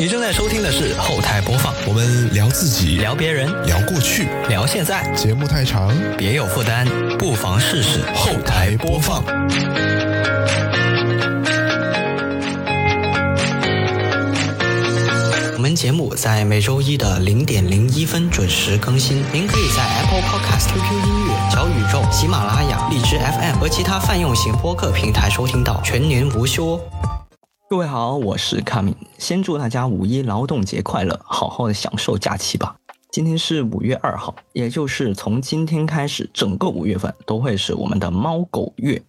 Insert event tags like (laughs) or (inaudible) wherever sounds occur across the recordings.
你正在收听的是后台播放，我们聊自己，聊别人，聊过去，聊现在，节目太长，别有负担，不妨试试后台播放。我们节目在每周一的零点零一分准时更新，您可以在 Apple Podcast、QQ 音乐、小宇宙、喜马拉雅、荔枝 FM 和其他泛用型播客平台收听到，全年无休哦。各位好，我是卡米，先祝大家五一劳动节快乐，好好的享受假期吧。今天是五月二号，也就是从今天开始，整个五月份都会是我们的猫狗月。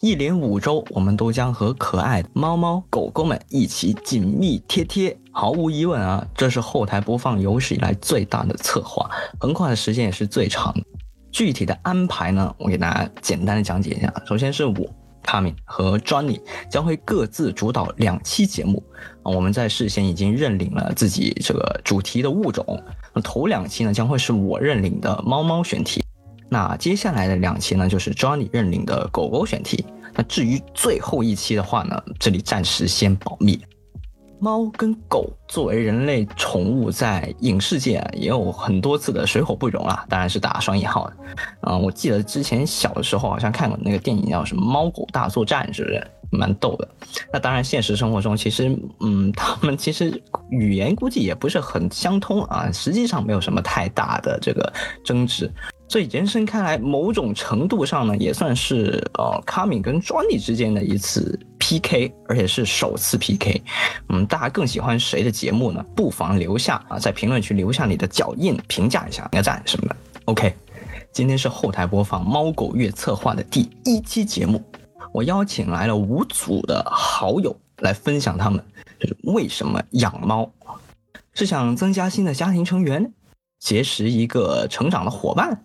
一连五周，我们都将和可爱的猫猫狗狗们一起紧密贴贴。毫无疑问啊，这是后台播放有史以来最大的策划，横跨的时间也是最长。具体的安排呢，我给大家简单的讲解一下。首先是我卡敏和 Johnny 将会各自主导两期节目啊，我们在事先已经认领了自己这个主题的物种。那头两期呢，将会是我认领的猫猫选题。那接下来的两期呢，就是 Johnny 认领的狗狗选题。那至于最后一期的话呢，这里暂时先保密。猫跟狗作为人类宠物，在影视界也有很多次的水火不容啊，当然是打双引号的。嗯，我记得之前小的时候好像看过那个电影叫什么《猫狗大作战》，是不是？蛮逗的。那当然，现实生活中其实，嗯，(laughs) 他们其实语言估计也不是很相通啊，实际上没有什么太大的这个争执。所以延伸开来，某种程度上呢，也算是呃卡敏跟 Johnny 之间的一次 PK，而且是首次 PK。嗯，大家更喜欢谁的节目呢？不妨留下啊，在评论区留下你的脚印，评价一下，点个赞什么的。OK，今天是后台播放猫狗月策划的第一期节目，我邀请来了五组的好友来分享他们就是为什么养猫，是想增加新的家庭成员，结识一个成长的伙伴。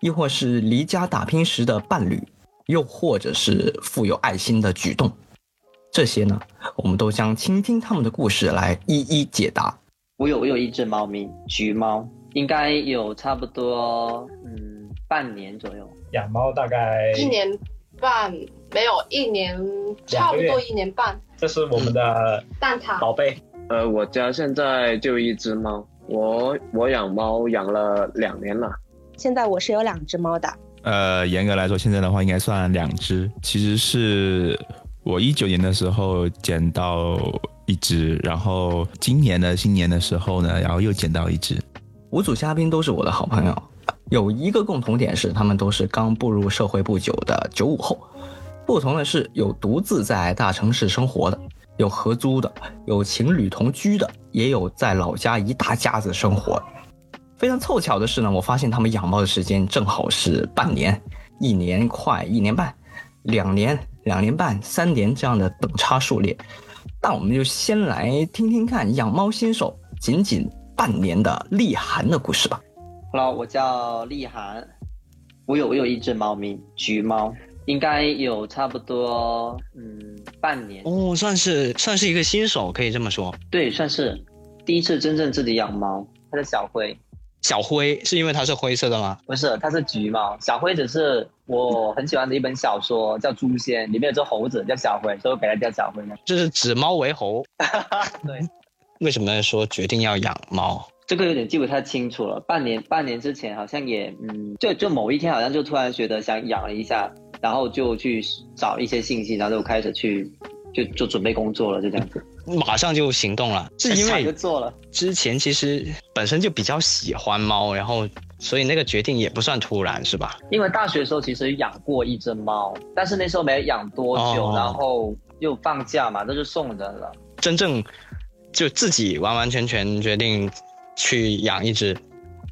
亦或是离家打拼时的伴侣，又或者是富有爱心的举动，这些呢，我们都将倾听他们的故事来一一解答。我有我有一只猫咪，橘猫，应该有差不多嗯半年左右。养猫大概一年半，没有一年，差不多一年半。这是我们的蛋挞宝贝。呃，我家现在就一只猫，我我养猫养了两年了。现在我是有两只猫的，呃，严格来说，现在的话应该算两只。其实是我一九年的时候捡到一只，然后今年的新年的时候呢，然后又捡到一只。五组嘉宾都是我的好朋友，有一个共同点是，他们都是刚步入社会不久的九五后。不同的是，有独自在大城市生活的，有合租的，有情侣同居的，也有在老家一大家子生活。非常凑巧的是呢，我发现他们养猫的时间正好是半年、一年快一年半、两年、两年半、三年这样的等差数列。那我们就先来听听看养猫新手仅仅半年的立涵的故事吧。Hello，我叫立涵，我有我有一只猫咪，橘猫，应该有差不多嗯半年哦，算是算是一个新手，可以这么说。对，算是第一次真正自己养猫，它是小灰。小灰是因为它是灰色的吗？不是，它是橘猫。小灰只是我很喜欢的一本小说，叫《诛仙》，里面有只猴子叫小灰，所以我给它叫小灰呢。就是指猫为猴。(laughs) 对。为什么说决定要养猫？这个有点记不太清楚了。半年半年之前好像也嗯，就就某一天好像就突然觉得想养了一下，然后就去找一些信息，然后就开始去就就准备工作了，就这样子。(laughs) 马上就行动了，是因为就做了。之前其实本身就比较喜欢猫，然后所以那个决定也不算突然，是吧？因为大学的时候其实养过一只猫，但是那时候没养多久，然后又放假嘛，那就送人了。真正就自己完完全全决定去养一只，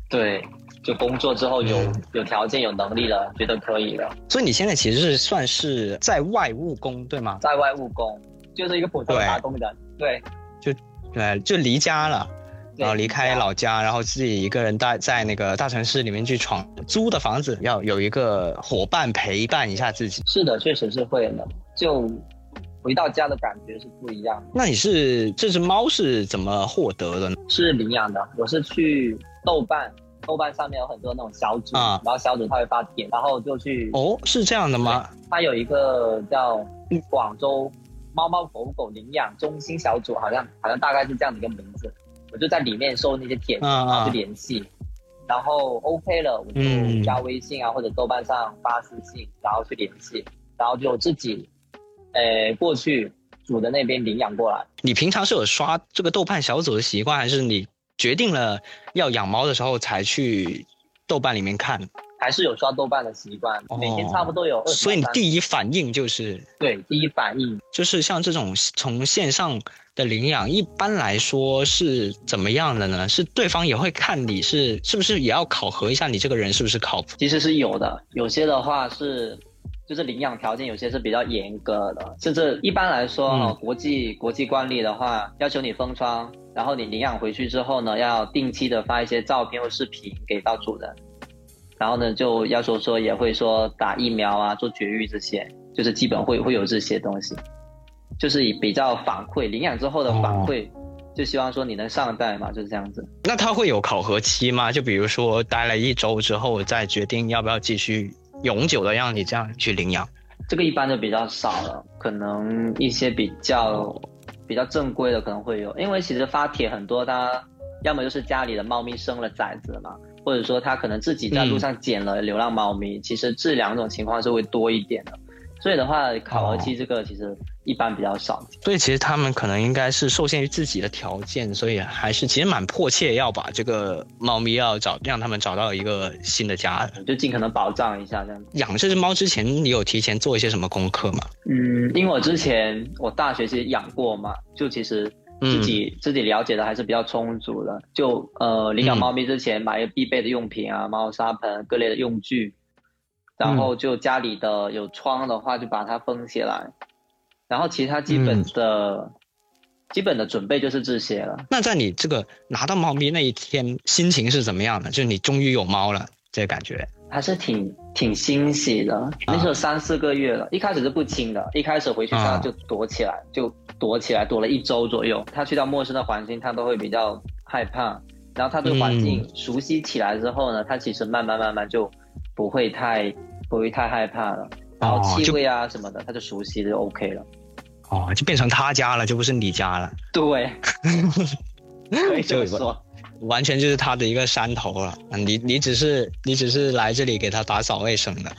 对，就工作之后有有条件有能力了，觉得可以了。所以你现在其实是算是在外务工，对吗？在外务工。就是一个普通打工的，对，就，对，就离家了，然后离开老家，然后自己一个人在在那个大城市里面去闯，租的房子要有一个伙伴陪伴一下自己。是的，确实是会的，就回到家的感觉是不一样。那你是这只猫是怎么获得的呢？是领养的，我是去豆瓣，豆瓣上面有很多那种小组，然后小组他会发帖，然后就去。哦，是这样的吗？他有一个叫广州。猫猫狗狗领养中心小组，好像好像大概是这样的一个名字。我就在里面收那些帖子，然后去联系，然后 OK 了，我就嗯加微信啊，或者豆瓣上发私信，然后去联系，然后就自己，呃，过去组的那边领养过来。你平常是有刷这个豆瓣小组的习惯，还是你决定了要养猫的时候才去豆瓣里面看？还是有刷豆瓣的习惯，每天差不多有所以你第一反应就是，对第一反应就是像这种从线上的领养，一般来说是怎么样的呢？是对方也会看你是是不是也要考核一下你这个人是不是靠谱？其实是有的，有些的话是。就是领养条件有些是比较严格的，甚至一般来说，嗯。国际国际惯例的话，要求你封窗，然后你领养回去之后呢，要定期的发一些照片或视频给到主人，然后呢，就要求说也会说打疫苗啊，做绝育这些，就是基本会会有这些东西，就是以比较反馈领养之后的反馈，就希望说你能上代嘛，就是这样子。那他会有考核期吗？就比如说待了一周之后再决定要不要继续永久的让你这样去领养？这个一般就比较少了，可能一些比较比较正规的可能会有，因为其实发帖很多，他要么就是家里的猫咪生了崽子嘛，或者说他可能自己在路上捡了流浪猫咪，其实这两种情况是会多一点的。所以的话，考核期这个其实一般比较少。所以其实他们可能应该是受限于自己的条件，所以还是其实蛮迫切要把这个猫咪要找让他们找到一个新的家。就尽可能保障一下这样子。养这只猫之前，你有提前做一些什么功课吗？嗯，因为我之前我大学其实养过嘛，就其实自己、自己了解的还是比较充足的。就呃领养猫咪之前买一个必备的用品啊，猫砂盆各类的用具，然后就家里的有窗的话就把它封起来，然后其他基本的、基本的准备就是这些了。那在你这个拿到猫咪那一天，心情是怎么样的？就是你终于有猫了，这个感觉。还是挺挺欣喜的。那时候三四个月了，一开始是不亲的，一开始回去它就躲起来，就躲起来，躲了一周左右。它去到陌生的环境，它都会比较害怕。然后它对环境熟悉起来之后呢，它其实慢慢慢慢就不会太不会太害怕了。然后气味啊什么的，他就熟悉就 OK 了。哦，就变成他家了，就不是你家了。对，(laughs) 可以这么说。完全就是他的一个山头了，你你只是你只是来这里给他打扫卫生的，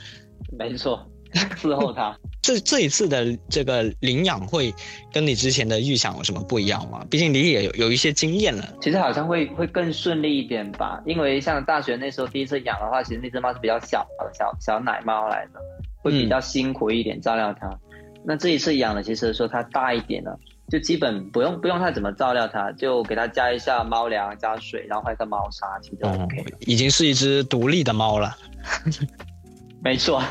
没错，伺候他。(laughs) 这这一次的这个领养会跟你之前的预想有什么不一样吗？毕竟你也有有一些经验了。其实好像会会更顺利一点吧，因为像大学那时候第一次养的话，其实那只猫是比较小的小小奶猫来的，会比较辛苦一点照料它。那这一次养的其实说它大一点了。就基本不用不用太怎么照料它，就给它加一下猫粮、加水，然后换一个猫砂，其实就 OK。已经是一只独立的猫了。(laughs) 没错。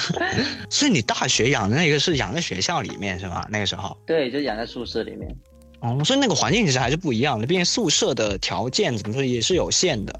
(laughs) 所以你大学养的那个是养在学校里面是吧？那个时候。对，就养在宿舍里面。哦，所以那个环境其实还是不一样的，毕竟宿舍的条件怎么说也是有限的。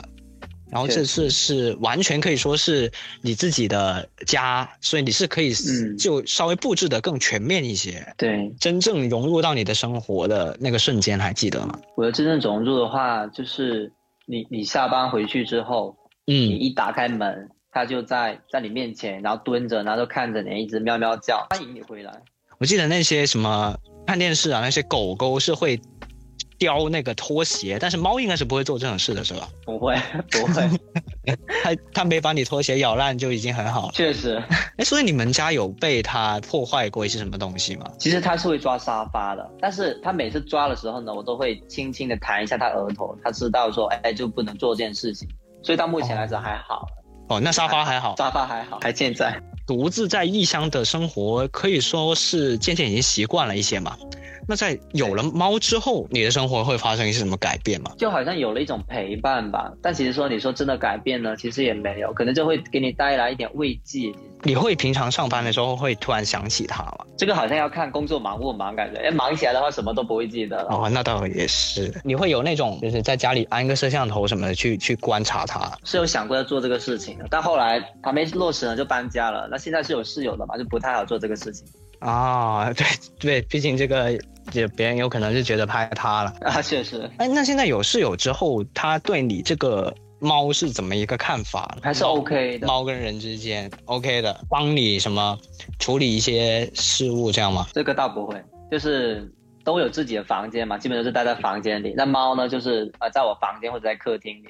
然后这次是完全可以说是你自己的家，所以你是可以就稍微布置的更全面一些。嗯、对，真正融入到你的生活的那个瞬间，还记得吗？我的真正融入的话，就是你你下班回去之后，嗯，你一打开门，它就在在你面前，然后蹲着，然后就看着你，一直喵喵叫，欢迎你回来。我记得那些什么看电视啊，那些狗狗是会。叼那个拖鞋，但是猫应该是不会做这种事的，是吧？不会，不会，(laughs) 它它没把你拖鞋咬烂就已经很好了。确实，哎，所以你们家有被它破坏过一些什么东西吗？其实它是会抓沙发的，但是它每次抓的时候呢，我都会轻轻的弹一下它额头，它知道说，哎，就不能做这件事情，所以到目前来说还好。哦，那沙发还好，沙发还好，还健在。独自在异乡的生活，可以说是渐渐已经习惯了一些嘛。那在有了猫之后，你的生活会发生一些什么改变吗？就好像有了一种陪伴吧，但其实说你说真的改变呢，其实也没有，可能就会给你带来一点慰藉。你会平常上班的时候会突然想起他吗？这个好像要看工作忙不忙，感觉哎忙起来的话什么都不会记得了。哦，那倒也是。你会有那种就是在家里安个摄像头什么的去去观察他？是有想过要做这个事情的，但后来还没落实呢就搬家了。那现在是有室友的嘛，就不太好做这个事情。啊，对对，毕竟这个也别人有可能是觉得拍他了 (laughs) 啊，确实。哎，那现在有室友之后，他对你这个猫是怎么一个看法？还是 OK 的，猫跟人之间 OK 的，帮你什么处理一些事物这样吗？这个倒不会，就是都有自己的房间嘛，基本都是待在房间里。那猫呢，就是呃在我房间或者在客厅里，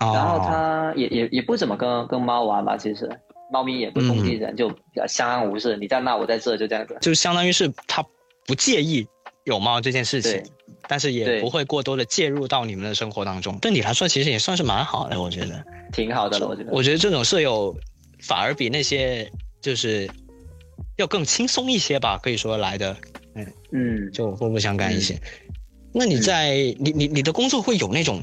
哦然后它也也也不怎么跟跟猫玩吧，其实猫咪也不攻击人，就比较相安无事。你在那，我在这，就这样子。就相当于是它不介意有猫这件事情对，但是也不会过多的介入到你们的生活当中。对你来说，其实也算是蛮好的，我觉得。挺好的了，我觉得。我觉得这种舍友反而比那些就是要更轻松一些吧，可以说来的嗯，就互不相干一些。那你在你你你的工作会有那种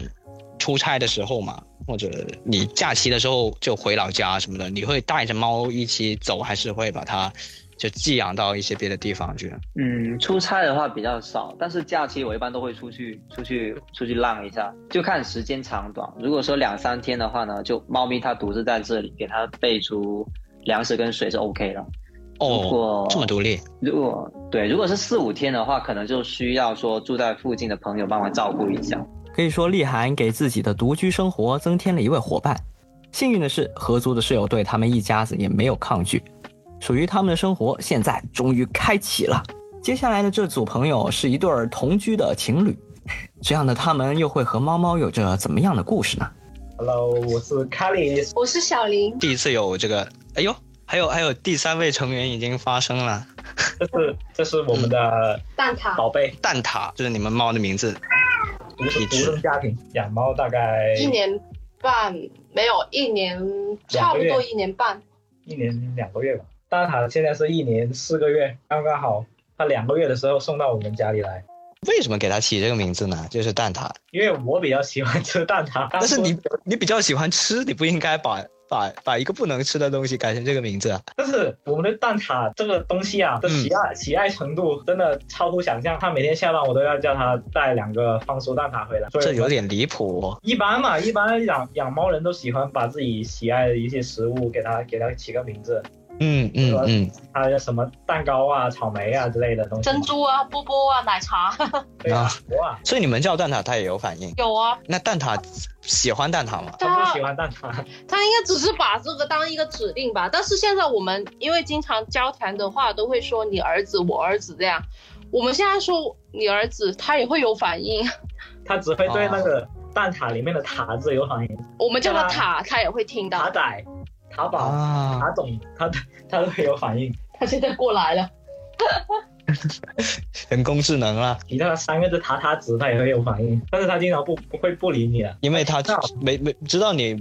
出差的时候吗？或者你假期的时候就回老家什么的，你会带着猫一起走，还是会把它就寄养到一些别的地方去？嗯，出差的话比较少，但是假期我一般都会出去出去出去浪一下，就看时间长短。如果说两三天的话呢，就猫咪它独自在这里，给它备足粮食跟水是 OK 的。如哦果，这么独立，如果对，如果是四五天的话，可能就需要说住在附近的朋友帮忙照顾一下。可以说，丽涵给自己的独居生活增添了一位伙伴。幸运的是，合租的室友对他们一家子也没有抗拒，属于他们的生活现在终于开启了。接下来的这组朋友是一对儿同居的情侣，这样的他们又会和猫猫有着怎么样的故事呢？Hello，我是 Kelly，我是小林，第一次有这个，哎呦，还有还有第三位成员已经发生了，这是这是我们的蛋挞，宝贝，蛋挞就是你们猫的名字。独独生家庭，养猫大概一年半没有一年，差不多一年半。一年两个月吧。蛋挞现在是一年四个月，刚刚好。它两个月的时候送到我们家里来，为什么给它起这个名字呢？就是蛋挞。因为我比较喜欢吃蛋挞。但是你你比较喜欢吃，你不应该把把把一个不能吃的东西改成这个名字啊。但是我们的蛋挞这个东西啊，的喜爱、喜爱程度真的超乎想象。他每天下班我都要叫他带两个方酥蛋挞回来，这有点离谱、哦。一般嘛，一般养养猫人都喜欢把自己喜爱的一些食物给它给它起个名字，嗯嗯嗯，还有什么蛋糕啊、草莓啊之类的东西。珍珠啊，波波啊，奶茶对啊，哇，所以你们叫蛋挞，它也有反应。有啊。那蛋挞喜欢蛋挞吗？他不喜欢蛋挞，(laughs) 他应该只是把这个当一个指令吧。但是现在我们因为经常交谈的话，都会说你儿子、我儿子这样。我们现在说你儿子，他也会有反应。他只会对那个蛋挞里面的“塔”字有反应。我们叫他塔，他也会听到。塔仔、塔宝、啊，塔总，他他都会有反应。他现在过来了。(laughs) 人工智能啊，提到三个字“塔塔子”，他也会有反应，但是他经常不不会不理你啊，因为他没没知道你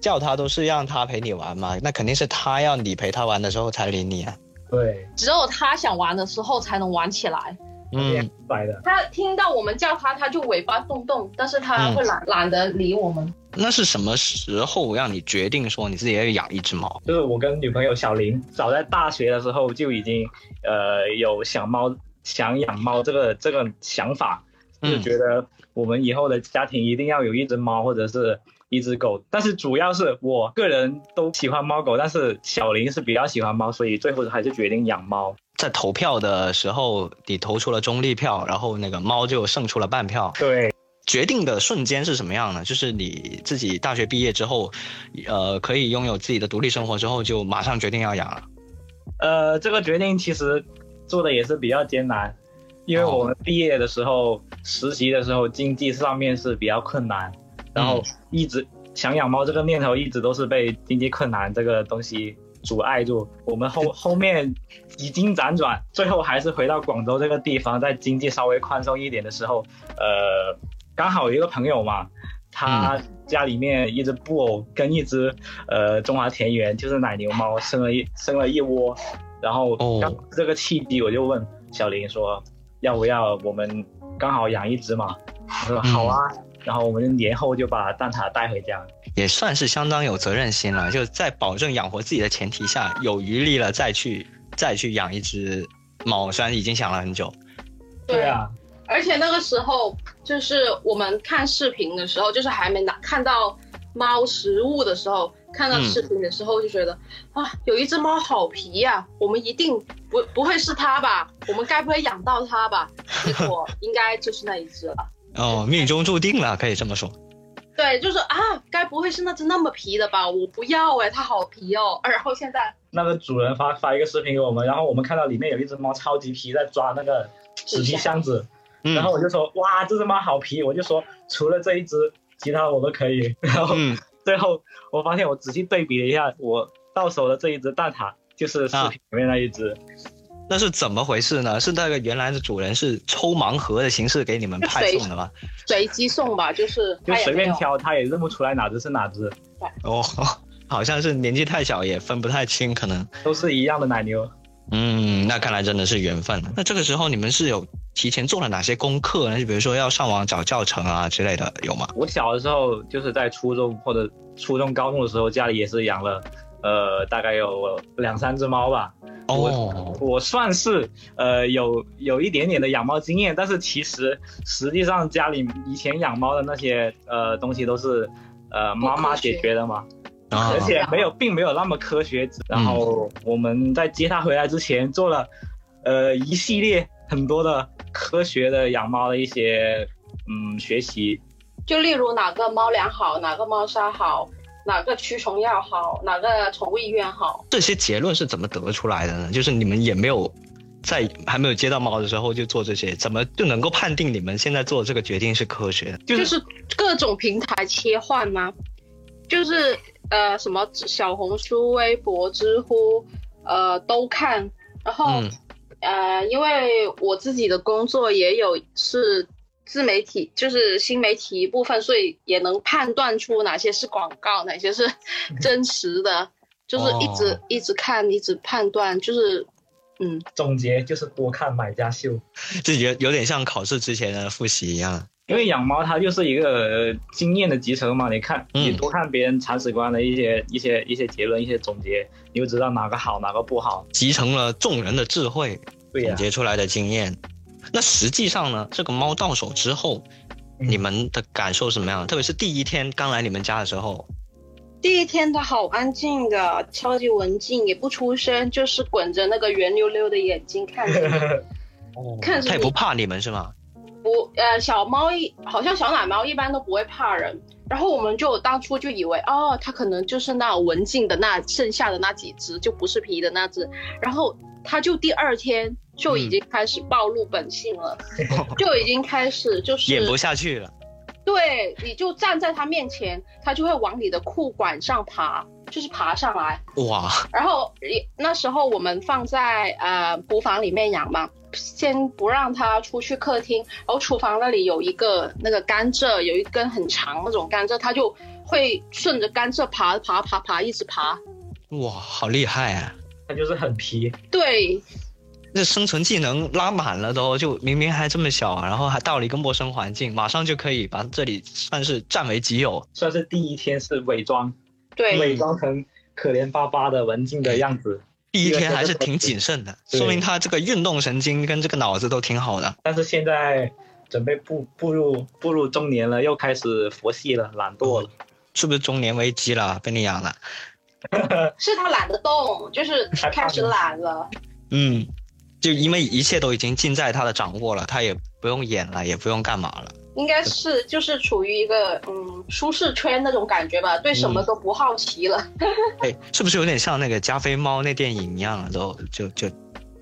叫他都是让他陪你玩嘛，那肯定是他要你陪他玩的时候才理你啊。对，只有他想玩的时候才能玩起来。嗯，白的。他听到我们叫他，他就尾巴动动，但是他嗯会懒懒得理我们。那是什么时候让你决定说你自己要养一只猫？就是我跟女朋友小林，早在大学的时候就已经呃有想猫、想养猫这个这个想法，就嗯觉得我们以后的家庭一定要有一只猫或者是一只狗。但是主要是我个人都喜欢猫狗，但是小林是比较喜欢猫，所以最后还是决定养猫。在投票的时候，你投出了中立票，然后那个猫就胜出了半票。对，决定的瞬间是什么样呢？就是你自己大学毕业之后，呃，可以拥有自己的独立生活之后，就马上决定要养了。呃，这个决定其实做的也是比较艰难，因为哦我们毕业的时候、实习的时候，经济上面是比较困难，然后一直想养猫这个念头一直都是被经济困难这个东西阻碍住。我们后 (laughs) 后面几经辗转，最后还是回到广州这个地方，在经济稍微宽松一点的时候，呃，刚好有一个朋友嘛，他家里面一只布偶跟一只呃中华田园就是奶牛猫生了一生了一窝，然后这个契机，我就问小林说要不要我们刚好养一只嘛，他说好啊，然后我们年后就把蛋挞带回家。也算是相当有责任心了，就在保证养活自己的前提下，有余力了再去再去养一只猫，虽然已经想了很久。对啊，而且那个时候就是我们看视频的时候，就是还没拿看到猫食物的时候，看到视频的时候就觉得，啊，有一只猫好皮呀、我们一定不不会是它吧？我们该不会养到它吧？结果应该就是那一只了。哦，命中注定了，可以这么说。对，就是啊，该不会是那只那么皮的吧？我不要哎、它好皮哦。(laughs) 然后现在那个主人发发一个视频给我们，然后我们看到里面有一只猫超级皮在抓那个纸皮箱子，嗯然后我就说哇这只猫好皮，我就说除了这一只，其他我都可以。(laughs) 然后嗯最后我发现我仔细对比了一下，我到手的这一只蛋挞就是视频里面那一只。那是怎么回事呢？是那个原来的主人是抽盲盒的形式给你们派送的吗？随机送吧，就是就随便挑，他也认不出来哪只是哪只，哦，好像是年纪太小也分不太清，可能。都是一样的奶牛。嗯，那看来真的是缘分。那这个时候你们是有提前做了哪些功课呢？就比如说要上网找教程啊之类的，有吗？我小的时候就是在初中或者初中高中的时候，家里也是养了，呃，大概有两三只猫吧。哦，我算是呃有有一点点的养猫经验，但是其实实际上家里以前养猫的那些呃东西都是呃妈妈解决的嘛，啊而且没有并没有那么科学。然后我们在接它回来之前做了呃一系列很多的科学的养猫的一些嗯学习，就例如哪个猫粮好，哪个猫砂好，哪个驱虫药好，哪个宠物医院好。这些结论是怎么得出来的呢？就是你们也没有在还没有接到猫的时候就做这些，怎么就能够判定你们现在做的这个决定是科学的？就是各种平台切换吗？就是呃什么小红书、微博、知乎，呃都看。然后、嗯呃，因为我自己的工作也有是自媒体，就是新媒体一部分，所以也能判断出哪些是广告，哪些是真实的。就是一直、哦一直看，一直判断，就是嗯，总结就是多看买家秀。就有有点像考试之前的复习一样。因为养猫它就是一个呃经验的集成嘛，你看，嗯你多看别人铲屎官的一些一些一些结论、一些总结，你就知道哪个好，哪个不好。集成了众人的智慧，对呀、总结出来的经验。那实际上呢，这个猫到手之后，嗯你们的感受是什么样？特别是第一天刚来你们家的时候，第一天它好安静的，超级文静，也不出声，就是滚着那个圆溜溜的眼睛看着你。(laughs) 看着你它也不怕你们是吗？不，呃，小猫一好像小奶猫一般都不会怕人，然后我们就当初就以为，哦，它可能就是那文静的那剩下的那几只，就不是皮的那只，然后它就第二天就已经开始暴露本性了，(laughs) 就已经开始就是演不下去了。对，你就站在他面前，他就会往你的裤管上爬，就是爬上来。哇，然后那时候我们放在呃厨房里面养嘛，先不让它出去客厅，然后厨房那里有一个那个甘蔗，有一根很长那种甘蔗，它就会顺着甘蔗爬爬爬爬，一直爬。哇，好厉害啊！它就是很皮。对，这生存技能拉满了都，就明明还这么小，然后还到了一个陌生环境，马上就可以把这里算是占为己有。算是第一天是伪装，对，伪装成可怜巴巴的文静的样子。(laughs) 第一天还是挺谨慎的，说明他这个运动神经跟这个脑子都挺好的。但是现在准备步步入步入中年了，又开始佛系了，懒惰了。是不是中年危机了？被你养了？(laughs) 是他懒得动，就是害怕开始懒了。嗯，就因为一切都已经尽在他的掌握了，他也不用演了，也不用干嘛了。应该是就是处于一个嗯舒适圈那种感觉吧，对什么都不好奇了。(laughs) 哎，是不是有点像那个加菲猫那电影一样，都就就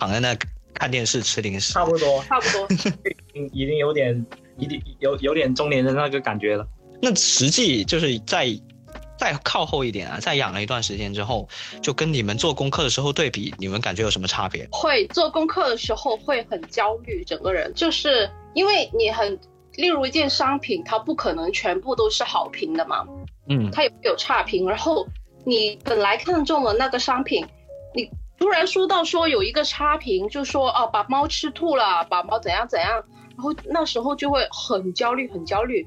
躺在那看电视吃零食？(laughs) 差不多，差不多。(laughs) 已经已经有点，一定有有点中年人那个感觉了。那实际就是在再靠后一点啊，再养了一段时间之后，就跟你们做功课的时候对比，你们感觉有什么差别？会做功课的时候会很焦虑，整个人就是因为你很，例如一件商品，它不可能全部都是好评的嘛，嗯，它也会有差评。然后你本来看中了那个商品，你突然说到说有一个差评，就说哦把猫吃吐了，把猫怎样怎样，然后那时候就会很焦虑，很焦虑。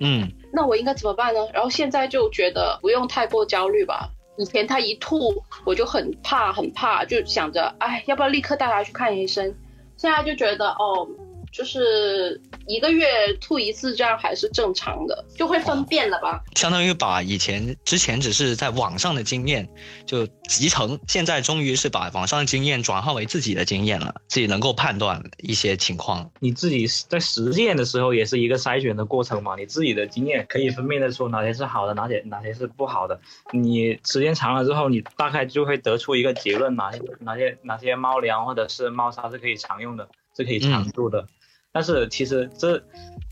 嗯，那我应该怎么办呢？然后现在就觉得不用太过焦虑吧。以前他一吐，我就很怕很怕，就想着，哎，要不要立刻带他去看医生？现在就觉得，哦，就是一个月吐一次，这样还是正常的，就会分辨了吧？相当于把以前之前只是在网上的经验就集成，现在终于是把网上的经验转化为自己的经验了，自己能够判断一些情况。你自己在实践的时候也是一个筛选的过程嘛，你自己的经验可以分辨得出哪些是好的，哪些哪些是不好的。你时间长了之后，你大概就会得出一个结论，哪些哪些哪些猫粮或者是猫砂是可以常用的，是可以常驻的。但是其实这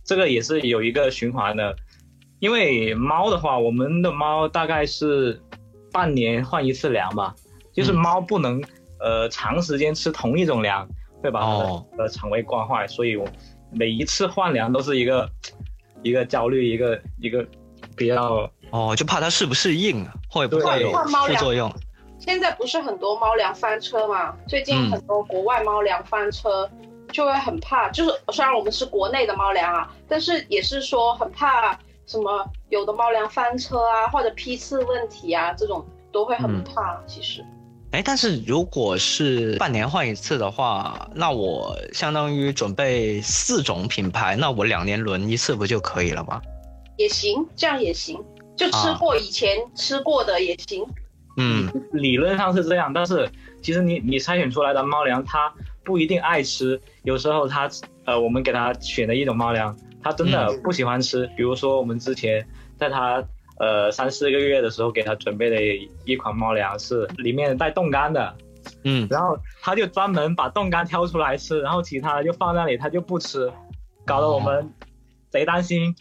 这个也是有一个循环的，因为猫的话，我们的猫大概是半年换一次粮吧，就是猫不能呃长时间吃同一种粮，会把它哦。的呃肠胃惯坏，所以我每一次换粮都是一个一个焦虑，一个一个比较哦，就怕它适不适应，会不会有副作用？现在不是很多猫粮翻车嘛？最近嗯。很多国外猫粮翻车，就会很怕。就是虽然我们是国内的猫粮啊，但是也是说很怕什么有的猫粮翻车啊，或者批次问题啊，这种都会很嗯怕。其实哎，但是如果是半年换一次的话，那我相当于准备四种品牌，那我两年轮一次不就可以了吗？也行，这样也行，就吃啊过以前吃过的也行。嗯，理论上是这样，但是其实你你筛选出来的猫粮，它不一定爱吃。有时候它呃，我们给它选的一种猫粮，它真的不喜欢吃。比如说我们之前在它呃三四个月的时候给它准备的一款猫粮是里面带冻干的，嗯，然后它就专门把冻干挑出来吃，然后其他的就放那里，它就不吃，搞得我们贼担心。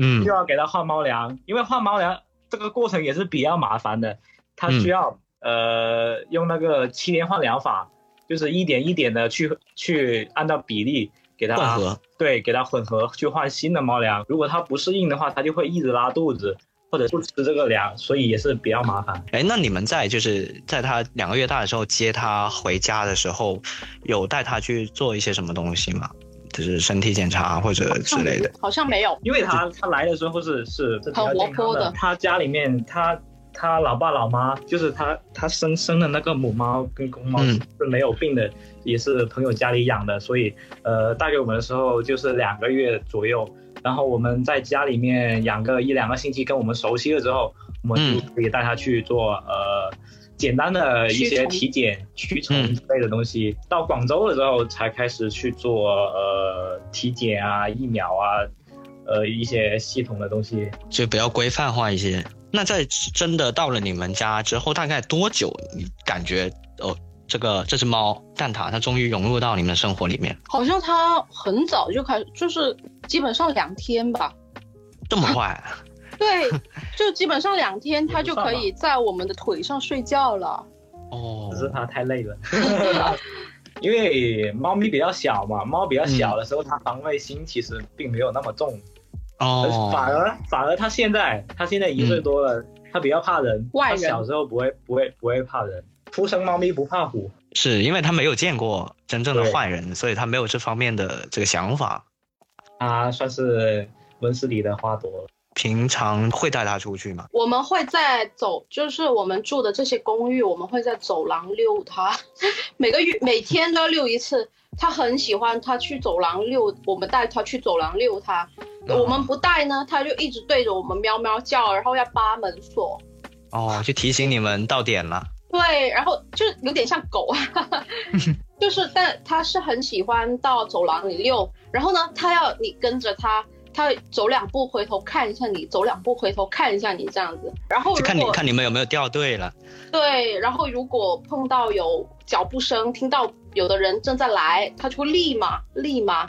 嗯又要给它换猫粮，因为换猫粮这个过程也是比较麻烦的，它嗯需要、呃用那个七连换粮法，就是一点一点的去去按照比例给它混合。对，给它混合去换新的猫粮。如果它不适应的话，它就会一直拉肚子或者不吃这个粮，所以也是比较麻烦。哎，那你们在就是在它两个月大的时候接它回家的时候，有带它去做一些什么东西吗？就是身体检查或者之类的。好像没有。因为它它来的时候是是很活泼的他家里面他他老爸老妈就是他他生生的那个母猫跟公猫嗯是没有病的，也是朋友家里养的，所以呃带给我们的时候就是两个月左右，然后我们在家里面养个一两个星期，跟我们熟悉了之后，我们就可以带它去做呃。简单的一些体检、驱虫嗯之类的东西，到广州了之后才开始去做呃体检啊、疫苗啊，呃一些系统的东西。就比较规范化一些。那在真的到了你们家之后，大概多久你感觉哦，这个这只猫蛋挞它终于融入到你们的生活里面？好像它很早就开始，就是基本上两天吧。这么快？(laughs) 对，(laughs) 就基本上两天，它就可以在我们的腿上睡觉了。哦只，是它太累了，(laughs) 因为猫咪比较小嘛，猫比较小的时候，它防卫心其实并没有那么重，哦，反而反而他现在他现在一岁多了，他比较怕人，外人它小时候不会不会不会怕人，初生猫咪不怕虎，是因为他没有见过真正的坏人，所以他没有这方面的这个想法。它算是温室里的花朵了。平常会带它出去吗？我们会在走，就是我们住的这些公寓，我们会在走廊遛它，(laughs) 每个月每天都要遛一次。它很喜欢，他去走廊遛，我们带他去走廊遛他。我们不带呢，他就一直对着我们喵喵叫，然后要扒门锁。哦，就提醒你们到点了。对，然后就有点像狗，(laughs) 就是，但他是很喜欢到走廊里遛，然后呢，他要你跟着他，他走两步回头看一下你，走两步回头看一下你这样子，然后就看你看你们有没有掉队了。对，然后如果碰到有脚步声，听到有的人正在来，他就会立马立马，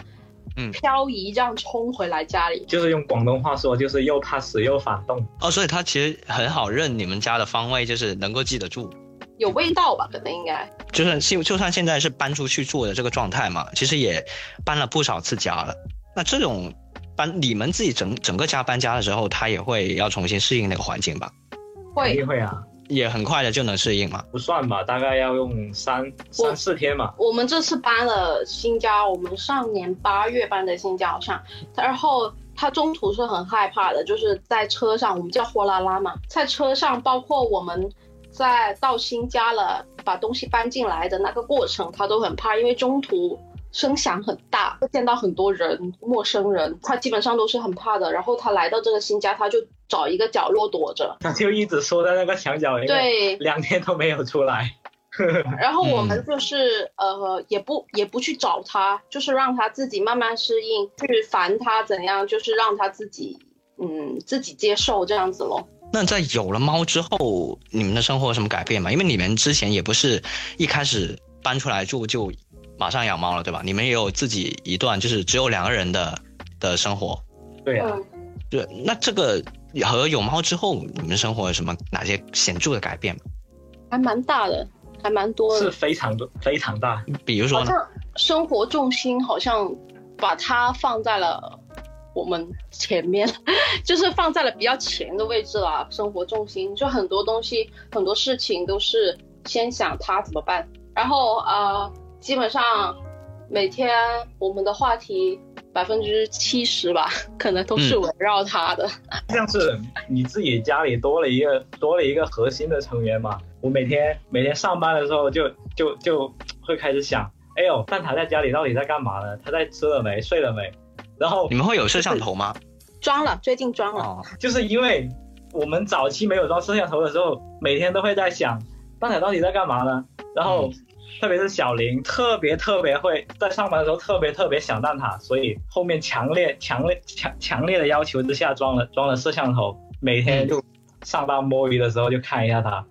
嗯漂移这样冲回来家里。就是用广东话说，就是又怕死又反动。哦，所以他其实很好认你们家的方位，就是能够记得住。有味道吧？可能应该。就是就就算现在是搬出去住的这个状态嘛，其实也搬了不少次家了。那这种搬你们自己整整个家搬家的时候，他也会要重新适应那个环境吧？会定会啊，也很快的就能适应嘛。不算吧，大概要用三三四天嘛。我们这次搬了新家，我们上年八月搬的新家，好像，然后他中途是很害怕的，就是在车上，我们叫货拉拉嘛，在车上，包括我们在到新家了，把东西搬进来的那个过程，他都很怕，因为中途声响很大，会见到很多人，陌生人，他基本上都是很怕的。然后他来到这个新家，他就找一个角落躲着。他就一直缩在那个墙角里面，对，两天都没有出来。(laughs) 然后我们就是、呃，也不也不去找他，就是让他自己慢慢适应，去烦他怎样，就是让他自己嗯自己接受这样子咯。那在有了猫之后，你们的生活有什么改变吗？因为你们之前也不是一开始搬出来住就马上养猫了，对吧？你们也有自己一段就是只有两个人的的生活。对啊，嗯，对，那这个和有猫之后，你们生活有什么哪些显著的改变吗？还蛮大的，还蛮多的是。非常多非常大。比如说呢？生活重心好像把它放在了我们前面，(laughs) 就是放在了比较前的位置啦。生活重心就很多东西、很多事情都是先想它怎么办，然后呃，基本上每天我们的话题百分之七十吧，(laughs) 可能都是嗯围绕他的。像是你自己家里多了一个多了一个核心的成员嘛。我每天每天上班的时候就就就会开始想，哎呦，蛋挞在家里到底在干嘛呢？他在吃了没？睡了没？然后你们会有摄像头吗？装了，最近装了。哦，就是因为我们早期没有装摄像头的时候，每天都会在想蛋挞到底在干嘛呢？然后。特别是小林，特别特别会在上班的时候特别特别想蛋挞，所以后面强烈强烈强强烈的要求之下装了装了摄像头，每天就上班摸鱼的时候就看一下他。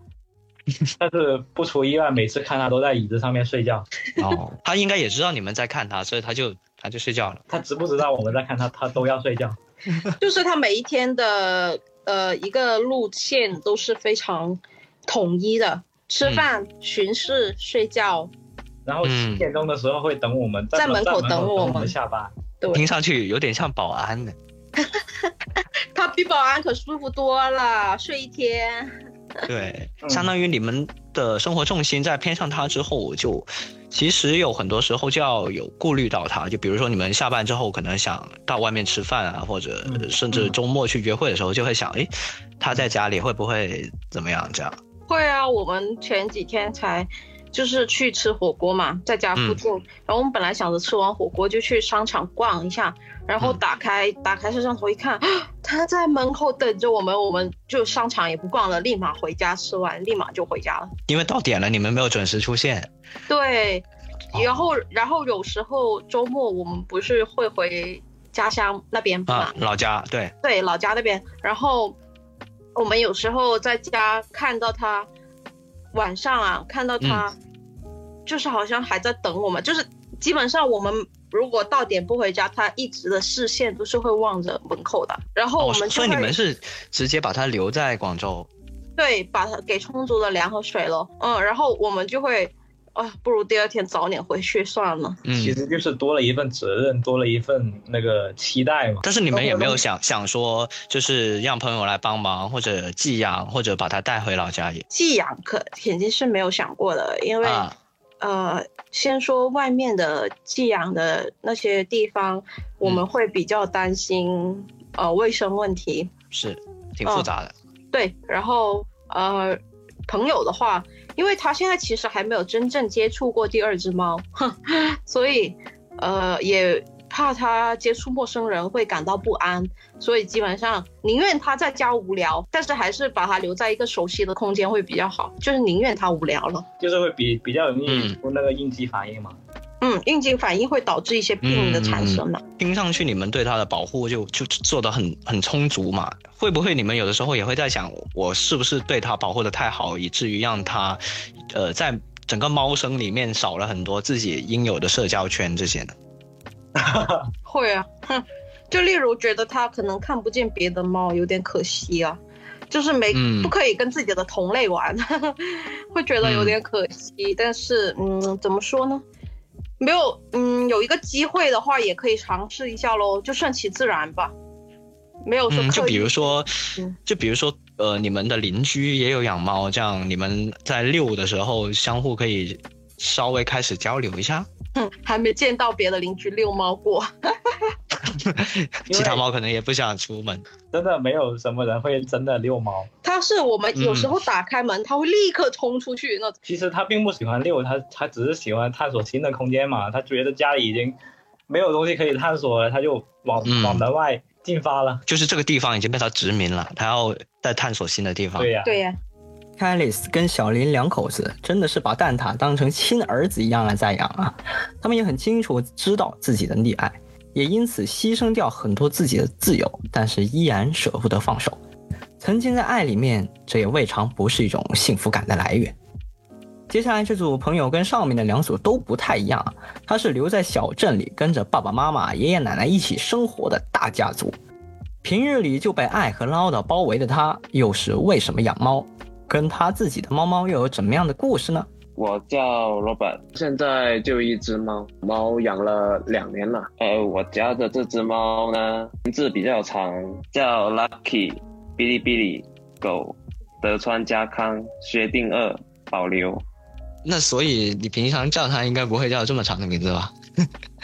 (laughs) 但是不出意外，每次看他都在椅子上面睡觉。哦，(laughs) 他应该也知道你们在看他，所以他就他就睡觉了。他知不知道我们在看他，他都要睡觉。(laughs) 就是他每一天的呃一个路线都是非常统一的，吃饭、巡视、睡觉。然后嗯七点钟的时候会等我们在门口等等我们们下班。对，听上去有点像保安的。(laughs) 他比保安可舒服多了，睡一天。对，嗯相当于你们的生活重心在偏向他之后，就其实有很多时候就要有顾虑到他。就比如说你们下班之后可能想到外面吃饭啊，或者嗯甚至周末去约会的时候，就会想，诶，他在家里会不会怎么样？这样。会啊，我们前几天才就是去吃火锅嘛，在家附近。然后我们本来想着吃完火锅就去商场逛一下，然后嗯打开、打开摄像头一看，(gasps) 他在门口等着我们，我们就商场也不逛了，立马回家吃完，立马就回家了。因为到点了，你们没有准时出现。对，哦然后然后有时候周末我们不是会回家乡那边嘛，啊，老家对，对，老家那边。然后我们有时候在家看到他，晚上啊看到他，就是好像还在等我们，就是基本上我们如果到点不回家，他一直的视线都是会望着门口的。然后我们就哦所以、你们是直接把他留在广州。对把他给充足的粮和水咯，嗯，然后我们就会。啊，不如第二天早点回去算了。嗯，其实就是多了一份责任，多了一份那个期待嘛。但是你们也没有想想说，就是让朋友来帮忙，或者寄养，或者把他带回老家也。寄养可肯定是没有想过的，因为、啊，呃，先说外面的寄养的那些地方，我们会比较担心呃卫生问题。是挺复杂的。对，然后呃朋友的话，因为他现在其实还没有真正接触过第二只猫，哼，(laughs) 所以呃也怕他接触陌生人会感到不安，所以基本上宁愿他在家无聊，但是还是把他留在一个熟悉的空间会比较好，就是宁愿他无聊了。就是会比比较容易嗯出那个应激反应嘛。嗯，应激反应会导致一些病的产生嘛。听上去你们对它的保护就就做得很很充足嘛？会不会你们有的时候也会在想，我是不是对它保护的太好，以至于让它，呃，在整个猫生里面少了很多自己应有的社交圈这些呢？(laughs) 会啊，哼，(laughs) 就例如觉得它可能看不见别的猫，有点可惜啊，就是没、嗯不可以跟自己的同类玩，(laughs) 会觉得有点可惜。但是，嗯，怎么说呢？没有，嗯，有一个机会的话，也可以尝试一下喽，就顺其自然吧。没有说嗯，就比如说嗯，就比如说，呃，你们的邻居也有养猫，这样你们在遛的时候相互可以稍微开始交流一下。哼 (laughs) 还没见到别的邻居遛猫过。(laughs) 其他猫可能也不想出门。真的没有什么人会真的遛猫。它是我们有时候打开门，它会立刻冲出去那种。其实它并不喜欢遛，它它只是喜欢探索新的空间嘛。它觉得家里已经没有东西可以探索了，它就往、嗯往门外进发了。就是这个地方已经被它殖民了，它要再探索新的地方。对呀、对呀、Alice 跟小林两口子真的是把蛋挞当成亲儿子一样来在养啊！他们也很清楚知道自己的溺爱，也因此牺牲掉很多自己的自由，但是依然舍不得放手。曾经在爱里面，这也未尝不是一种幸福感的来源。接下来这组朋友跟上面的两组都不太一样啊，他是留在小镇里跟着爸爸妈妈、爷爷奶奶一起生活的大家族，平日里就被爱和唠叨包围的他，又是为什么养猫？跟他自己的猫猫又有怎么样的故事呢？我叫 Robert，现在就一只猫，猫养了两年了。呃，我家的这只猫呢，名字比较长，叫 Lucky、哔哩哔哩、狗、德川家康、薛定谔、保留。那所以你平常叫它应该不会叫这么长的名字吧？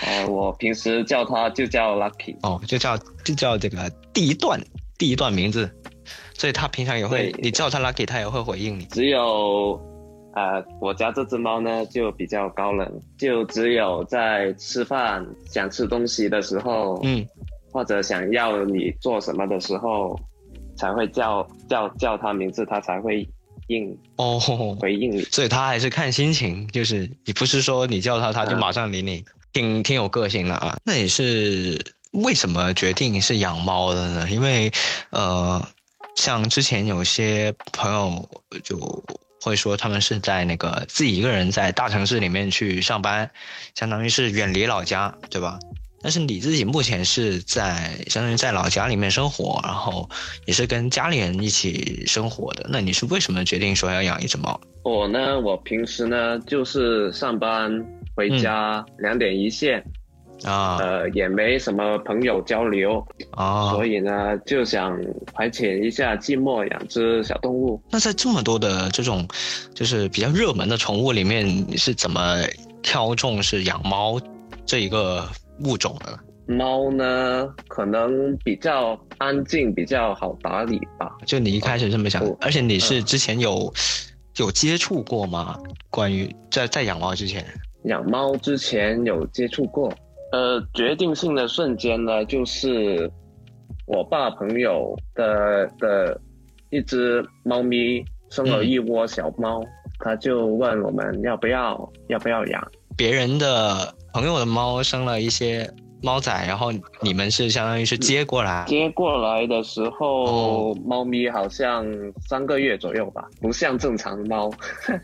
呃，我平时叫它就叫 Lucky。哦，就叫就叫这个第一段第一段名字，所以它平常也会你叫它 Lucky，它也会回应你。只有，呃，我家这只猫呢就比较高冷，就只有在吃饭想吃东西的时候，嗯，或者想要你做什么的时候，才会叫叫叫它名字，它才会应哦，回应你。所以它还是看心情，就是你不是说你叫它，它就马上理你，挺挺有个性的啊。那你是为什么决定是养猫的呢？因为呃，像之前有些朋友就会说他们是在那个自己一个人在大城市里面去上班，相当于是远离老家，对吧？但是你自己目前是在相当于在老家里面生活，然后也是跟家里人一起生活的。那你是为什么决定说要养一只猫？我呢，我平时呢就是上班回家两点一线，啊呃，也没什么朋友交流，啊！所以呢就想排遣一下寂寞，养只小动物。那在这么多的这种就是比较热门的宠物里面，你是怎么挑中是养猫这一个物种的呢？猫呢，可能比较安静，比较好打理吧。就你一开始这么想哦，而且你是之前有有接触过吗？关于在在养猫之前，养猫之前有接触过，呃，决定性的瞬间呢，就是我爸朋友的的一只猫咪生了一窝小猫，他就问我们要不要要不要养。别人的朋友的猫生了一些猫仔，然后你们是相当于是接过来，接过来的时候，哦猫咪好像三个月左右吧，不像正常猫，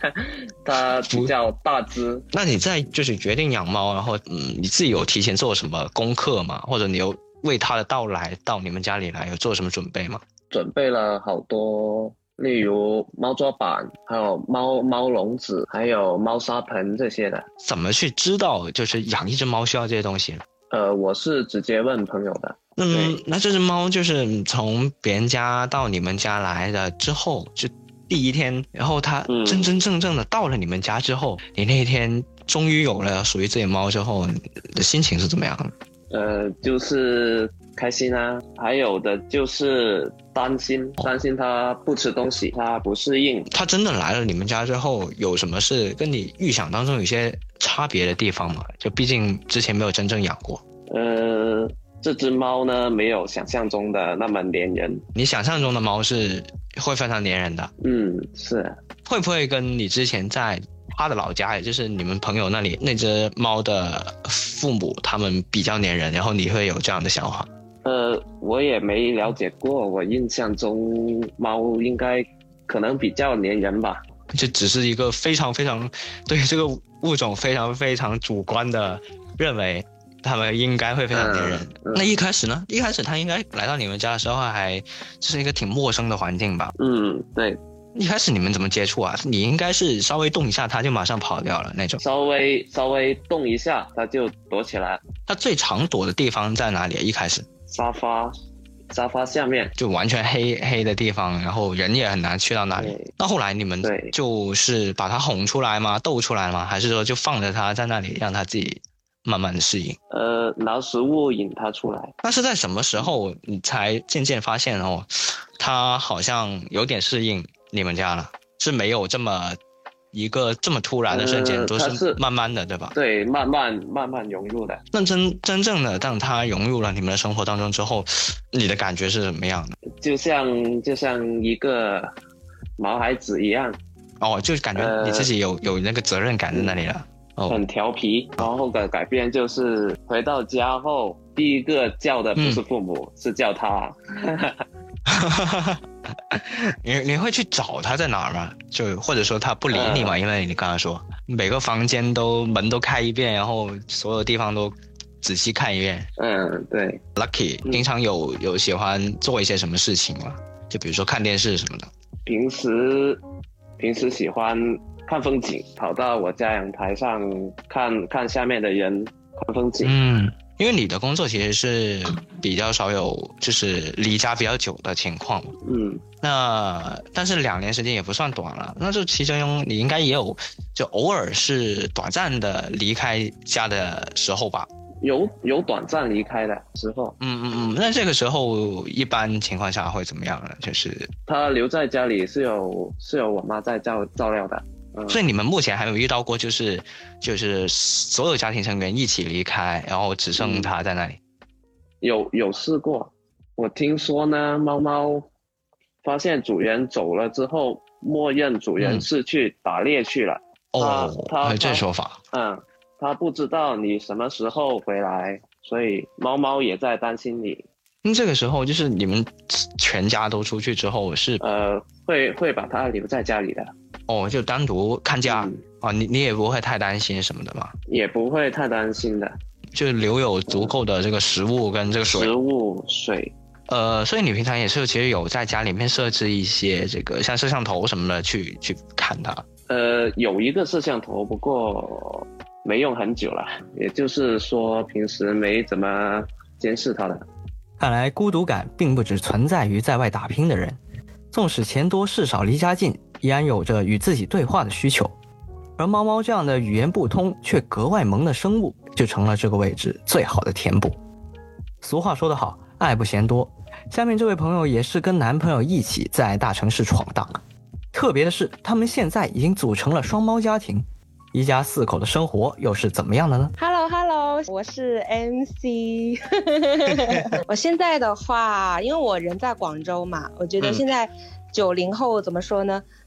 (laughs) 它比较大只。那你在就是决定养猫，然后嗯，你自己有提前做什么功课吗？或者你有为它的到来到你们家里来有做什么准备吗？准备了好多，例如猫抓板，还有猫猫笼子，还有猫砂盆这些的。怎么去知道就是养一只猫需要这些东西呢？呃，我是直接问朋友的。那么那这只猫就是从别人家到你们家来的之后，就第一天，然后它嗯真真正正的到了你们家之后，你那一天终于有了属于自己的猫之后，你的心情是怎么样的？呃，就是开心啊，还有的就是担心，担心它不吃东西，它不适应。它真的来了你们家之后，有什么是跟你预想当中有些差别的地方吗？就毕竟之前没有真正养过，呃，这只猫呢，没有想象中的那么粘人。你想象中的猫是会非常粘人的，嗯，是。会不会跟你之前在他的老家，也就是你们朋友那里那只猫的父母他们比较粘人，然后你会有这样的想法？呃，我也没了解过，我印象中猫应该可能比较粘人吧。这只是一个非常非常对这个物种非常非常主观的认为，他们应该会非常粘人。嗯嗯那一开始呢？一开始他应该来到你们家的时候还就是一个挺陌生的环境吧？嗯，对，一开始你们怎么接触啊？你应该是稍微动一下它就马上跑掉了那种。稍微稍微动一下，它就躲起来。它最常躲的地方在哪里？一开始沙发，沙发下面。就完全黑黑的地方，然后人也很难去到那里。那后来你们对就是把它哄出来吗？逗出来吗？还是说就放着它在那里让它自己慢慢的适应？呃，拿食物引它出来。那是在什么时候你才渐渐发现哦，它好像有点适应你们家了？是没有这么一个这么突然的瞬间，都是慢慢的，对吧？对，慢慢慢慢融入的。那真真正的当它融入了你们的生活当中之后，你的感觉是什么样的？就像就像一个毛孩子一样。哦，就感觉你自己有有那个责任感在那里了。哦，很调皮。然后的改变就是回到家后，第一个叫的不是父母，是叫他。(laughs) (laughs) 你你会去找他在哪儿吗？就或者说他不理你嘛？因为你刚刚说每个房间都门都开一遍，然后所有地方都仔细看一遍。嗯，对。Lucky 平常有有喜欢做一些什么事情吗？就比如说看电视什么的。平时平时喜欢看风景，跑到我家阳台上看看下面的人看风景。嗯。因为你的工作其实是比较少有，就是离家比较久的情况。嗯，那但是两年时间也不算短了，那就其中你应该也有，就偶尔是短暂的离开家的时候吧？有有短暂离开的时候。嗯嗯嗯，那这个时候一般情况下会怎么样呢？就是他留在家里是有是有我妈在照照料的。所以你们目前还没有遇到过，就是就是所有家庭成员一起离开，然后只剩他在那里。有有试过，我听说呢，猫猫发现主人走了之后，默认主人是去打猎去了。哦，他这说法。嗯，他不知道你什么时候回来，所以猫猫也在担心你。那这个时候就是你们全家都出去之后是？呃，会会把它留在家里的。哦，就单独看家啊，你你也不会太担心什么的吗？也不会太担心的，就留有足够的这个食物跟这个水。食物、水，呃，所以你平常也是其实有在家里面设置一些这个像摄像头什么的去去看它。呃，有一个摄像头，不过没用很久了，也就是说平时没怎么监视它的。看来孤独感并不只存在于在外打拼的人，纵使钱多事少离家近。依然有着与自己对话的需求，而猫猫这样的语言不通却格外萌的生物，就成了这个位置最好的填补。俗话说得好，爱不嫌多。下面这位朋友也是跟男朋友一起在大城市闯荡，特别的是，他们现在已经组成了双猫家庭，一家四口的生活又是怎么样的呢？Hello Hello，我是 MC。(laughs) 我现在的话，因为我人在广州嘛，我觉得现在九零后怎么说呢？嗯，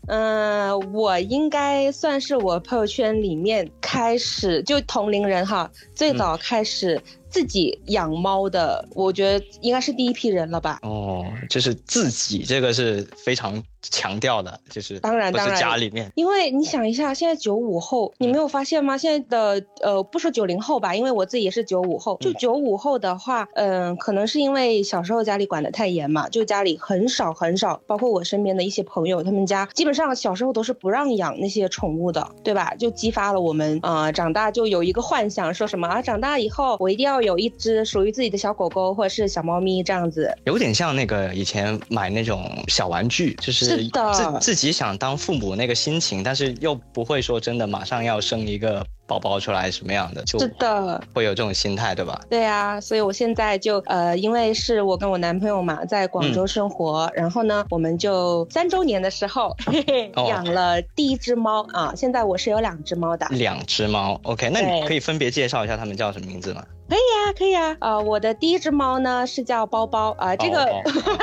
我应该算是我朋友圈里面开始就同龄人哈，最早开始。自己养猫的，我觉得应该是第一批人了吧？哦，就是自己这个是非常强调的，就是当然当然家里面，因为你想一下，现在九五后，你没有发现吗？现在的呃，不说九零后吧，因为我自己也是九五后，就九五后的话，嗯，可能是因为小时候家里管得太严嘛，就家里很少很少，包括我身边的一些朋友，他们家基本上小时候都是不让养那些宠物的，对吧？就激发了我们啊，长大就有一个幻想，说什么啊，长大以后我一定要。有一只属于自己的小狗狗或者是小猫咪这样子，有点像那个以前买那种小玩具，就是自自己想当父母那个心情，但是又不会说真的马上要生一个。宝宝出来什么样的，就是的，会有这种心态，对吧？对啊，所以我现在就呃，因为是我跟我男朋友嘛，在广州生活，然后呢，我们就三周年的时候 (laughs) 嘿嘿养了第一只猫啊。现在我是有两只猫的，两只猫，OK，那你可以分别介绍一下它们叫什么名字吗？可以呀，可以呀。呃，我的第一只猫呢是叫包包啊，这个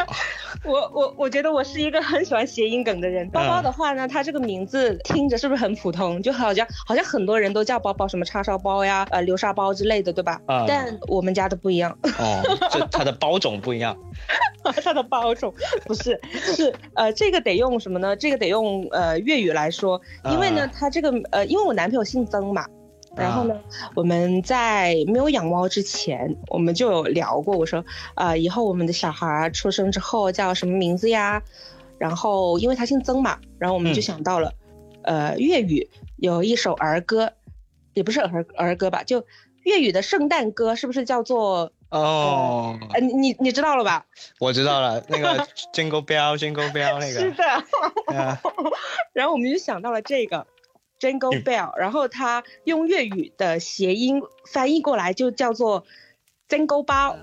(laughs) 我我我觉得我是一个很喜欢谐音梗的人。包包的话呢，它这个名字听着是不是很普通？就好像好像很多人都叫包包，什么叉烧包呀，呃，流沙包之类的，对吧？啊。但我们家的不一样。哦，就它的包种不一样。(laughs) 它的包种不是是呃，这个得用什么呢？这个得用呃粤语来说，因为呢，它这个呃，因为我男朋友姓曾嘛。然后呢，我们在没有养猫之前，我们就有聊过。我说，啊，以后我们的小孩出生之后叫什么名字呀？然后，因为他姓曾嘛，然后我们就想到了，呃，粤语有一首儿歌，也不是儿儿歌吧，就粤语的圣诞歌，是不是叫做？哦，呃，你你知道了吧？我知道了，那个 Jingle Bell，Jingle Bell 那个。(laughs) 是的。(laughs) 然后我们就想到了这个。Jingle Bell，然后它用粤语的谐音翻译过来就叫做 Jingle 包。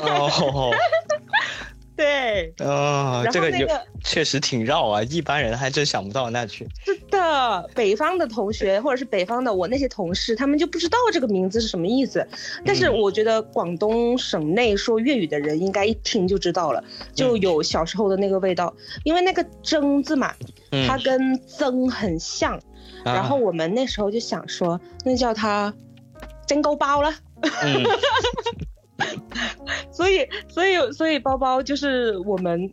哦，(laughs) 对，哦，然这个有后那个确实挺绕啊，一般人还真想不到那去。是的，北方的同学或者是北方的我那些同事，他们就不知道这个名字是什么意思。但是嗯我觉得广东省内说粤语的人应该一听就知道了，就有小时候的那个味道。因为那个“蒸”字嘛，嗯它跟“增”很像。然后我们那时候就想说，那叫它“蒸勾包”了。嗯，(laughs) 所以，所以，所以包包就是我们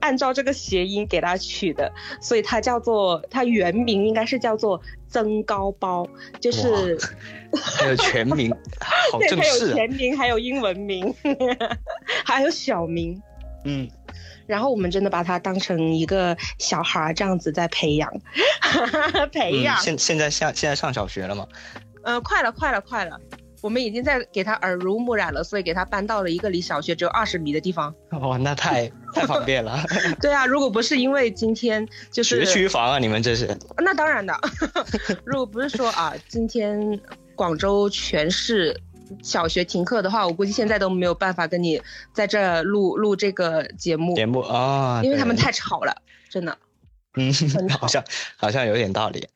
按照这个谐音给它取的，所以它叫做它原名应该是叫做增高包，就是还有全名，好对，它有正式啊。全名，还有英文名，(laughs) 还有小名。嗯，然后我们真的把他当成一个小孩儿这样子在培养，(laughs) 培养嗯，。现现在下现在上小学了吗？呃，快了，快了，快了。我们已经在给他耳濡目染了，所以给他搬到了一个离小学只有二十米的地方。哇，那太太方便了，(laughs) 对啊，如果不是因为今天就是学区房啊，你们这是。那当然的，(laughs) 如果不是说啊，今天广州全市小学停课的话，我估计现在都没有办法跟你在这儿录录这个节目，节目啊，对因为他们太吵了，真的。嗯，(laughs) 好像好像有点道理。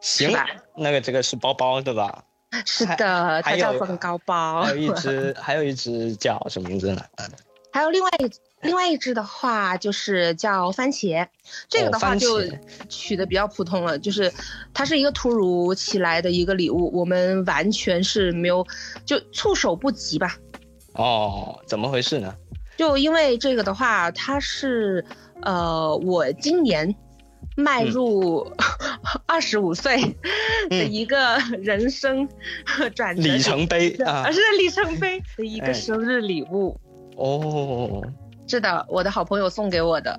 行那个这个是包包对吧？是的，它叫增高包。还有一只，还有一只叫什么名字呢？还有另外一另外一只的话，就是叫番茄，这个的话就取的比较普通了，就是它是一个突如其来的一个礼物，我们完全是没有就措手不及吧。哦，怎么回事呢？就因为这个的话，它是呃，我今年迈入二十五岁的嗯一个人生转折里程碑啊而！是里程碑的一个哎生日礼物。哦，是的，我的好朋友送给我的。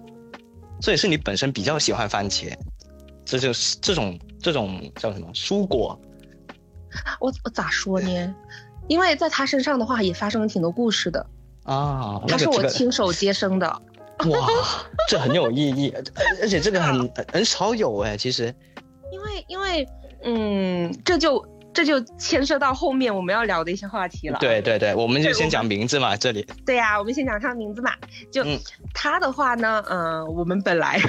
这也是你本身比较喜欢番茄，这就是这种这种叫什么蔬果我我咋说呢？因为在他身上的话也发生了挺多故事的，啊？他是我亲手接生的。(laughs) 哇，这很有意义，而且这个很很少有哎，其实因为因为嗯，这就这就牵涉到后面我们要聊的一些话题了。对对对，我们就先讲名字嘛，这里对呀、我们先讲他的名字嘛。就、嗯他的话呢，嗯、我们本来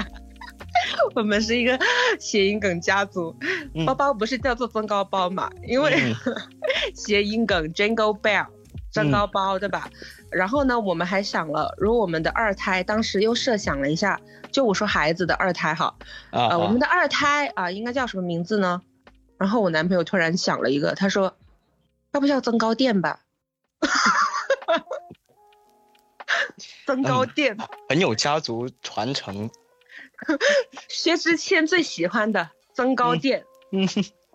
(laughs) 我们是一个谐音梗家族，嗯包包不是叫做增高包嘛，因为、嗯 (laughs) 谐音梗 Jingle Bell。增高包、对吧？然后呢，我们还想了，如果我们的二胎当时又设想了一下，就我说孩子的二胎哈，啊呃，我们啊的二胎啊、应该叫什么名字呢？然后我男朋友突然想了一个，他说，要不叫增高垫吧？(laughs) 增高垫，很有家族传承，(laughs) 薛之谦最喜欢的增高垫。嗯，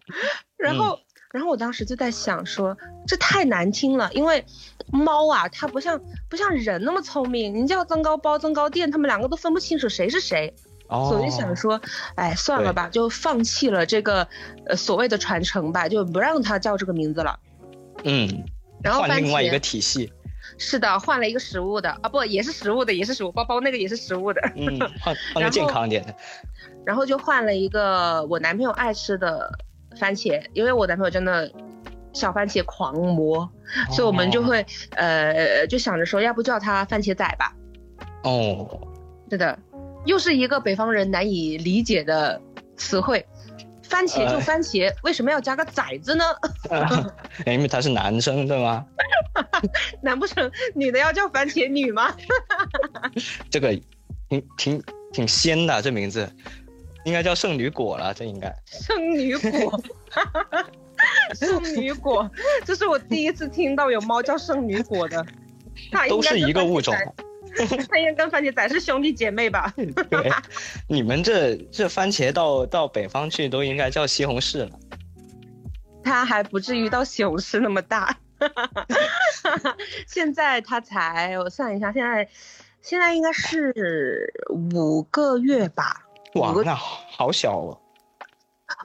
(laughs) 然后，然后我当时就在想说，这太难听了，因为猫啊，它不像不像人那么聪明，你叫增高包、增高垫，他们两个都分不清楚谁是谁。哦，所以想说，哎，算了吧，就放弃了这个呃所谓的传承吧，就不让它叫这个名字了。嗯，换然后换另外一个体系，是的，换了一个食物的啊，不也是食物的，也是食物，包包那个也是食物的，嗯，(laughs) 换换个健康一点的，然后就换了一个我男朋友爱吃的番茄，因为我男朋友真的小番茄狂魔，所以我们就会呃就想着说，要不叫他番茄仔吧。哦，是的，又是一个北方人难以理解的词汇。番茄就呃番茄，为什么要加个崽子呢？因为他是男生对吗？(laughs) 难不成女的要叫番茄女吗？(laughs) 这个挺挺挺仙的，这名字应该叫圣女果了，这应该。圣女果，(laughs) 圣女果，这是我第一次听到有猫叫圣女果的。它都是一个物种仔，(laughs) 它应该跟番茄仔是兄弟姐妹吧？(laughs) 对，你们这这番茄到到北方去都应该叫西红柿了。它还不至于到西红柿那么大。(laughs) 现在它才，我算一下，现在现在应该是五个月吧？哇那好小哦。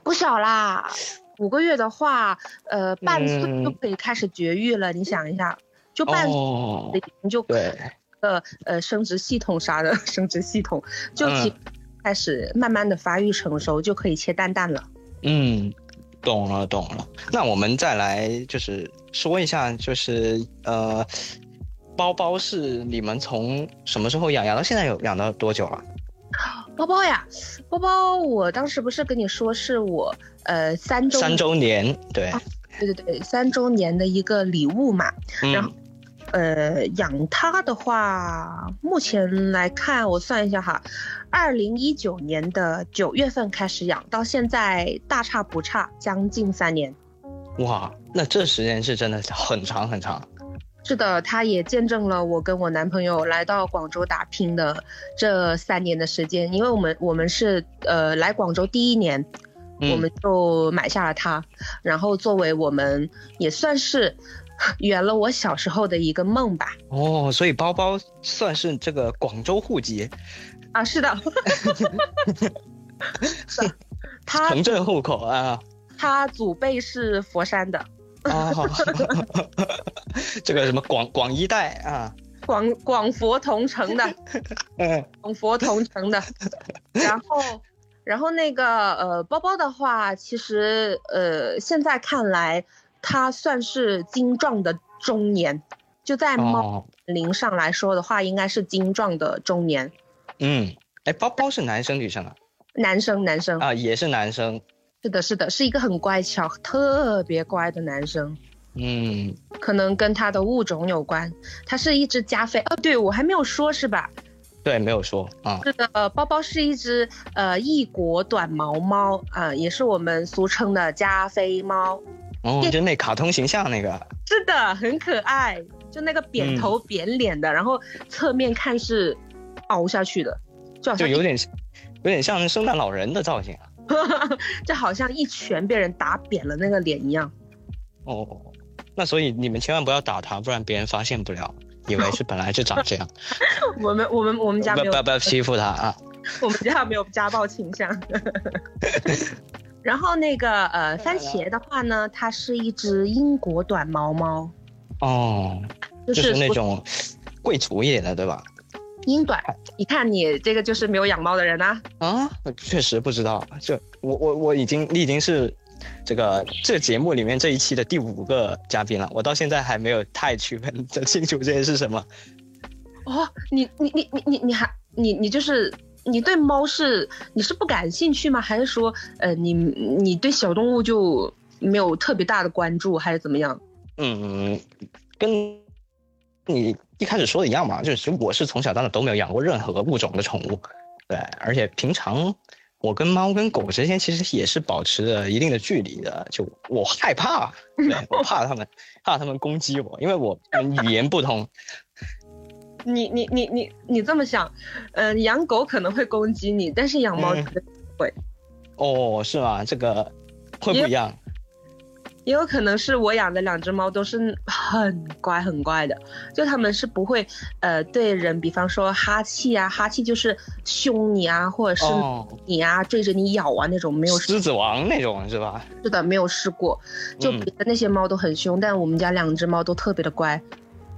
不小啦。五个月的话，呃，半岁嗯就可以开始绝育了。你想一下，就半岁就对，呃呃生殖系统啥的 (laughs) 生殖系统，就开始慢慢的发育成熟，就可以切蛋蛋了。嗯，懂了懂了。那我们再来就是说一下，就是呃，包包是你们从什么时候养？养到现在有养到多久了？包包呀，包包，我当时不是跟你说是我呃三周三周年，对，对对对，三周年的一个礼物嘛。然后呃养它的话，目前来看我算一下哈，二零一九年的九月份开始养，到现在大差不差，将近三年。哇，那这时间是真的很长很长。是的，它也见证了我跟我男朋友来到广州打拼的这三年的时间。因为我们我们是呃来广州第一年，我们就买下了它，然后作为我们也算是 (laughs) 圆了我小时候的一个梦吧。哦，所以包包算是这个广州户籍啊？是的，(laughs) (laughs) 他城镇户口啊。他祖辈是佛山的。哦，这个什么广广一代啊，广广佛同城的，广佛同城的。然后，然后那个呃包包的话，其实呃现在看来，它算是精壮的中年，就在猫龄上来说的话，应该是精壮的中年。嗯，哎，包包是男生女生啊？男生，男生啊，也是男生。是的，是的，是一个很乖巧、特别乖的男生。嗯，可能跟他的物种有关。它是一只加菲哦，对我还没有说，是吧？对，没有说啊。是的，包包是一只呃异国短毛猫啊，也是我们俗称的加菲猫。哦，就那卡通形象那个。是的，很可爱，就那个扁头扁脸的，然后侧面看是凹下去的，就好像就有点有点像圣诞老人的造型啊。(laughs) 就好像一拳被人打扁了那个脸一样。哦，那所以你们千万不要打他，不然别人发现不了，以为是本来就长这样。(laughs) 我们我们我们家没有不要不要欺负他啊！(laughs) 我们家没有家暴倾向。然后那个呃，番茄的话呢，它是一只英国短毛猫。哦，就是那种贵族一点的，对吧？英短，你看你这个就是没有养猫的人呐。啊，确实不知道。就我我我已经你已经是这个这节目里面这一期的第五个嘉宾了，我到现在还没有太区分的清楚这些是什么。哦，你你你你你你还你你就是你对猫是你是不感兴趣吗？还是说呃你你对小动物就没有特别大的关注，还是怎么样？嗯，跟你。一开始说的一样嘛，就是我是从小到大都没有养过任何物种的宠物，对，而且平常我跟猫跟狗之间其实也是保持着一定的距离的，就我害怕，对我怕它们，怕它们攻击我，因为我语言不通。你你你你你这么想，嗯，养狗可能会攻击你，但是养猫不会。哦，是吗？这个会不一样。也有可能是我养的两只猫都是很乖很乖的，就它们是不会，呃，对人，比方说哈气啊，哈气就是凶你啊，或者是你啊，追着你咬啊那种，没有狮子王那种是吧？是的，没有试过，就别的那些猫都很凶，但我们家两只猫都特别的乖，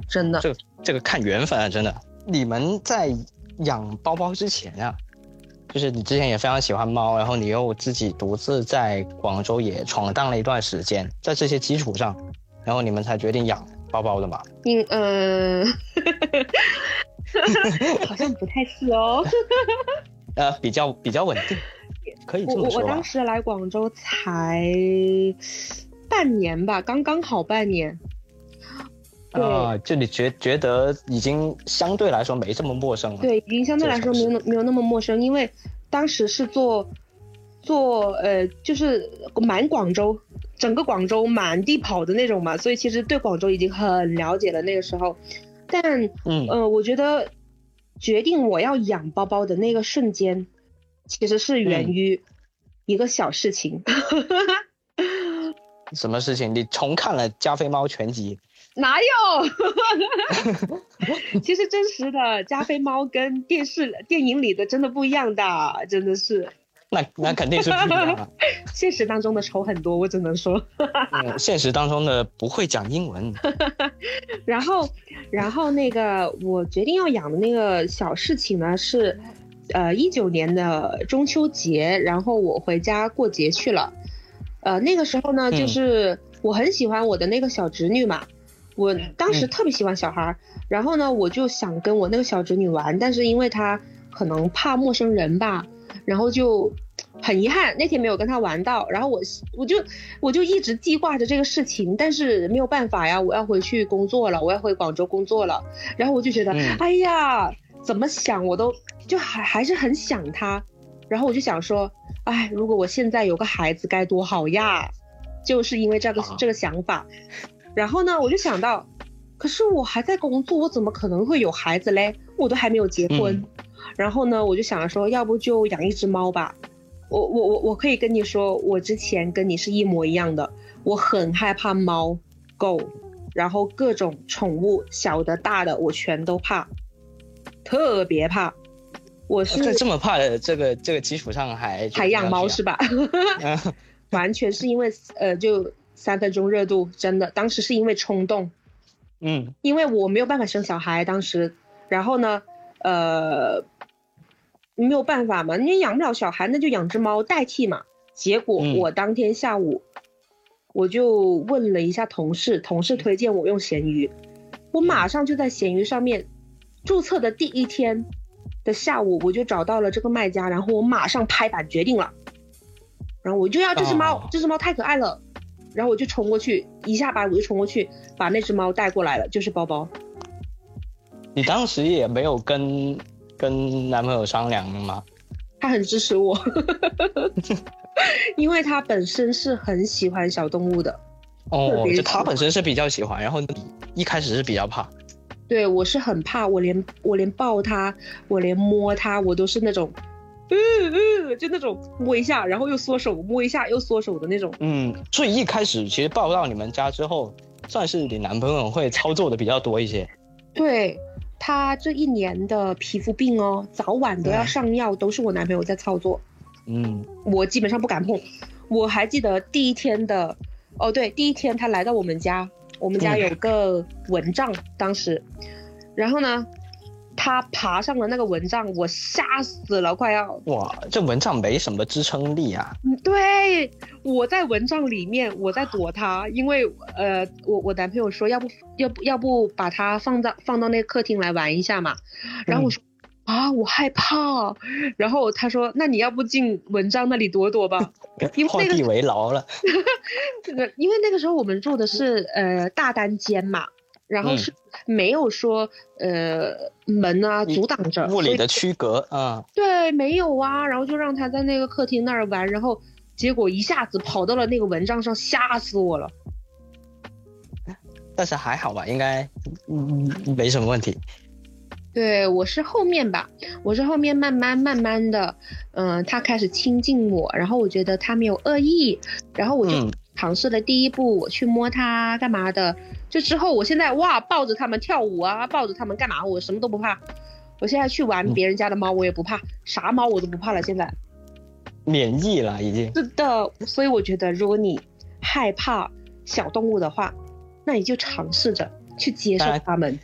真的。这这个看缘分啊，真的。你们在养包包之前啊？就是你之前也非常喜欢猫，然后你又自己独自在广州也闯荡了一段时间，在这些基础上，然后你们才决定养包包的嘛？嗯呃，(laughs) 好像不太是哦。(laughs) 呃，比较比较稳定，可以这么说。我我当时来广州才半年吧，刚刚好半年。啊，就你觉觉得已经相对来说没这么陌生了。对，已经相对来说没有没有那么陌生，因为当时是做做呃，就是满广州，整个广州满地跑的那种嘛，所以其实对广州已经很了解了那个时候。但嗯呃，我觉得决定我要养包包的那个瞬间，其实是源于一个小事情。(laughs) 什么事情？你重看了加菲猫全集？哪有？(laughs) 其实真实的加菲猫跟电视电影里的真的不一样的，真的是。那那肯定是不一样。(laughs) 现实当中的丑很多，我只能说。嗯，现实当中的不会讲英文。(laughs) 然后，然后那个我决定要养的那个小事情呢，是呃一九年的中秋节，然后我回家过节去了。呃，那个时候呢，就是我很喜欢我的那个小侄女嘛，我当时特别喜欢小孩儿，然后呢，我就想跟我那个小侄女玩，但是因为她可能怕陌生人吧，然后就很遗憾那天没有跟她玩到，然后我我就我就一直记挂着这个事情，但是没有办法呀，我要回去工作了，我要回广州工作了，然后我就觉得，哎呀，怎么想我都就还还是很想她，然后我就想说。哎，如果我现在有个孩子该多好呀！就是因为这个这个想法，然后呢，我就想到，可是我还在工作，我怎么可能会有孩子嘞？我都还没有结婚。然后呢，我就想着说，要不就养一只猫吧。我我我我可以跟你说，我之前跟你是一模一样的，我很害怕猫、狗，然后各种宠物，小的大的我全都怕，特别怕。我是在这么怕的这个这个基础上还还养猫是吧？(laughs) (laughs) 完全是因为呃，就三分钟热度，真的，当时是因为冲动，嗯，因为我没有办法生小孩，当时，然后呢，呃，没有办法嘛，你养不了小孩，那就养只猫代替嘛。结果我当天下午，我就问了一下同事，同事推荐我用闲鱼，我马上就在闲鱼上面注册的第一天。的下午，我就找到了这个卖家，然后我马上拍板决定了，然后我就要这只猫，这只猫太可爱了，然后我就冲过去，一下把我就冲过去，把那只猫带过来了，就是包包。你当时也没有跟跟男朋友商量吗？他很支持我，(laughs) 因为他本身是很喜欢小动物的。哦，就他本身是比较喜欢，然后一开始是比较怕。对，我是很怕，我连我连抱它，我连摸它，我都是那种，嗯嗯，就那种摸一下，然后又缩手，摸一下又缩手的那种。嗯，所以一开始其实抱到你们家之后，算是你男朋友会操作的比较多一些。对，他这一年的皮肤病哦，早晚都要上药，都是我男朋友在操作。嗯，我基本上不敢碰。我还记得第一天的，哦对，第一天他来到我们家。我们家有个蚊帐，当时，然后呢，他爬上了那个蚊帐，我吓死了，快要哇！这蚊帐没什么支撑力啊。嗯，对，我在蚊帐里面，我在躲他，因为呃，我我男朋友说要不要不要不把它放到放到那个客厅来玩一下嘛，然后我说啊，我害怕，然后他说那你要不进蚊帐那里躲躲吧。因为那个地为牢了，(laughs) 这个因为那个时候我们住的是呃大单间嘛，然后是没有说呃门啊阻挡着物理的区隔啊，对，没有啊，然后就让他在那个客厅那儿玩，然后结果一下子跑到了那个蚊帐上，吓死我了。但是还好吧，应该嗯没什么问题。对我是后面吧，我是后面慢慢慢慢的，嗯，他开始亲近我，然后我觉得他没有恶意，然后我就尝试了第一步，我去摸他干嘛的，就之后我现在哇抱着他们跳舞啊，抱着他们干嘛，我什么都不怕，我现在去玩别人家的猫我也不怕，啥猫我都不怕了，现在免疫了已经。是的，所以我觉得如果你害怕小动物的话，那你就尝试着去接受它们。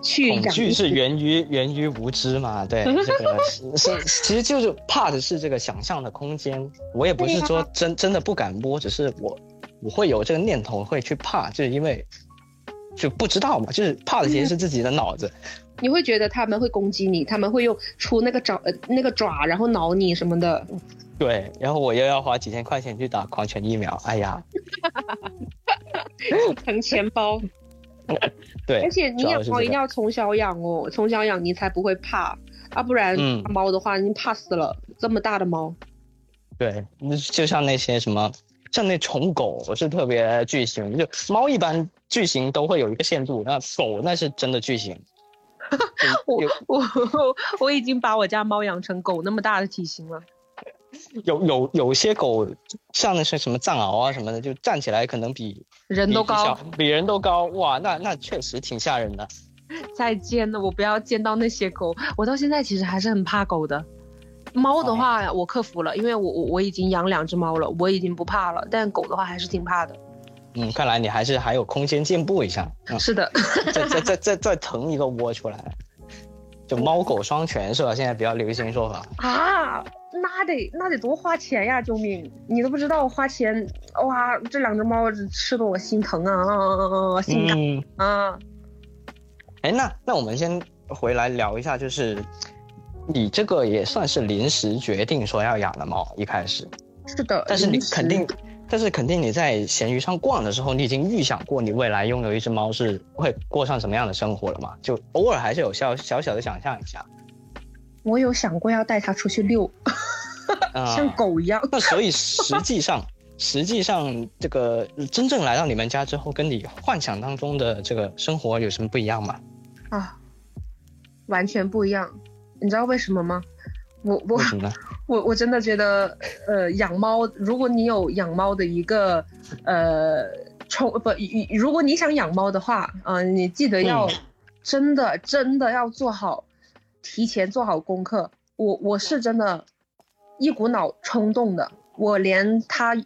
去恐惧是源于源于无知嘛？对，这个是 (laughs) 其实就是怕的是这个想象的空间。我也不是说真真的不敢摸，只是我我会有这个念头会去怕，就是因为就不知道嘛，就是怕的其实是自己的脑子。(laughs) 你会觉得他们会攻击你，他们会用出那个爪呃那个爪，然后挠你什么的。对，然后我又要花几千块钱去打狂犬疫苗，哎呀，(laughs) 疼钱包。对，而且你养猫一定要从小养哦，从小养你才不会怕啊，不然猫的话你怕死了。这么大的猫，对，就像那些什么，像那宠狗我是特别巨型，就猫一般巨型都会有一个限度，那狗那是真的巨型。(laughs) 我我 (laughs) 我已经把我家猫养成狗那么大的体型了。有有有些狗，像那些什么藏獒啊什么的，就站起来可能比人都高，比人都高，哇，那那确实挺吓人的。再见了，我不要见到那些狗。我到现在其实还是很怕狗的。猫的话我克服了，因为我我我已经养两只猫了，我已经不怕了。但狗的话还是挺怕的。嗯，看来你还是还有空间进步一下。是的，再再再再再腾一个窝出来。就猫狗双全是吧？现在比较流行说法。啊，那得那得多花钱呀！救命，你都不知道花钱哇！这两只猫吃的我心疼啊，心疼嗯，啊。哎，那那我们先回来聊一下，就是你这个也算是临时决定说要养的猫，一开始，是的，但是你肯定，但是肯定你在闲鱼上逛的时候，你已经预想过你未来拥有一只猫是会过上什么样的生活了嘛？就偶尔还是有小小小的想象一下。我有想过要带它出去遛，啊 (laughs) 像狗一样。那所以实际上，(laughs) 实际上这个真正来到你们家之后，跟你幻想当中的这个生活有什么不一样吗？啊，完全不一样。你知道为什么吗？我我为什么呢？我我真的觉得，呃，养猫，如果你有养猫的一个，呃，宠不，如果你想养猫的话，嗯、你记得要嗯真的真的要做好，提前做好功课。我我是真的，一股脑冲动的，我连它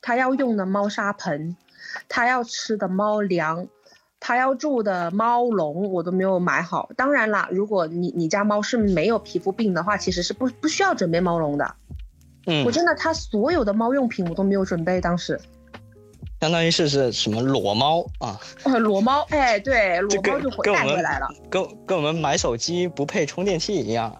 它要用的猫砂盆，它要吃的猫粮。它要住的猫笼我都没有买好。当然啦，如果你你家猫是没有皮肤病的话，其实是不不需要准备猫笼的。嗯我，真的，他所有的猫用品我都没有准备。当时，相当于是是什么裸猫啊？呃，裸猫，哎，对，(laughs) 裸猫就带回来了。跟跟我们买手机不配充电器一样。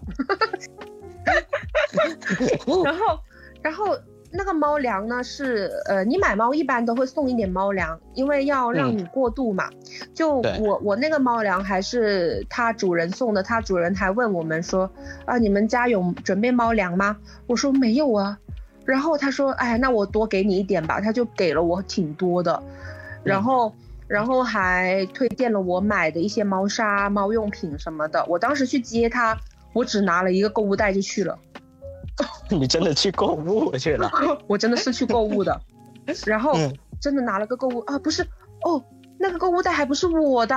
(laughs) 然后，然后那个猫粮呢是，呃，你买猫一般都会送一点猫粮，因为要让嗯你过渡嘛。就我我那个猫粮还是它主人送的，它主人还问我们说，啊，你们家有准备猫粮吗？我说没有啊。然后他说，哎，那我多给你一点吧，他就给了我挺多的，然后。然后还推荐了我买的一些猫砂、猫用品什么的。我当时去接它，我只拿了一个购物袋就去了。(laughs) 你真的去购物 (laughs) 去了？我真的是去购物的，然后嗯真的拿了个购物啊，不是哦，那个购物袋还不是我的，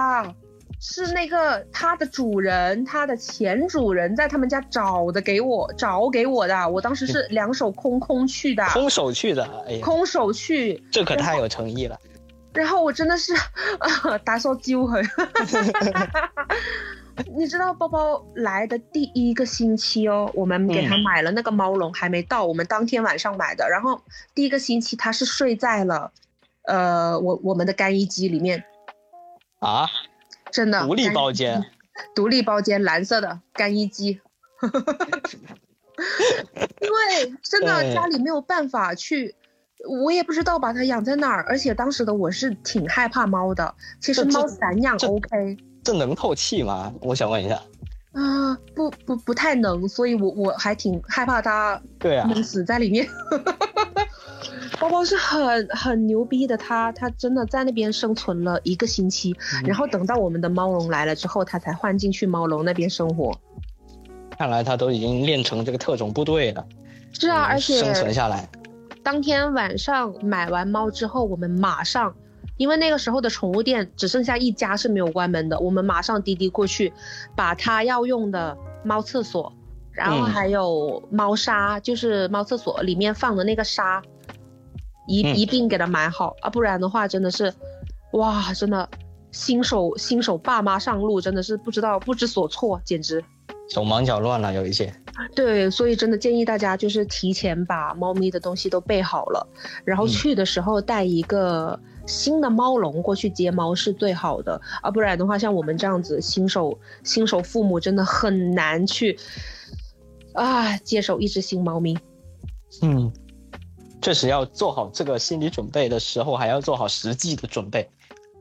是那个它的主人，它的前主人在他们家找的，给我找给我的，我当时是两手空空去的，空手去的，哎呀，空手去，这可太有诚意了。然后我真的是啊，打手揪回。(laughs) (laughs) 你知道包包来的第一个星期哦，我们给他嗯买了那个猫笼，还没到，我们当天晚上买的。然后第一个星期他是睡在了，呃，我我们的干衣机里面，啊，真的独立包间，独立包间，蓝色的干衣机。(laughs) 因为真的家里没有办法去，我也不知道把它养在哪儿，而且当时的我是挺害怕猫的。其实猫散养 OK 这能透气吗？我想问一下。啊、不不不太能，所以我我还挺害怕它对啊，闷死在里面。(laughs) 包包是很很牛逼的，它它真的在那边生存了一个星期，嗯然后等到我们的猫笼来了之后，它才换进去猫笼那边生活。看来它都已经练成这个特种部队了。是啊，嗯而且生存下来。当天晚上买完猫之后，我们马上，因为那个时候的宠物店只剩下一家是没有关门的，我们马上滴滴过去，把它要用的猫厕所，然后嗯还有猫砂，就是猫厕所里面放的那个沙，一、嗯一并给它买好啊，不然的话真的是，哇，真的新手新手爸妈上路真的是不知道不知所措，简直。手忙脚乱了，有一些。对，所以真的建议大家就是提前把猫咪的东西都备好了，然后嗯去的时候带一个新的猫笼过去接猫是最好的啊，不然的话，像我们这样子新手新手父母真的很难去啊接手一只新猫咪。嗯，确实要做好这个心理准备的时候，还要做好实际的准备。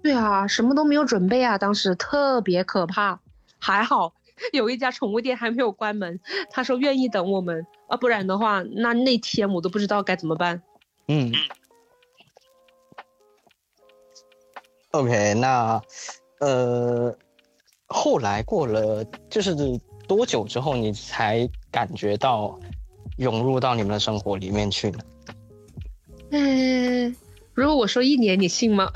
对啊，什么都没有准备啊，当时特别可怕，还好 (laughs) 有一家宠物店还没有关门，他说愿意等我们啊，不然的话，那那天我都不知道该怎么办。嗯。OK，那呃，后来过了就是多久之后，你才感觉到涌入到你们的生活里面去呢？嗯，如果我说一年，你信吗？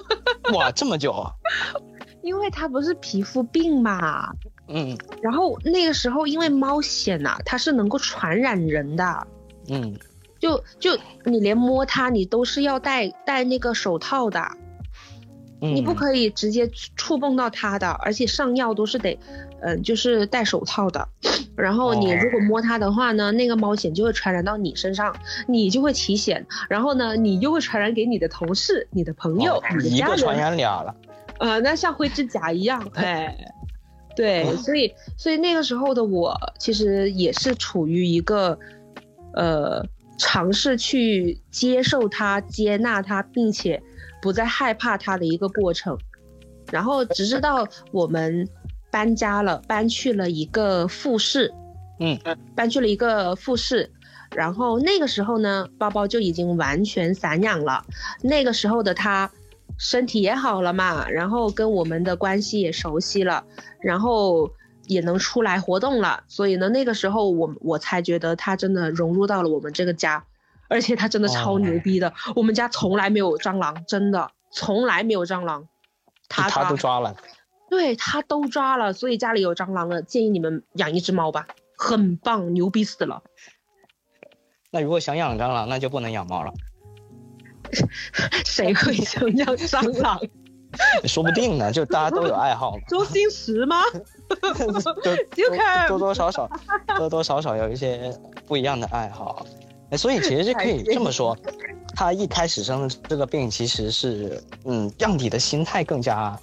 (laughs) 哇，这么久啊！(laughs) 因为它不是皮肤病嘛，嗯然后那个时候因为猫癣呐、它是能够传染人的，嗯，就就你连摸它，你都是要戴戴那个手套的。你不可以直接触碰到它的，而且上药都是得，嗯，就是戴手套的。然后你如果摸它的话呢，那个猫藓就会传染到你身上，你就会起癣，然后呢，你又会传染给你的同事、你的朋友、你的家人。一个传染俩了。(laughs) 呃，那像灰指甲一样，哎，对，所以所以那个时候的我其实也是处于一个，呃，尝试去接受它、接纳它，并且。不再害怕它的一个过程，然后直至到我们搬家了，搬去了一个复式，嗯，搬去了一个复式，然后那个时候呢，包包就已经完全散养了。那个时候的他身体也好了嘛，然后跟我们的关系也熟悉了，然后也能出来活动了。所以呢，那个时候我我才觉得他真的融入到了我们这个家。而且它真的超牛逼的，我们家从来没有蟑螂，真的从来没有蟑螂，他他都抓了，对他都抓了，所以家里有蟑螂了，建议你们养一只猫吧，很棒，牛逼死了。那如果想养蟑螂，那就不能养猫了。谁会想养蟑螂？(laughs) 说不定呢，就大家都有爱好嘛。(laughs) 周星驰吗？(laughs) 就多多少少，多多少少有一些不一样的爱好。所以其实就可以这么说，他一开始生的这个病，其实是嗯，让你的心态更加，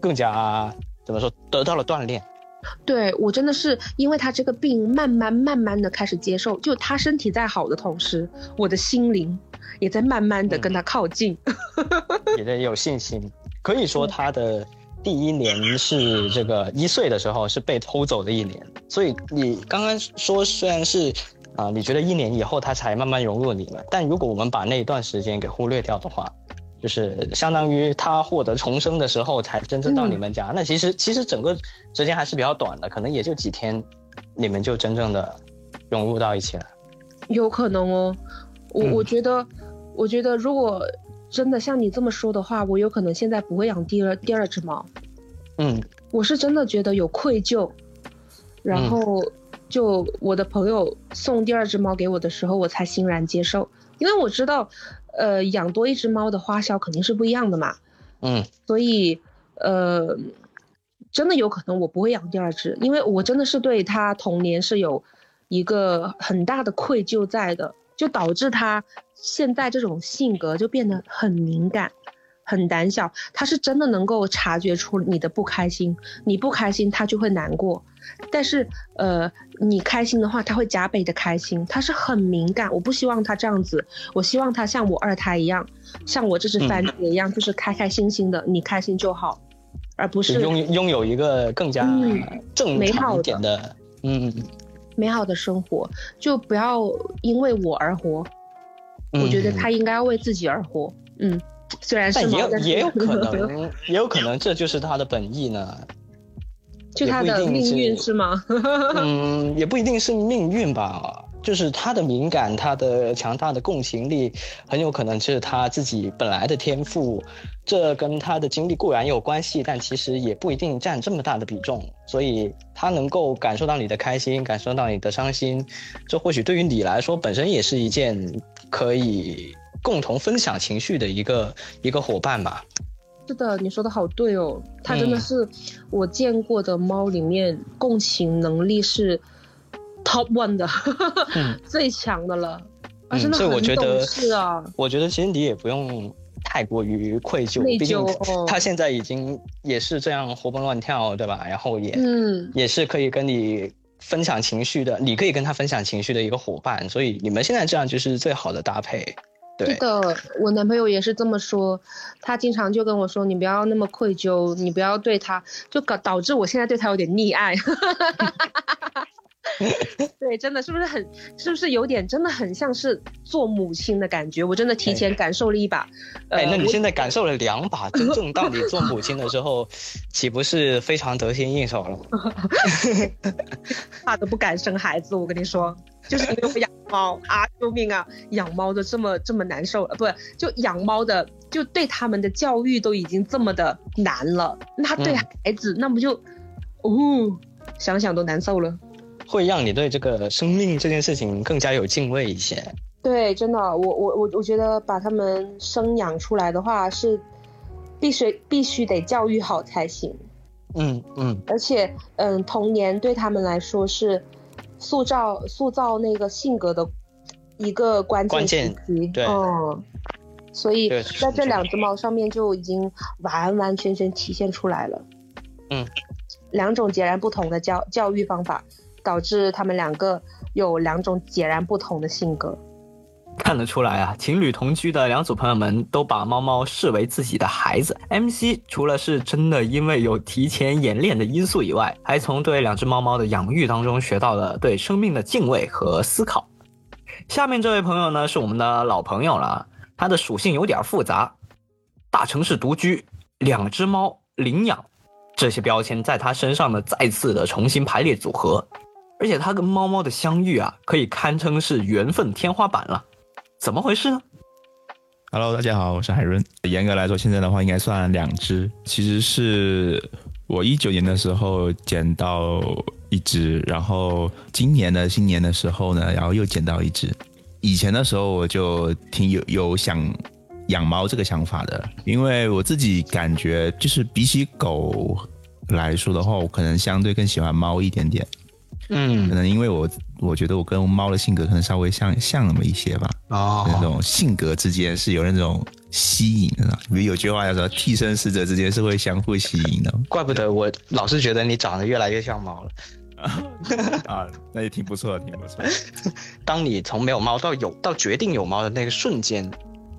更加怎么说，得到了锻炼。对我真的是因为他这个病，慢慢慢慢的开始接受，就他身体在好的同时，我的心灵也在慢慢的跟他靠近，(laughs) 也在有信心。可以说他的第一年是这个一岁的时候是被偷走的一年，所以你刚刚说虽然是。啊，你觉得一年以后它才慢慢融入你们？但如果我们把那一段时间给忽略掉的话，就是相当于它获得重生的时候才真正到你们家。那其实其实整个时间还是比较短的，可能也就几天，你们就真正的融入到一起了。有可能哦，我我觉得，我觉得如果真的像你这么说的话，我有可能现在不会养第二第二只猫。嗯，我是真的觉得有愧疚，然后。就我的朋友送第二只猫给我的时候，我才欣然接受，因为我知道，呃，养多一只猫的花销肯定是不一样的嘛。嗯，所以，呃，真的有可能我不会养第二只，因为我真的是对它童年是有一个很大的愧疚在的，就导致它现在这种性格就变得很敏感。很胆小，他是真的能够察觉出你的不开心，你不开心他就会难过，但是呃你开心的话他会加倍的开心，他是很敏感，我不希望他这样子，我希望他像我二胎一样，像我这只番茄一样，就是开开心心的，你开心就好，而不是拥拥有一个更加正常一点的嗯美好的生活，就不要因为我而活，我觉得他应该要为自己而活，嗯。虽然但也有也有可能，(laughs) 也有可能这就是他的本意呢。就他的命运是吗？(laughs) 嗯，也不一定是命运吧。就是他的敏感，他的强大的共情力，很有可能是他自己本来的天赋。这跟他的经历固然有关系，但其实也不一定占这么大的比重。所以他能够感受到你的开心，感受到你的伤心，这或许对于你来说本身也是一件可以。共同分享情绪的一个一个伙伴吧。是的，你说的好对哦，它真的是我见过的猫里面共情能力是 top one 的，(laughs) 最强的了。啊，真的很懂事啊。我觉得其实你也不用太过于愧疚，毕竟他现在已经也是这样活蹦乱跳，对吧？然后也嗯，也是可以跟你分享情绪的，你可以跟他分享情绪的一个伙伴，所以你们现在这样就是最好的搭配。是的，我男朋友也是这么说，他经常就跟我说：“你不要那么愧疚，你不要对他，就搞导致我现在对他有点溺爱。(laughs) ” (laughs) 对，真的是不是很，是不是有点真的很像是做母亲的感觉？我真的提前感受了一把。哎，那你现在感受了两把，真正到你做母亲的时候，(laughs) 岂不是非常得心应手了？(laughs) 怕都不敢生孩子，我跟你说。就是因为我养猫啊，救命啊！养猫的这么这么难受，不就养猫的就对他们的教育都已经这么的难了，那对孩子那不就，哦，想想都难受了。会让你对这个生命这件事情更加有敬畏一些。对，真的，我我我我觉得把他们生养出来的话是，必须必须得教育好才行。嗯嗯，而且嗯，童年对他们来说是塑造塑造那个性格的一个关关键键时期。对嗯，所以在这两只猫上面就已经完完全全体现出来了。嗯，两种截然不同的教教育方法，导致他们两个有两种截然不同的性格。看得出来啊，情侣同居的两组朋友们都把猫猫视为自己的孩子。MC 除了是真的因为有提前演练的因素以外，还从对两只猫猫的养育当中学到了对生命的敬畏和思考。下面这位朋友呢，是我们的老朋友了，他的属性有点复杂，大城市独居，两只猫，领养，这些标签在他身上呢再次的重新排列组合，而且他跟猫猫的相遇啊，可以堪称是缘分天花板了。怎么回事呢？Hello，大家好，我是海润。严格来说，现在的话应该算两只。其实是我一九年的时候捡到一只，然后今年的新年的时候呢，然后又捡到一只。以前的时候我就挺有有想养猫这个想法的，因为我自己感觉就是比起狗来说的话，我可能相对更喜欢猫一点点。可嗯，能因为我我觉得我跟猫的性格可能稍微像像那么一些吧。哦那哦，种性格之间是有那种吸引的，比如有句话叫做“替身使者之间是会相互吸引的 (laughs) 怪不得我老是觉得你长得越来越像猫了。(laughs) ”啊，那也挺不错的，挺不错的。(laughs) 当你从没有猫到有到决定有猫的那个瞬间，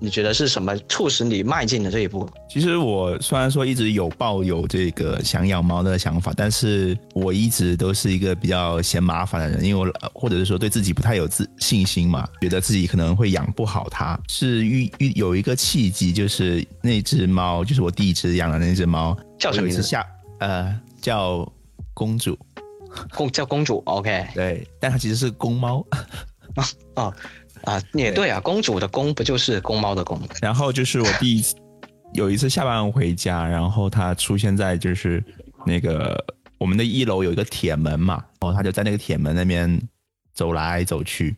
你觉得是什么促使你迈进了这一步？其实我虽然说一直有抱有这个想养猫的想法，但是我一直都是一个比较嫌麻烦的人，因为我或者是说对自己不太有自信心嘛，觉得自己可能会养不好它。是遇遇有一个契机，就是那只猫，就是我第一只养的那只猫，叫什么名字下呃叫公主，公叫公主，OK，对，但它其实是公猫。(laughs) 哦，啊，也对啊，公主的公不就是公猫的公？然后就是我第一次有一次下班回家，然后它出现在就是那个我们的一楼有一个铁门嘛，然后它就在那个铁门那边走来走去。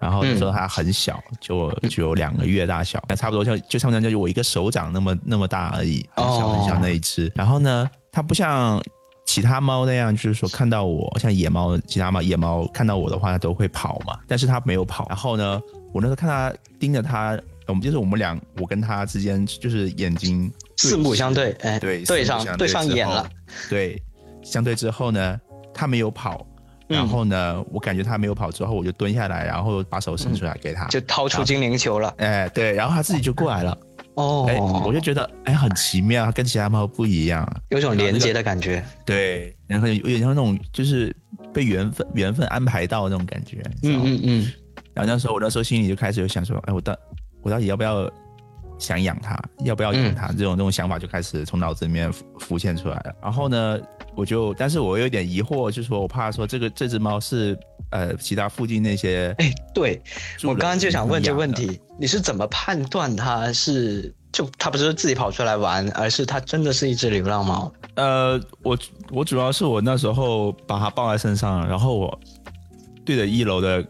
然后那时候它很小，就只有两个月大小，那差不多像就像就我一个手掌那么那么大而已，很小很小那一只。然后呢，它不像其他猫那样，就是说看到我，像野猫，其他猫野猫看到我的话，它都会跑嘛，但是它没有跑。然后呢，我那时候看它盯着它，我们就是我们俩，我跟它之间就是眼睛四目相对，哎，对，对上对上眼了，，对，相对之后呢，它没有跑。嗯然后呢，我感觉它没有跑之后，我就蹲下来，然后把手伸出来给它，就掏出精灵球了。哎，对，然后它自己就过来了，哦，哎，我就觉得哎很奇妙，它跟其他猫不一样，有种连接的感觉。对，然后有有点像那种就是被缘分缘分安排到那种感觉，嗯嗯嗯，然后那时候我那时候心里就开始有想说，哎，我到我到底要不要想养它，要不要养它？这种这种想法就开始从脑子里面浮浮现出来了。然后呢，我就，但是我有点疑惑，就是说我怕说这个这只猫是呃其他附近那些，哎，对我刚刚就想问这个问。题，你是怎么判断它是就它不是自己跑出来玩，而是它真的是一只流浪猫？呃，我我主要是我那时候把它抱在身上，然后我对着一楼的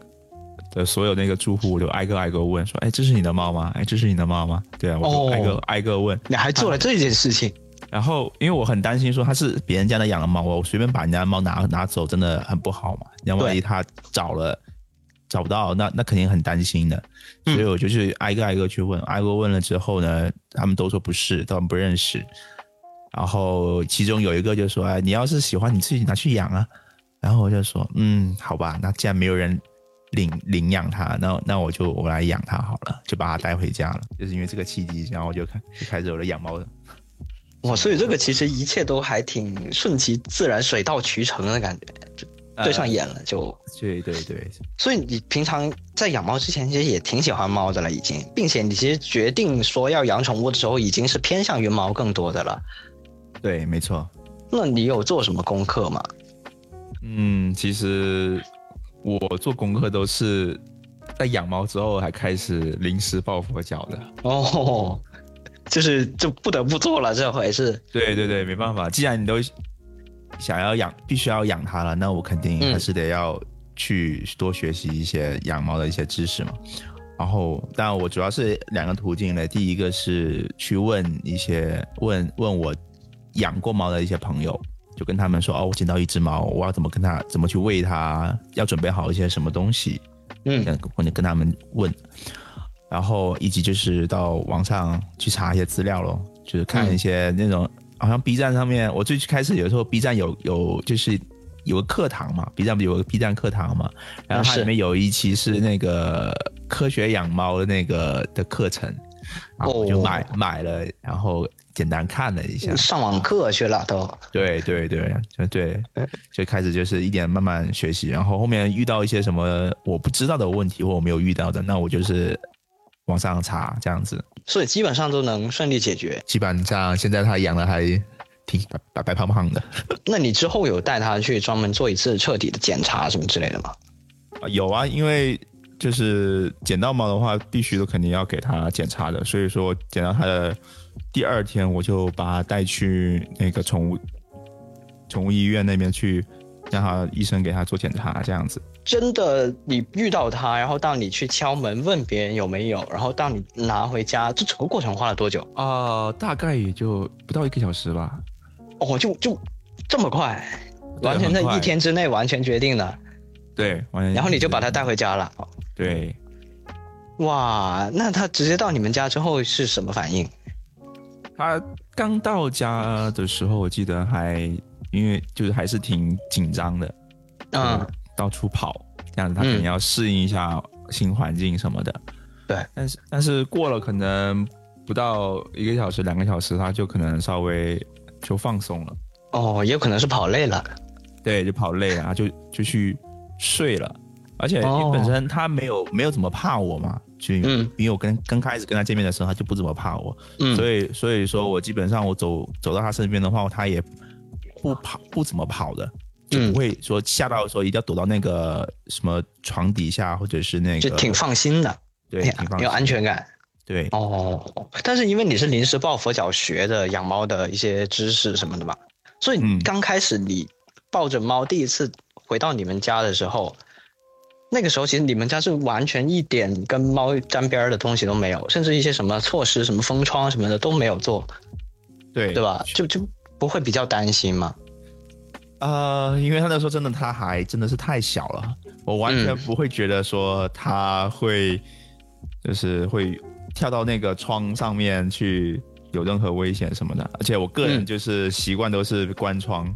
的所有那个住户，我就挨个挨个问说，哎，这是你的猫吗？哎，这是你的猫吗？对啊，我就挨个、哦挨个问。你还做了这件事情？然后，因为我很担心说它是别人家的养的猫，我随便把人家的猫拿拿走，真的很不好嘛。然后万一他找了找不到，那那肯定很担心的。所以我就去挨个挨个去问，挨个问了之后呢，他们都说不是，他们不认识。然后其中有一个就说：“哎，你要是喜欢，你自己拿去养啊。”然后我就说：“嗯，好吧，那既然没有人领领养它，那那我就我来养它好了，就把它带回家了。就是因为这个契机，然后我就开就开始有了养猫的。哇，所以这个其实一切都还挺顺其自然、水到渠成的感觉，就对上眼了就。对对对，所以你平常在养猫之前，其实也挺喜欢猫的了，已经，并且你其实决定说要养宠物的时候，已经是偏向于猫更多的了。对，没错。那你有做什么功课吗？嗯，其实我做功课都是在养猫之后还开始临时抱佛脚的。哦，就是就不得不做了，这回事。对对对，没办法，既然你都想要养，必须要养它了，那我肯定嗯还是得要去多学习一些养猫的一些知识嘛。然后，但我主要是两个途径嘞。第一个是去问一些问问我养过猫的一些朋友，就跟他们说哦，我捡到一只猫，我要怎么跟它怎么去喂它，要准备好一些什么东西，嗯，或者跟他们问。然后以及就是到网上去查一些资料咯，就是看一些那种，好像 B 站上面，我最开始有时候 B 站有有就是有个课堂嘛，B 站不有个 B 站课堂嘛，然后它里面有一期是那个科学养猫的那个的课程，然后我就买买了，然后简单看了一下，上网课去了都，对对对，就对，就开始就是一点慢慢学习，然后后面遇到一些什么我不知道的问题或我没有遇到的，那我就是。往上查这样子，所以基本上都能顺利解决。基本上现在他养的还挺白白白胖胖的。(laughs) 那你之后有带他去专门做一次彻底的检查什么之类的吗？啊，有啊，因为就是捡到猫的话，必须都肯定要给它检查的。所以说捡到它的第二天，我就把他带去那个宠物宠物医院那边去，让他医生给他做检查这样子。真的，你遇到他，然后到你去敲门问别人有没有，然后到你拿回家，这整个过程花了多久啊？大概也就不到一个小时吧。哦，就就这么快，完全在一天之内完全决定了。对，完全。然后你就把他带回家了。对。哇，那他直接到你们家之后是什么反应？他刚到家的时候，我记得还因为就是还是挺紧张的。嗯。到处跑，这样子他肯定要适应一下新环境什么的。对，但是但是过了可能不到一个小时、两个小时，他就可能稍微就放松了。哦，也有可能是跑累了。对，就跑累了，就就去睡了。而且本身他没有没有怎么怕我嘛，就因为我跟刚开始跟他见面的时候，他就不怎么怕我。嗯，所以所以说我基本上我走走到他身边的话，他也不跑不怎么跑的。就不会说吓到说一定要躲到那个什么床底下或者是那个，就挺放心的，对，有安全感，对。哦，但是因为你是临时抱佛脚学的养猫的一些知识什么的嘛，所以刚开始你抱着猫第一次回到你们家的时候，那个时候其实你们家是完全一点跟猫沾边的东西都没有，甚至一些什么措施、什么封窗什么的都没有做，对对吧？就就不会比较担心吗？呃，因为他那时候真的他还真的是太小了，我完全不会觉得说他会就是会跳到那个窗上面去有任何危险什么的，而且我个人就是习惯都是关窗，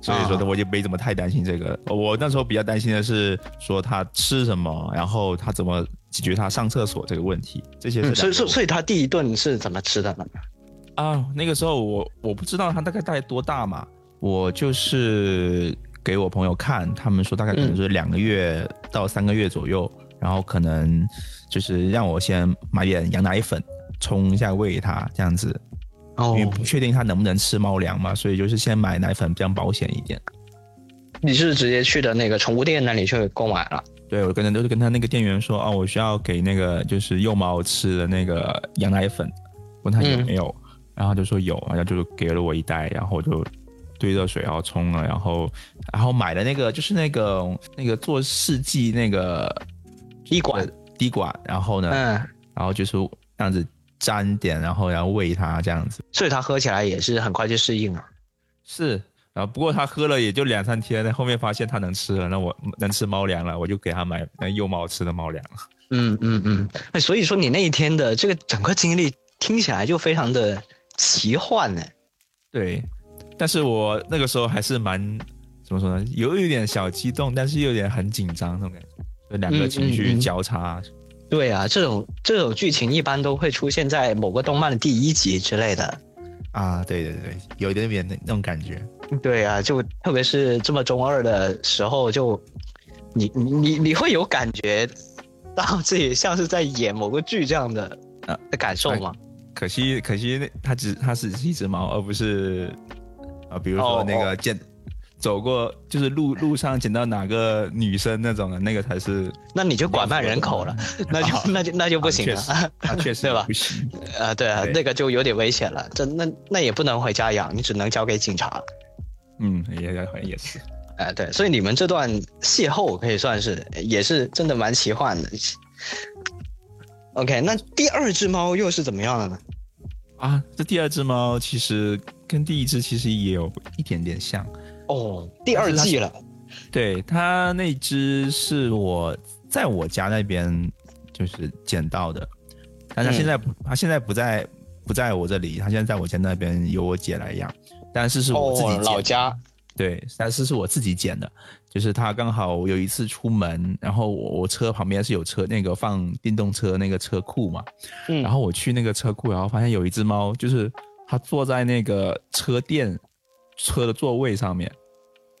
所以说我就没怎么太担心这个。我那时候比较担心的是说他吃什么，然后他怎么解决他上厕所这个问题，这些。所以，所以，所以他第一顿是怎么吃的呢？啊，那个时候我我不知道他大概大概多大嘛。我就是给我朋友看，他们说大概可能是两个月到三个月左右，然后可能就是让我先买点羊奶粉冲一下喂他这样子，因为不确定它能不能吃猫粮嘛，所以就是先买奶粉比较保险一点。你是直接去的那个宠物店那里去购买了？对，我跟他都是跟他那个店员说，哦，我需要给那个就是幼猫吃的那个羊奶粉，问他有没有，然后就说有，然后就给了我一袋，然后就。兑热水然后冲了，然后然后买的那个就是那个那个做试剂那个滴管滴管，然后呢，嗯，然后就是这样子沾点，然后然后喂它这样子，所以它喝起来也是很快就适应了。是，然后不过它喝了也就两三天，后面发现它能吃了，那我能吃猫粮了，我就给它买那幼猫吃的猫粮了。嗯嗯嗯，那所以说你那一天的这个整个经历听起来就非常的奇幻呢。对。但是我那个时候还是蛮怎么说呢，有一点小激动，但是又有点很紧张那种感觉，两个情绪交叉。对啊，这种这种剧情一般都会出现在某个动漫的第一集之类的。啊，对对对，有一点点那那种感觉。对啊，就特别是这么中二的时候，就你你你你会有感觉到自己像是在演某个剧这样的呃的感受吗？可惜可惜，那它只它是一只猫，而不是。啊，比如说那个捡走过，就是路路上捡到哪个女生那种的，那个才是。那你就拐卖人口了，(laughs) 那就 (laughs) 那就那就不行了，啊确实 (laughs) 对吧？不行。啊，对啊，那个就有点危险了，这那那也不能回家养，你只能交给警察。嗯，也也也是。哎，对，所以你们这段邂逅可以算是也是真的蛮奇幻的。OK，那第二只猫又是怎么样的呢？啊，这第二只猫其实跟第一只其实也有一点点像。哦，第二季了。对，它那只是我在我家那边就是捡到的，但它现在不，它现在不在不在我这里，它现在在我家那边由我姐来养，但是是我自己捡老家。对，但是是我自己捡的，就是它刚好有一次出门，然后我我车旁边是有车那个放电动车那个车库嘛，嗯，然后我去那个车库，然后发现有一只猫，就是它坐在那个车垫车的座位上面，就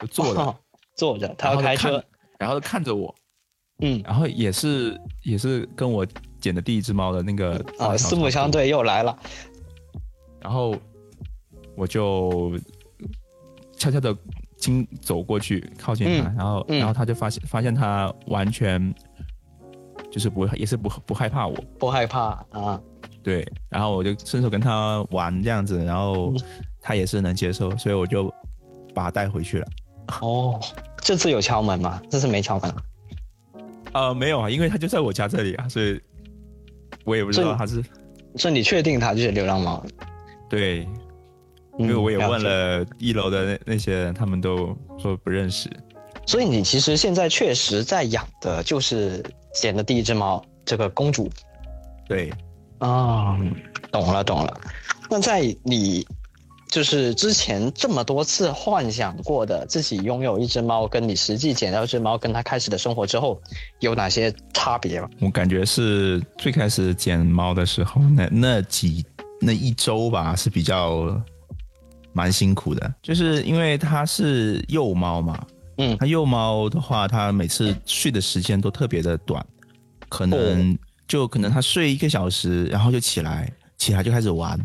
坐着。坐着，他要开车，然后看着我，嗯，然后也是也是跟我捡的第一只猫的那个啊，四目相对又来了，然后我就悄悄的经走过去靠近它，然后然后他就发现发现它完全就是不也是不不害怕我，不害怕啊，对，然后我就伸手跟他玩这样子，然后他也是能接受，所以我就把它带回去了。哦，这次有敲门吗？这次没敲门。呃，没有啊，因为他就在我家这里啊，所以我也不知道他是。所以你确定他就是流浪猫？对，因为我也问了一楼的那那些人，他们都说不认识。所以你其实现在确实在养的就是捡的第一只猫，这个公主。对，啊，懂了懂了。那在你。就是之前这么多次幻想过的自己拥有一只猫，跟你实际捡到一只猫，跟它开始的生活之后，有哪些差别吗？我感觉是最开始捡猫的时候，那那几那一周吧是比较蛮辛苦的，就是因为它是幼猫嘛，嗯，它幼猫的话，它每次睡的时间都特别的短，可能就可能它睡一个小时，然后就起来，起来就开始玩。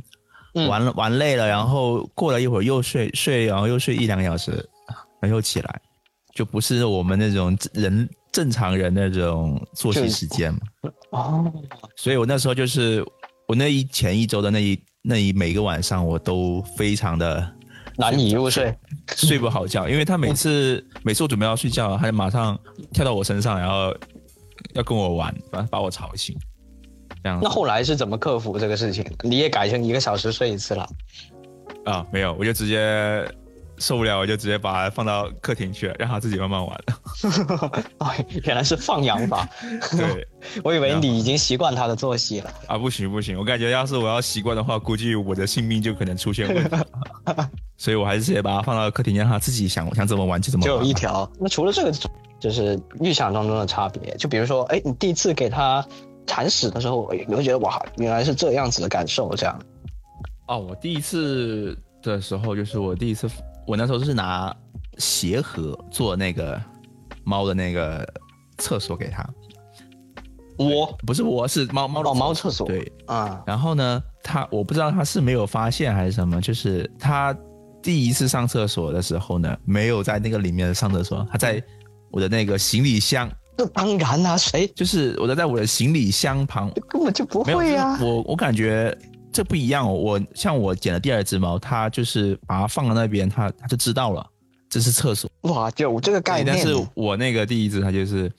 玩了玩累了，然后过了一会儿又睡睡，然后又睡一两个小时，然后又起来，就不是我们那种人正常人那种作息时间嘛。哦，所以我那时候就是我那一前一周的那一那一每个晚上我都非常的难以入睡，睡不好觉，因为他每次每次我准备要睡觉，他就马上跳到我身上，然后要跟我玩，把把我吵醒。那后来是怎么克服这个事情？你也改成一个小时睡一次了？啊，没有，我就直接受不了，我就直接把它放到客厅去了，让它自己慢慢玩。哎，(laughs) 原来是放养法。(laughs) 对，(laughs) 我以为你已经习惯它的作息了。啊，不行不行，我感觉要是我要习惯的话，估计我的性命就可能出现问题。所以我还是直接把它放到客厅，让它自己想想怎么玩就怎么。就有一条。那除了这个，就是预想当中的差别，就比如说，哎，你第一次给它。铲屎的时候，你会觉得哇，原来是这样子的感受，这样。哦，我第一次的时候，就是我第一次，我那时候是拿鞋盒做那个猫的那个厕所给它。窝不是窝，是猫猫的猫厕所。对啊。然后呢，它我不知道它是没有发现还是什么，就是它第一次上厕所的时候呢，没有在那个里面上厕所，它在我的那个行李箱。这当然啦，谁就是我在在我的行李箱旁，根本就不会呀。我我感觉这不一样。我像我捡了第二只猫，它就是把它放在那边，它它就知道了这是厕所。哇，有这个概念。但是我那个第一只，它就是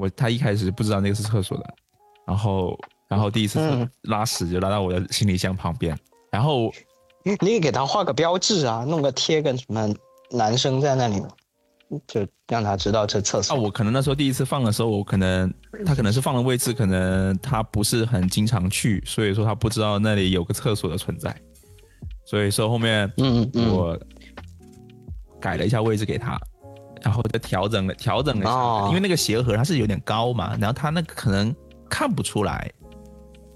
我，它一开始不知道那个是厕所的，然后然后第一次拉屎就拉到我的行李箱旁边，然后你也给它画个标志啊，弄个贴个什么男生在那里。就让他知道这厕所。啊，我可能那时候第一次放的时候，我可能他可能是放的位置，可能他不是很经常去，所以说他不知道那里有个厕所的存在。所以说后面，嗯嗯，我改了一下位置给他，然后再调整了调整了一下，因为那个鞋盒它是有点高嘛，然后他那个可能看不出来，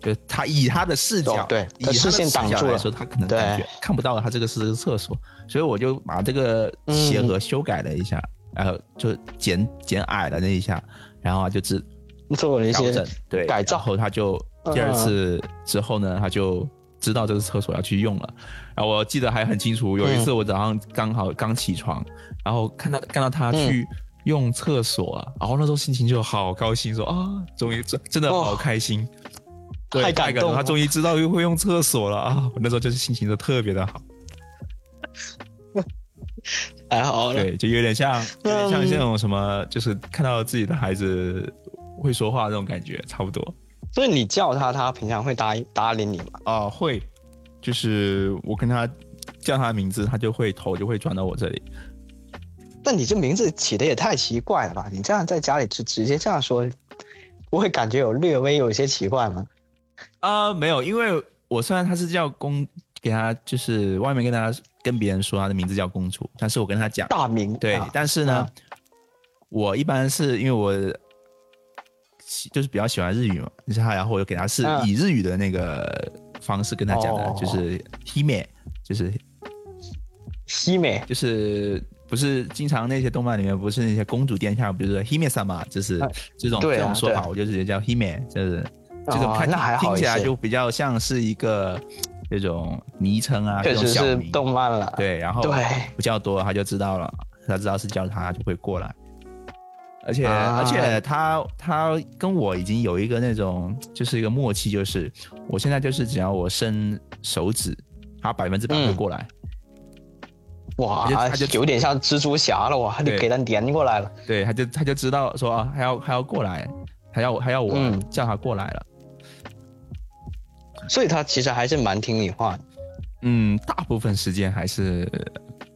就他以他的视角，对，以视线挡住来说，他可能感觉看不到他这个是厕所。所以我就把这个鞋盒修改了一下，然后就减减矮了那一下，然后就只做了一些对改造。后，他就第二次之后呢，他就知道这个厕所要去用了。然后我记得还很清楚，有一次我早上刚好刚起床，然后看到看到他去用厕所了，然后那时候心情就好高兴，说啊，终于真真的好开心，太感动，他终于知道又会用厕所了啊！我那时候就是心情都特别的好。(laughs) 还好，对，就有点像，有点像这种什么，就是看到自己的孩子会说话那种感觉，差不多。所以你叫他，他平常会搭搭理你吗？啊，会，就是我跟他叫它名字，他就会头就会转到我这里。但你这名字起的也太奇怪了吧？你这样在家里直直接这样说，不会感觉有略微有一些奇怪吗？啊、(laughs) 没有，因为我虽然他是叫公，给他就是外面跟他跟别人说他的名字叫公主，但是我跟他讲大名对，啊但是呢，啊我一般是因为我喜就是比较喜欢日语嘛，就是他，然后我就给他是嗯。以日语的那个方式跟他讲的，哦。就是 hime，就是西美。就是不是经常那些动漫里面不是那些公主殿下，比如说 hime 萨嘛，就是啊这种、啊这种说法，我就直接叫 hime，就是这种看、哦那还好听起来就比较像是一个那种昵称啊，确实是动漫了。对，然后对。比较多，他就知道了，他知道是叫他就会过来，而且、啊。而且他他跟我已经有一个那种就是一个默契，就是我现在就是只要我伸手指，他百分之百会嗯过来，哇他就有点像蜘蛛侠了哇，他就给他连过来了。对，他就他就知道说啊，还要还要过来，还要还要我嗯。叫他过来了。所以他其实还是蛮听你话的。嗯，大部分时间还是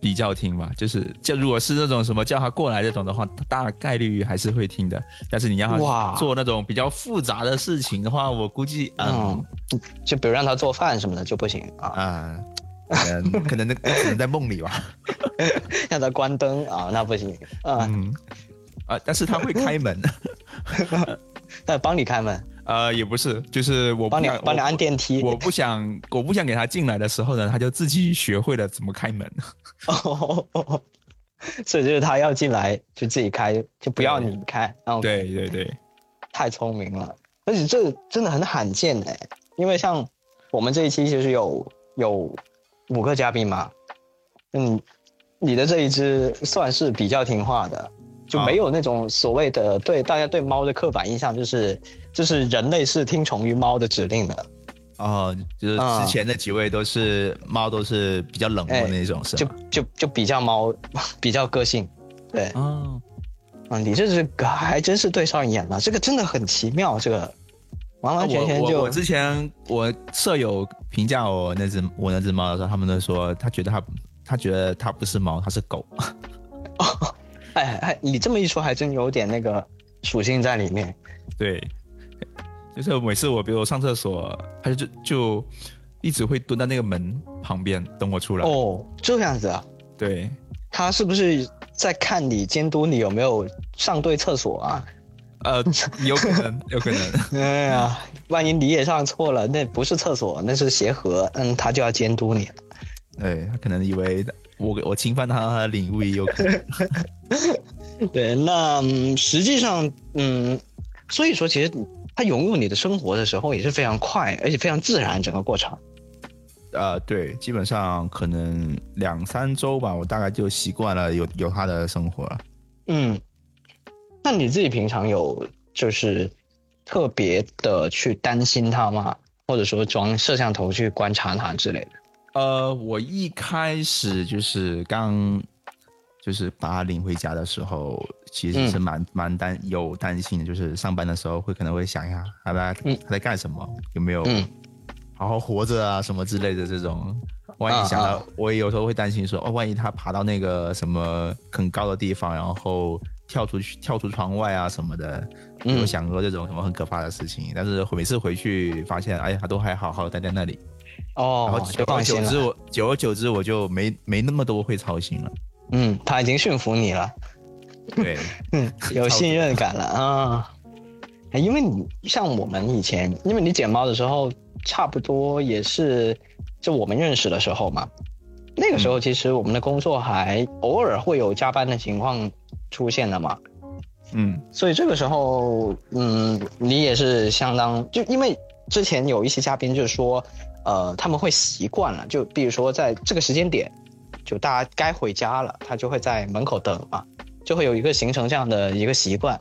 比较听吧，就是就如果是那种什么叫他过来这种的话，大概率还是会听的。但是你让他做那种比较复杂的事情的话，我估计嗯嗯，就比如让他做饭什么的就不行啊，啊，可能可能那只能在梦里吧。(laughs) 让他关灯啊，那不行啊，嗯啊，但是他会开门，(laughs) 他帮你开门，呃，也不是，就是我帮你帮你按电梯。我不想，我不想给他进来的时候呢，他就自己学会了怎么开门。哦，(laughs) 所以就是他要进来就自己开，就不要你开。然后对对对，太聪明了，而且这真的很罕见哎，因为像我们这一期其实有有五个嘉宾嘛，嗯，你的这一只算是比较听话的，就啊。没有那种所谓的对大家对猫的刻板印象，就是就是人类是听从于猫的指令的，哦，就是啊。之前那几位都是猫，都是比较冷漠哎那种，是就？就就比较猫 (laughs) 比较个性，对，哦，啊，你这是还真是对上眼了，这个真的很奇妙，这个。完完全全就我我我之前我舍友评价我那只我那只猫的时候，他们都说他觉得他他觉得它不是猫，它是狗。哎哎，你这么一说，还真有点那个属性在里面。对，就是每次我比如上厕所，他就就就一直会蹲在那个门旁边等我出来。哦，这样子啊，对，他是不是在看你监督你有没有上对厕所啊？呃，有可能，有可能。(laughs) 哎呀，万一你也上错了，那不是厕所，那是鞋盒，嗯，他就要监督你了。对他可能以为我我侵犯他的领域，也有可能。(laughs) 对，那、嗯实际上，嗯，所以说，其实他融入你的生活的时候也是非常快，而且非常自然，整个过程。呃，对，基本上可能两三周吧，我大概就习惯了有有他的生活了。嗯，那你自己平常有就是特别的去担心他吗？或者说装摄像头去观察他之类的？呃，我一开始就是刚就是把他领回家的时候，其实是蛮蛮担有担心的，就是上班的时候会可能会想一下他在嗯他在干什么，有没有嗯好好活着啊什么之类的这种。万啊一想到啊，我也有时候会担心说，哦，万一他爬到那个什么很高的地方，然后跳出去跳出窗外啊什么的，嗯有想过这种什么很可怕的事情。但是每次回去发现，哎呀，他都还好好待在那里。然后哦，久而就放心久之，了。我久而久之我就没没那么多会操心了。嗯，他已经驯服你了，对，(laughs) 嗯，(laughs) 有信任感了啊。哎因为你像我们以前，因为你捡猫的时候，差不多也是就我们认识的时候嘛。那个时候其实我们的工作还偶尔会有加班的情况出现的嘛。嗯所以这个时候，嗯，你也是相当就因为之前有一些嘉宾就是说，呃，他们会习惯了，就比如说在这个时间点，就大家该回家了，他就会在门口等嘛，就会有一个形成这样的一个习惯。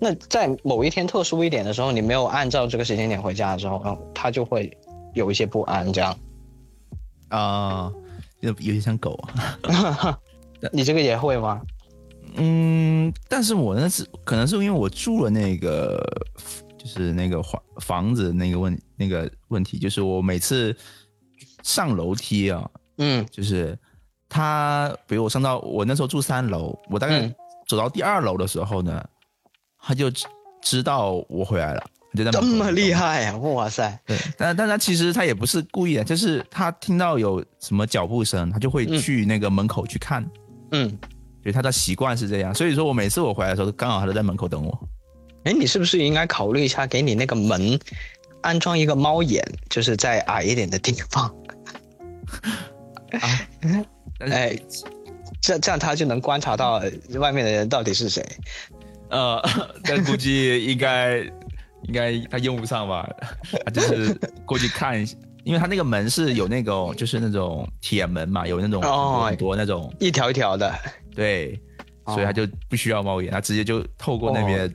那在某一天特殊一点的时候，你没有按照这个时间点回家的时候，然后他就会有一些不安，这样。啊、有有点像狗啊。(laughs) 你这个也会吗？嗯，但是我那是可能是因为我住了那个就是那个房房子那个问那个问题，就是我每次上楼梯啊，嗯就是他，比如我上到我那时候住三楼，我大概嗯走到第二楼的时候呢，他就知知道我回来了，就在门口这么厉害啊！哇塞，对，但但他其实他也不是故意的，就是他听到有什么脚步声，他就会嗯去那个门口去看，嗯，所以他的习惯是这样。所以说我每次我回来的时候，刚好他都在门口等我。哎，你是不是应该考虑一下，给你那个门安装一个猫眼，就是在矮一点的地方？(laughs) 哎，这这样他就能观察到外面的人到底是谁。呃，(laughs) 但估计应该应该他用不上吧，(laughs) 他就是过去看一下，因为他那个门是有那种就是那种铁门嘛，有那种哦很多那种一条一条的，对，哦所以他就不需要猫眼，他直接就透过那边。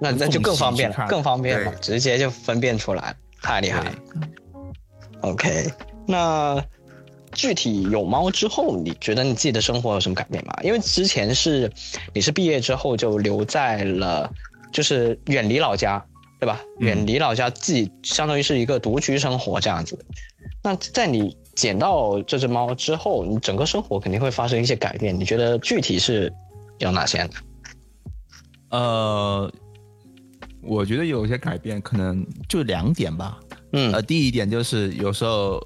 那那就更方便了，更方便了，直接就分辨出来，太厉害了。OK，那具体有猫之后，你觉得你自己的生活有什么改变吗？因为之前是你是毕业之后就留在了，就是远离老家，对吧？嗯远离老家，自己相当于是一个独居生活这样子。那在你捡到这只猫之后，你整个生活肯定会发生一些改变。你觉得具体是有哪些呢？呃，我觉得有些改变可能就两点吧。嗯呃，第一点就是有时候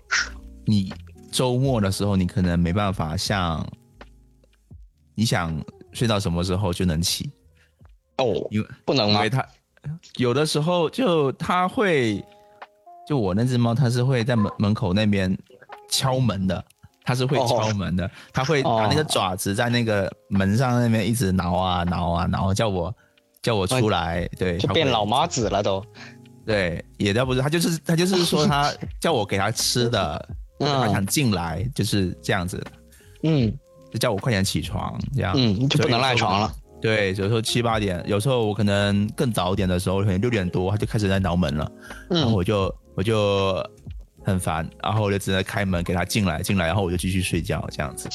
你周末的时候，你可能没办法像你想睡到什么时候就能起，哦，因为不能吗因为？它有的时候就它会，就我那只猫，它是会在门门口那边敲门的。它是会哦敲门的，它会拿那个爪子在那个门上那边一直挠啊挠啊挠，叫我叫我出来，对，就变老妈子了都。对，也倒不是，他就是他就是说他 (laughs) 叫我给他吃的，嗯他想进来，就是这样子，嗯就叫我快点起床，这样，嗯，就不能赖床了。对，有时候七八点，有时候我可能更早一点的时候，可能六点多他就开始在挠门了，然后嗯我就我就很烦，然后我就只能开门给他进来，进来，然后我就继续睡觉这样子。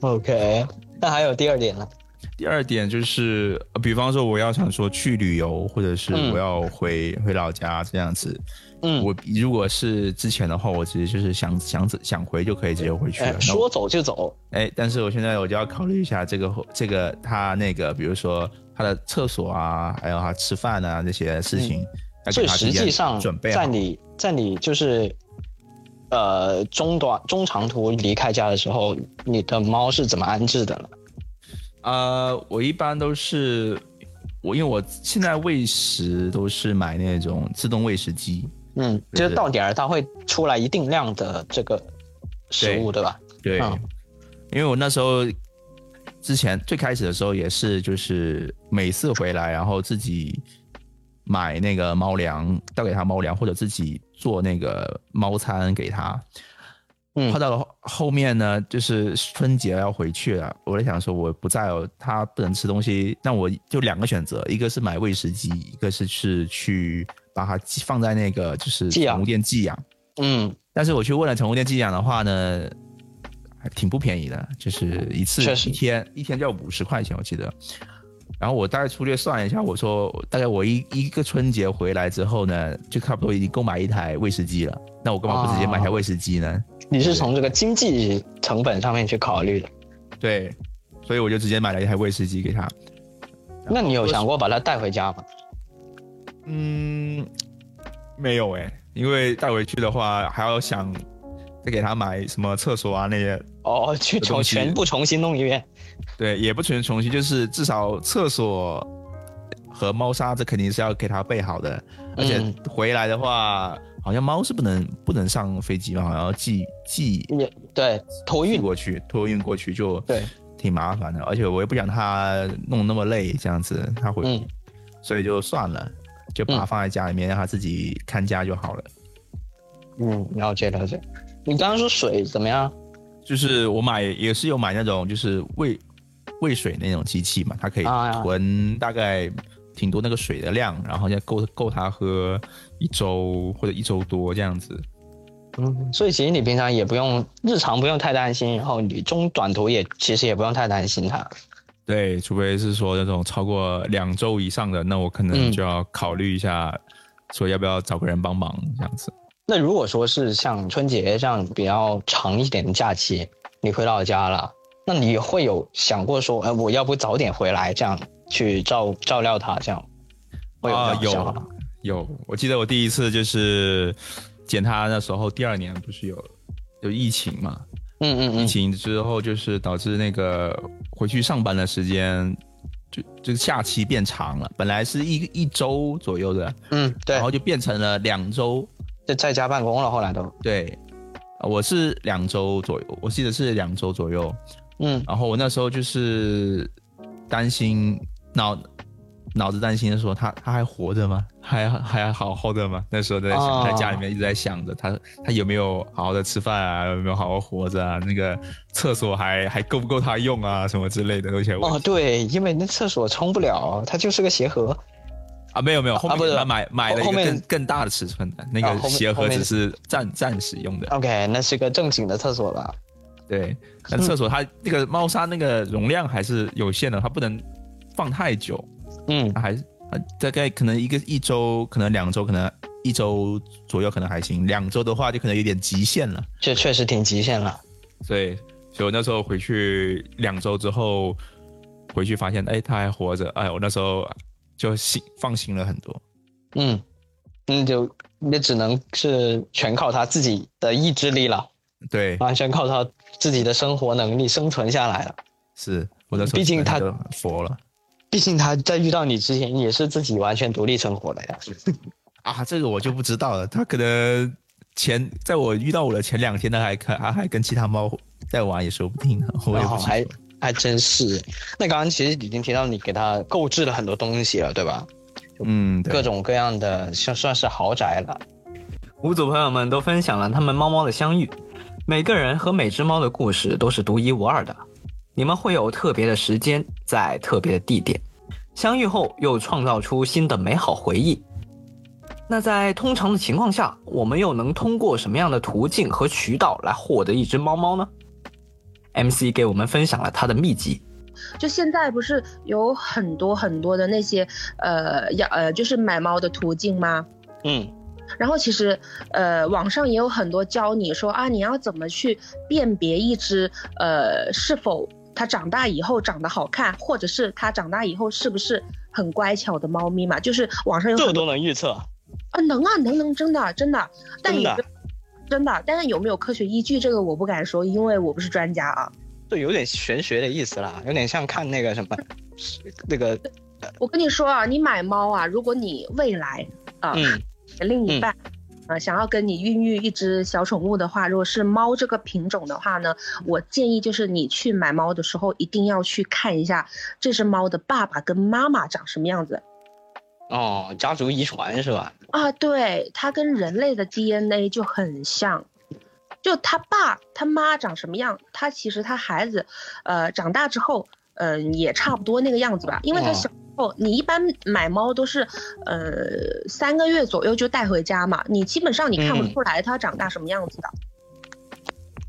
，OK。那还有第二点呢？第二点就是，呃比方说我要想说去旅游，或者是嗯我要回、回老家这样子，嗯，我如果是之前的话，我其实就是想想想回就可以直接回去了。说走就走。哎，但是我现在我就要考虑一下这个这个他那个，比如说他的厕所啊，还有他吃饭啊这些事情，所以实际上准备在你在你就是呃中短中长途离开家的时候，你的猫是怎么安置的呢？呃，我一般都是我因为我现在喂食都是买那种自动喂食机，嗯，就是到点儿它会出来一定量的这个食物，对吧？对，嗯因为我那时候之前最开始的时候也是，就是每次回来，然后自己买那个猫粮，倒给它猫粮，或者自己做那个猫餐给它。嗯后到了后面呢，就是春节要回去了，我在想说我不在哦，它不能吃东西，那我就两个选择，一个是买喂食机，一个是是去把它放在那个就是宠物店寄养。嗯，但是我去问了宠物店寄养的话呢，还挺不便宜的，就是一次一天一天就要五十块钱，我记得。然后我大概粗略算了一下，我说大概我一一个春节回来之后呢，就差不多已经购买一台喂食机了。那我干嘛不直接买台喂食机呢？你是从这个经济成本上面去考虑的。对，所以我就直接买了一台喂食机给他。那你有想过把它带回家吗？嗯，没有哎、因为带回去的话还要想再给他买什么厕所啊那些哦，去重全部重新弄一遍。对，也不全重新，就是至少厕所和猫砂这肯定是要给它备好的，而且嗯。回来的话，好像猫是不能不能上飞机嘛，好像寄寄对，托运过去，托运过去就对。挺麻烦的，而且我也不想它弄那么累，这样子它会，嗯。所以就算了，就把它嗯。放在家里面，让它自己看家就好了。嗯，了解了解。你刚刚说水怎么样？就是我买也是有买那种就是喂喂水那种机器嘛，它可以囤大概挺多那个水的量，然后就够够它喝一周或者一周多这样子。嗯，所以其实你平常也不用日常不用太担心，然后你中短途也其实也不用太担心它。对，除非是说那种超过两周以上的，那我可能嗯就要考虑一下，说要不要找个人帮忙这样子。那如果说是像春节这样比较长一点的假期，你回老家了，那你会有想过说，哎，我要不早点回来，这样去照照料他，这样会有啊，这样想法吗？有有，我记得我第一次就是捡他那时候，第二年不是有有疫情嘛？嗯嗯嗯疫，情之后就是导致那个回去上班的时间就就假期变长了，本来是一一周左右的，嗯，对然，后就变成了两周。就在家办公了，后来都，对，呃我是两周左右，我记得是两周左右。嗯然后我那时候就是担心脑脑子担心的说他他还活着吗？还还好好的吗？那时候在在家里面一直在想着他他有没有好好的吃饭啊，有没有好好活着啊？那个厕所还还够不够他用啊？什么之类的那些问哦，对，因为那厕所冲不了，它就是个鞋盒。啊，没有没有，后啊不是面他买买了一个更更大的尺寸的那个鞋盒，只是暂暂时用的。OK，那是个正经的厕所了。对，但厕所它那个猫砂那个容量还是有限的，它不能放太久。嗯它还是大概可能一个一周，可能两周，可能一周左右可能还行，两周的话就可能有点极限了。这确实挺极限了。所以，所以我那时候回去两周之后，回去发现，哎，它还活着，哎，我那时候就心放心了很多。嗯，那就那只能是全靠他自己的意志力了，对，完全靠他自己的生活能力生存下来了。是我那时候毕竟他佛了毕竟他在遇到你之前也是自己完全独立生活的呀。(laughs) 啊，这个我就不知道了。他可能前在我遇到我的前两天，他还看，他还跟其他猫在玩，也说不定。我也不哦还还真是。那刚刚其实已经提到你给他购置了很多东西了，对吧？嗯，各种各样的，算算是豪宅了。五组朋友们都分享了他们猫猫的相遇，每个人和每只猫的故事都是独一无二的。你们会有特别的时间，在特别的地点相遇后，又创造出新的美好回忆。那在通常的情况下，我们又能通过什么样的途径和渠道来获得一只猫猫呢？MC 给我们分享了他的秘籍。就现在不是有很多很多的那些呃要呃就是买猫的途径吗？嗯然后其实，呃，网上也有很多教你说啊，你要怎么去辨别一只呃是否它长大以后长得好看，或者是它长大以后是不是很乖巧的猫咪嘛？就是网上有很多能预测？啊，能啊，能能，真的真的，但真的有没有真的，但是有没有科学依据，这个我不敢说，因为我不是专家啊。就有点玄学的意思啦，有点像看那个什么，(laughs) 那个我跟你说啊，你买猫啊，如果你未来啊，嗯另一半。呃，想要跟你孕育一只小宠物的话，如果是猫这个品种的话呢，我建议就是你去买猫的时候，一定要去看一下这只猫的爸爸跟妈妈长什么样子哦，家族遗传是吧？啊。对，它跟人类的 DNA 就很像，就他爸他妈长什么样，他其实他孩子，呃，长大之后，嗯、也差不多那个样子吧，因为他哦小。哦，你一般买猫都是，呃，三个月左右就带回家嘛，你基本上你看不嗯出来它长大什么样子的。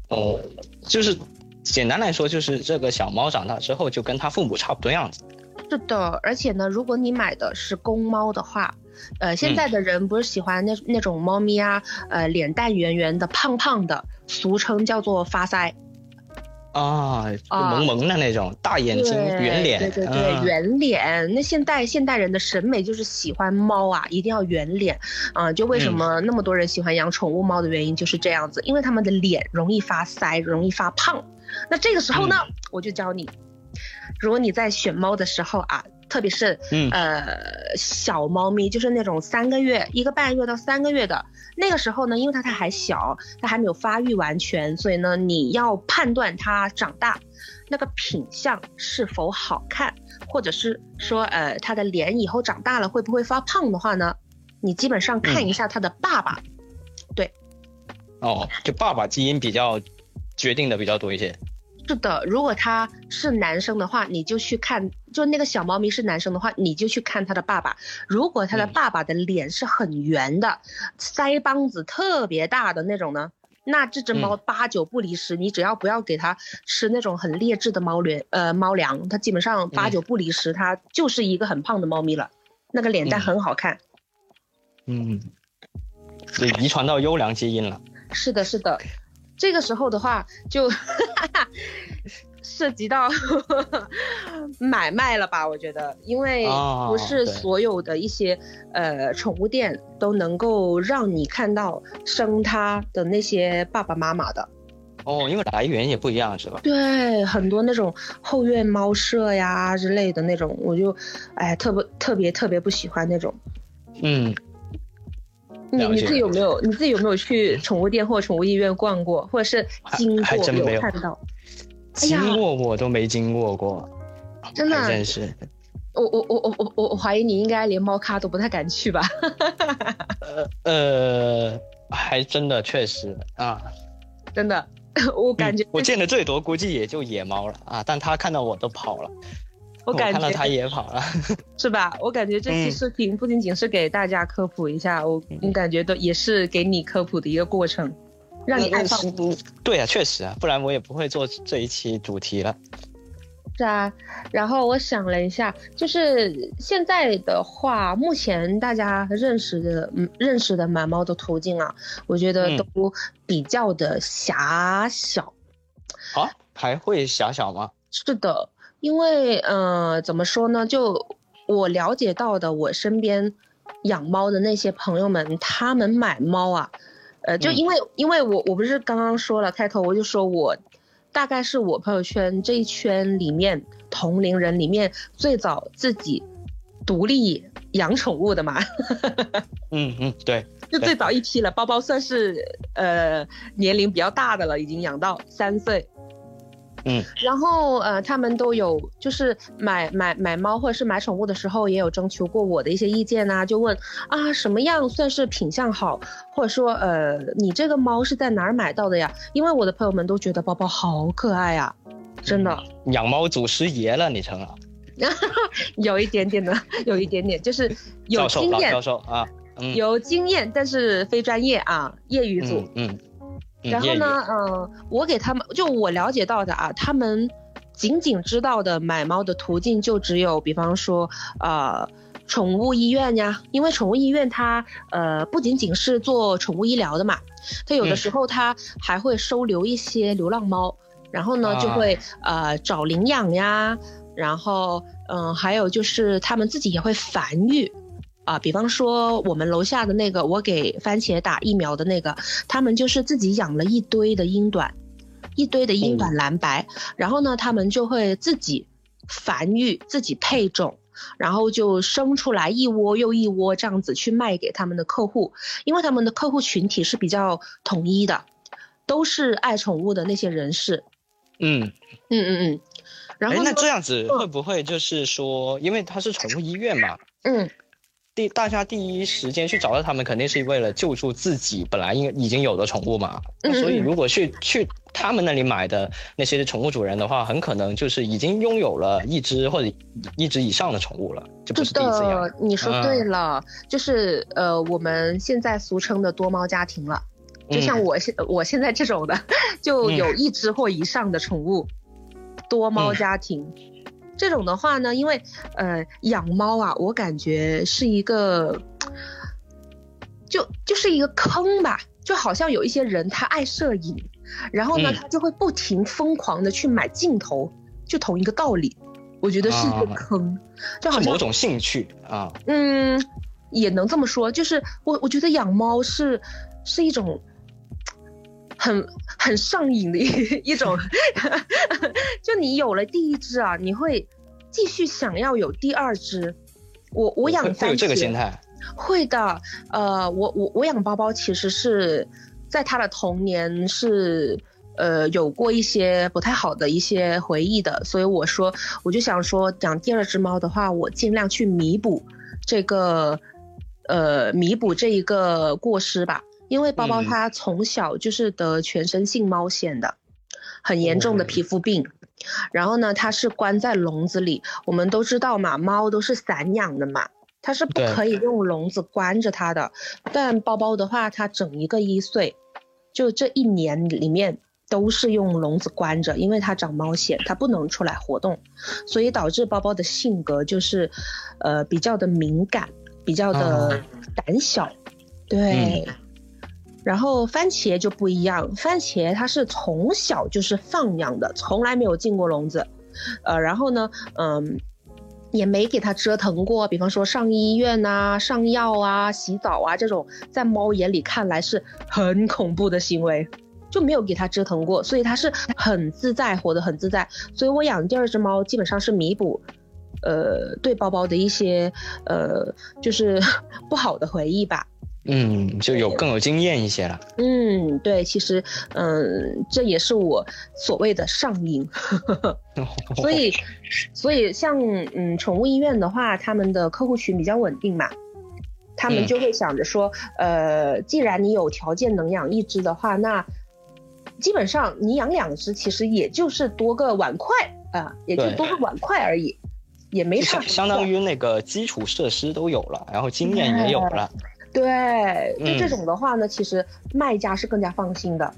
哦，就是简单来说，就是这个小猫长大之后就跟它父母差不多样子。是的，而且呢，如果你买的是公猫的话，呃，现在的人不是喜欢那那种猫咪啊，呃，脸蛋圆圆的、胖胖的，俗称叫做发腮。啊，萌萌的那种，大眼睛、圆脸，对对对，嗯圆脸。那现代现代人的审美就是喜欢猫啊，一定要圆脸。啊、就为什嗯。么那么多人喜欢养宠物猫的原因就是这样子，因为他们的脸容易发腮，容易发胖。那这个时候呢，嗯。我就教你，如果你在选猫的时候啊，特别是、嗯呃小猫咪，就是那种三个月、一个半月到三个月的那个时候呢，因为它它还小，它还没有发育完全，所以呢，你要判断它长大那个品相是否好看，或者是说呃它的脸以后长大了会不会发胖的话呢，你基本上看一下它的爸爸。对哦，就爸爸基因比较决定的比较多一些。是的，如果他是男生的话，你就去看，就那个小猫咪是男生的话，你就去看他的爸爸。如果他的嗯爸爸的脸是很圆的，腮帮子特别大的那种呢，那这只猫八九不离十，你只要不要给它吃那种很劣质的猫粮，呃，猫粮，它基本上八九不离十，它就是一个很胖的猫咪了，那个脸蛋很好看。嗯，就遗传到优良基因了。是的，是的，这个时候的话就 (laughs) 涉及到 (laughs) 买卖了吧？我觉得，因为不是所有的一些呃宠物店都能够让你看到生它的那些爸爸妈妈的。哦，因为来源也不一样，是吧？对，很多那种后院猫舍呀之类的那种，我就哎特别特别特别不喜欢那种。嗯。你你自己有没有？你自己有没有去宠物店或宠物医院逛过，或者是经过有看到？(laughs) 经过我都没经过过，真的，真是。我我我我我我我怀疑你应该连猫咖都不太敢去吧？呃呃，还真的确实啊，真的，(laughs) 我感觉我见的最多估计也就野猫了啊，但它看到我都跑了。我感觉他也跑了，(laughs) 是吧？我感觉这期视频不仅仅是给大家科普一下，我我感觉都也是给你科普的一个过程，让你爱上。对啊，确实啊，不然我也不会做这一期主题了。是啊，然后我想了一下，就是现在的话，目前大家认识的嗯认识的买猫的途径啊，我觉得都比较的狭小。啊？还会狭小吗？是的。因为，呃，怎么说呢？就我了解到的，我身边养猫的那些朋友们，他们买猫啊，呃，就因为，因为我我不是刚刚说了开头，我就说我大概是我朋友圈这一圈里面同龄人里面最早自己独立养宠物的嘛。(laughs) 嗯嗯，对，就最早一批了。包包算是呃年龄比较大的了，已经养到三岁。嗯，然后呃，他们都有就是买买买猫或者是买宠物的时候，也有征求过我的一些意见呐，就问啊什么样算是品相好，或者说呃你这个猫是在哪儿买到的呀？因为我的朋友们都觉得包包好可爱呀，真的。养猫祖师爷了，你成了？(laughs) 有一点点的，有一点点，就是有经验，教授啊，有经验，但是非专业啊，业余组，嗯。然后呢，嗯，我给他们就我了解到的啊，他们仅仅知道的买猫的途径就只有，比方说，呃，宠物医院呀，因为宠物医院它呃不仅仅是做宠物医疗的嘛，它有的时候它还会收留一些流浪猫，然后呢就会呃找领养呀，然后嗯还有就是他们自己也会繁育。啊，比方说我们楼下的那个，我给番茄打疫苗的那个，他们就是自己养了一堆的英短，一堆的英短蓝白，然后呢，他们就会自己繁育，自己配种，然后就生出来一窝又一窝这样子去卖给他们的客户，因为他们的客户群体是比较统一的，都是爱宠物的那些人士。嗯嗯嗯嗯。然后那这样子会不会就是说，因为它是宠物医院嘛？嗯。第大家第一时间去找到他们，肯定是为了救助自己本来应已经有的宠物嘛。所以如果去去他们那里买的那些宠物主人的话，很可能就是已经拥有了一只或者一只以上的宠物了，就不是第一次养。你说对了，就是呃我们现在俗称的多猫家庭了。就像我现我现在这种的，(laughs) 就有一只或以上的宠物，多猫家庭。这种的话呢，因为呃养猫啊，我感觉是一个，就就是一个坑吧，就好像有一些人他爱摄影，然后呢他就会不停疯狂的去买镜头，就同一个道理，我觉得是一个坑，就好像某种兴趣啊，嗯，也能这么说，就是我我觉得养猫是是一种。很很上瘾的一 (laughs) 一种，(laughs) 就你有了第一只啊，你会继续想要有第二只。我我养番茄，会有这个心态，会的。呃，我我我养包包，其实是在他的童年是呃有过一些不太好的一些回忆的，所以我说我就想说养第二只猫的话，我尽量去弥补这个呃弥补这一个过失吧。因为包包它从小就是得全身性猫癣的，很严重的皮肤病，然后呢，它是关在笼子里。我们都知道嘛，猫都是散养的嘛，它是不可以用笼子关着它的。但包包的话，它整一个一岁，就这一年里面都是用笼子关着，因为它长猫癣，它不能出来活动，所以导致包包的性格就是，呃，比较的敏感，比较的胆小，对。然后番茄就不一样，番茄它是从小就是放养的，从来没有进过笼子，呃，然后呢，嗯，也没给它折腾过，比方说上医院呐、上药啊、洗澡啊这种，在猫眼里看来是很恐怖的行为，就没有给它折腾过，所以它是很自在，活得很自在。所以我养第二只猫基本上是弥补，呃，对包包的一些呃，就是 (laughs) 不好的回忆吧。嗯，就有更有经验一些了。嗯，对，其实，嗯，这也是我所谓的上瘾。(laughs) 所以，所以像嗯宠物医院的话，他们的客户群比较稳定嘛，他们就会想着说，呃，既然你有条件能养一只的话，那基本上你养两只，其实也就是多个碗筷啊、也就多个碗筷而已，也没就差相相当于那个基础设施都有了，然后经验也有了。对，就这嗯种的话呢，其实卖家是更加放心的。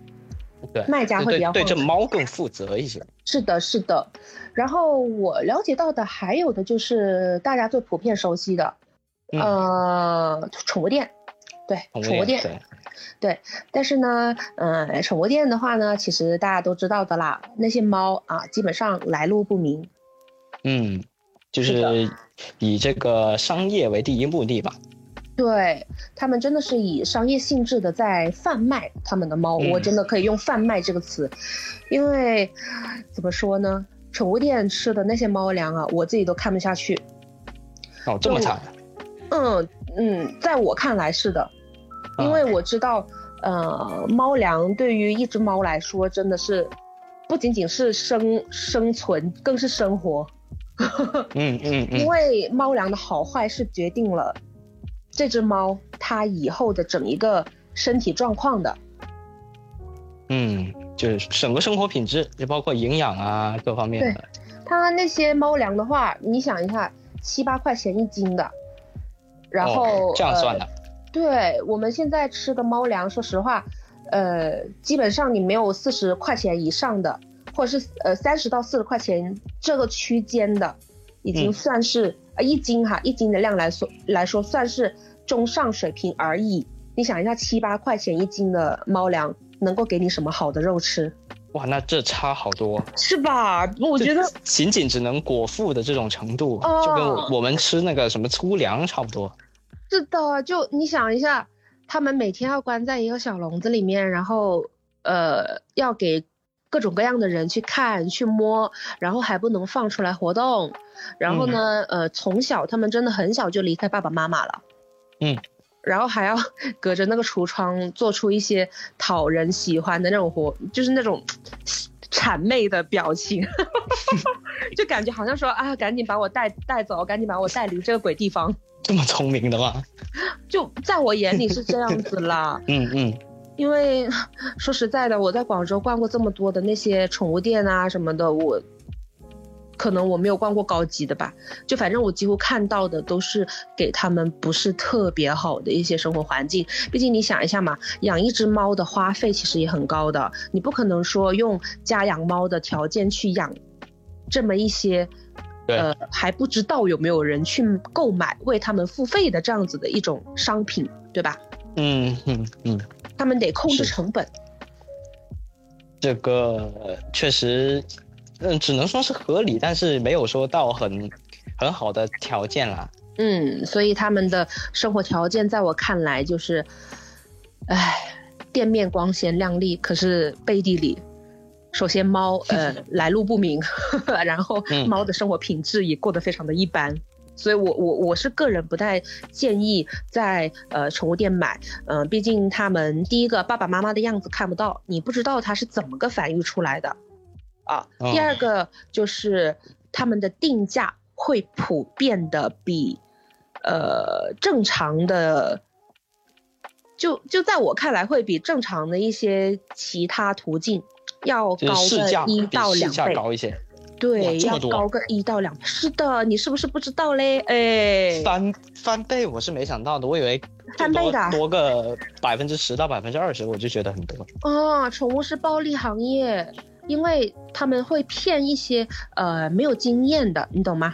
对，卖家会比较对这猫更负责一些。是的，是的。然后我了解到的还有的就是大家最普遍熟悉的，嗯呃，宠物店，对，宠物店，对，对。但是呢，呃，宠物店的话呢，其实大家都知道的啦，那些猫啊，基本上来路不明。嗯，就是以这个商业为第一目的吧。对他们真的是以商业性质的在贩卖他们的猫，嗯我真的可以用“贩卖”这个词，因为怎么说呢，宠物店吃的那些猫粮啊，我自己都看不下去。哦，这么惨。嗯嗯，在我看来是的，啊因为我知道，呃，猫粮对于一只猫来说真的是不仅仅是生生存，更是生活。嗯嗯因嗯，为猫粮的好坏是决定了这只猫它以后的整一个身体状况的。嗯，就是整个生活品质，就包括营养啊各方面的。它那些猫粮的话，你想一下，七八块钱一斤的，然后、哦、这样算的。呃对我们现在吃的猫粮，说实话，呃，基本上你没有四十块钱以上的，或者是呃三十到四十块钱这个区间的，已经嗯算是、呃一斤哈一斤的量来说来说算是中上水平而已。你想一下，七八块钱一斤的猫粮能够给你什么好的肉吃，哇，那这差好多。是吧？我觉得仅仅只能果腹的这种程度，哦就跟我我们吃那个什么粗粮差不多。是的，就你想一下，他们每天要关在一个小笼子里面，然后呃要给各种各样的人去看去摸，然后还不能放出来活动，然后呢，呃从小他们真的很小就离开爸爸妈妈了，嗯，(laughs) 然后还要 (laughs) 隔着那个橱窗做出一些讨人喜欢的那种活，就是那种谄媚的表情，(laughs) 就感觉好像说啊，赶紧把我带带走，赶紧把我带离这个鬼地方。这么聪明的吗？就在我眼里是这样子啦，嗯嗯，因为 (laughs) 说实在的，我在广州逛过这么多的那些宠物店啊什么的，我可能我没有逛过高级的吧，就反正我几乎看到的都是给他们不是特别好的一些生活环境。毕竟你想一下嘛，养一只猫的花费其实也很高的，你不可能说用家养猫的条件去养这么一些。呃，还不知道有没有人去购买为他们付费的这样子的一种商品，对吧？嗯嗯嗯，他们得控制成本。这个呃确实，嗯，只能说是合理，但是没有说到很很好的条件啦。嗯，所以他们的生活条件在我看来就是，唉，店面光鲜亮丽，可是背地里，首先猫呃 (laughs) 来路不明，(laughs) 然后嗯猫的生活品质也过得非常的一般。所以我，我我是个人不太建议在呃宠物店买，嗯、毕竟他们第一个爸爸妈妈的样子看不到，你不知道它是怎么个繁育出来的，啊，哦第二个就是他们的定价会普遍的比呃正常的，就就在我看来会比正常的一些其他途径要高一到两倍。高一些。对，要高个一到两倍。是的，你是不是不知道嘞？哎，翻翻倍我是没想到的，我以为翻倍的啊多个百分之十到百分之二十，我就觉得很多。哦，宠物是暴利行业，因为他们会骗一些呃没有经验的，你懂吗？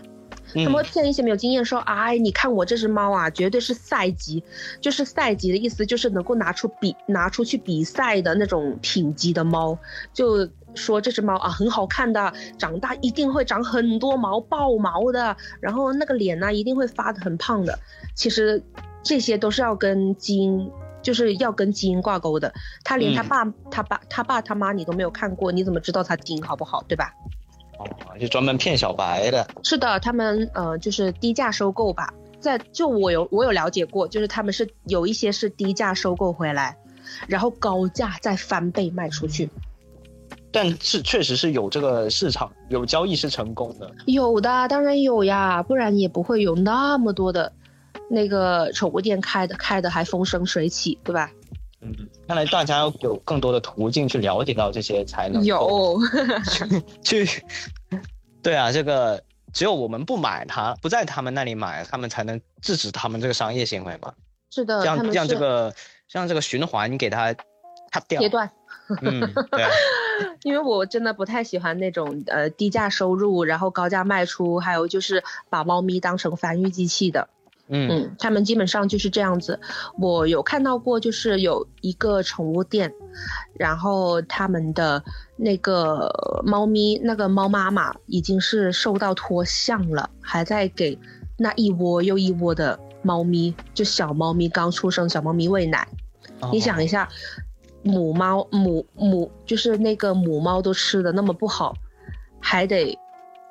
他们会嗯骗一些没有经验，说，哎，你看我这只猫啊，绝对是赛级，就是赛级的意思，就是能够拿出比拿出去比赛的那种品级的猫，就说这只猫啊很好看的，长大一定会长很多毛，爆毛的，然后那个脸呢、一定会发的很胖的。其实这些都是要跟基因。就是要跟基因挂钩的，他连他嗯爸、他爸、他爸、他妈你都没有看过，你怎么知道他基因好不好，对吧？哦，就专门骗小白的。是的，他们呃就是低价收购吧，在就我有我有了解过，就是他们是有一些是低价收购回来，然后高价再翻倍卖出去。但是确实是有这个市场，有交易是成功的。有的当然有呀，不然也不会有那么多的那个宠物店开的开的还风生水起，对吧？嗯，看来大家要有更多的途径去了解到这些，才能够有，(laughs) 去。对啊，这个只有我们不买它，不在他们那里买，他们才能制止他们这个商业行为嘛。是的，这样他们是这个让这个循环给它它掉。嗯，(laughs) 对啊，因为我真的不太喜欢那种呃低价收入，然后高价卖出，还有就是把猫咪当成繁育机器的。嗯嗯，他们基本上就是这样子。我有看到过，就是有一个宠物店，然后他们的那个猫咪，那个猫妈妈已经是瘦到脱相了，还在给那一窝又一窝的猫咪，就小猫咪刚出生小猫咪喂奶。你想一下，母猫母母就是那个母猫都吃的那么不好，还得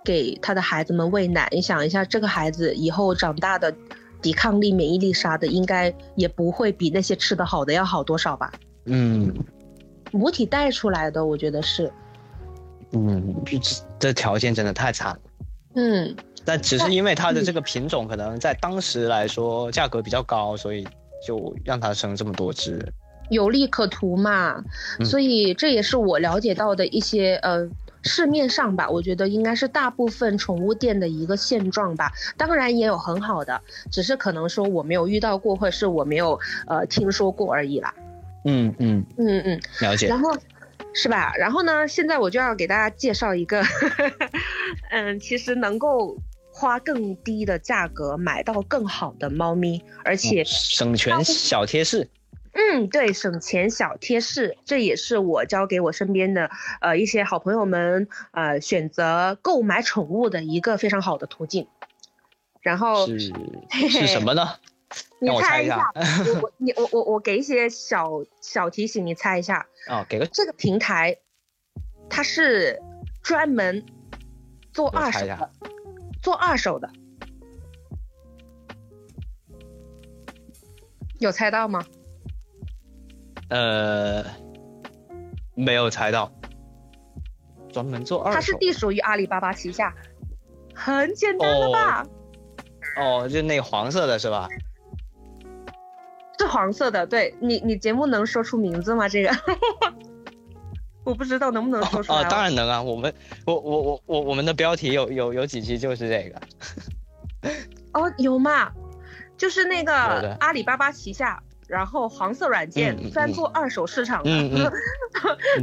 给他的孩子们喂奶。你想一下，这个孩子以后长大的抵抗力、免疫力啥的，应该也不会比那些吃的好的要好多少吧？嗯母体带出来的，我觉得是，嗯，这这条件真的太惨了。嗯，但只是因为它的这个品种可能在当时来说价格比较高，所以就让它生这么多只。有利可图嘛。嗯所以这也是我了解到的一些呃。市面上吧，我觉得应该是大部分宠物店的一个现状吧。当然也有很好的，只是可能说我没有遇到过，或者是我没有呃听说过而已啦。嗯嗯，嗯嗯，了解然。后是吧？然后呢，现在我就要给大家介绍一个，(laughs) 嗯，其实能够花更低的价格买到更好的猫咪，而且省权小贴士。嗯，对，省钱小贴士，这也是我教给我身边的呃一些好朋友们呃选择购买宠物的一个非常好的途径。然后是 (laughs) 是什么呢？你让我猜一一下。我 (laughs) 我你我我我给一些小小提醒，你猜一下，哦，给个这个平台它是专门做二手的，做二手的，有猜到吗？呃，没有猜到。专门做二手。它是隶属于阿里巴巴旗下，很简单了吧？哦，就那个黄色的是吧？是黄色的，对你，你节目能说出名字吗？这个 (laughs) 我不知道能不能说出来。哦，当然能啊。我们我我我我我们的标题有有有几期就是这个。哦，有嘛？就是那个阿里巴巴旗下，然后黄色软件专做二手市场的。嗯嗯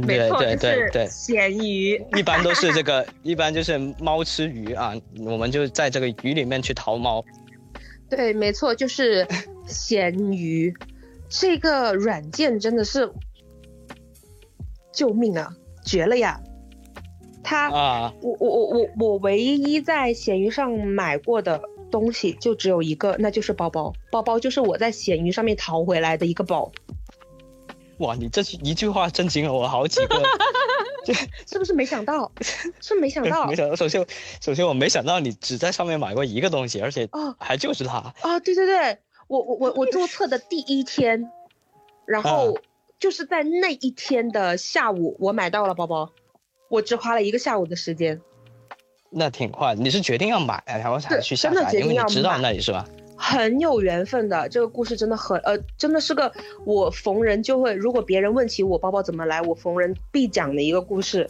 (laughs) 没错，对就对对对是闲鱼。一般都是这个，(laughs) 一般就是猫吃鱼啊，我们就在这个鱼里面去淘猫。对，没错，就是咸鱼。这个软件真的是救命啊，绝了呀！它，啊，我我我我我唯一在闲鱼上买过的东西就只有一个，那就是包包。包包就是我在闲鱼上面淘回来的一个包，哇，你这一句话震惊了我好几个。(laughs) 是不是没想到？是没想到 (laughs) 没想到，首先首先我没想到你只在上面买过一个东西，而且哦还就是它。啊！对对对，我我我我注册的第一天，然后啊就是在那一天的下午，我买到了包包，我只花了一个下午的时间。那挺快，你是决定要买，然后才去下载，因为你知道那里是吧？很有缘分的，这个故事真的很呃，真的是个我逢人就会，如果别人问起我包包怎么来，我逢人必讲的一个故事。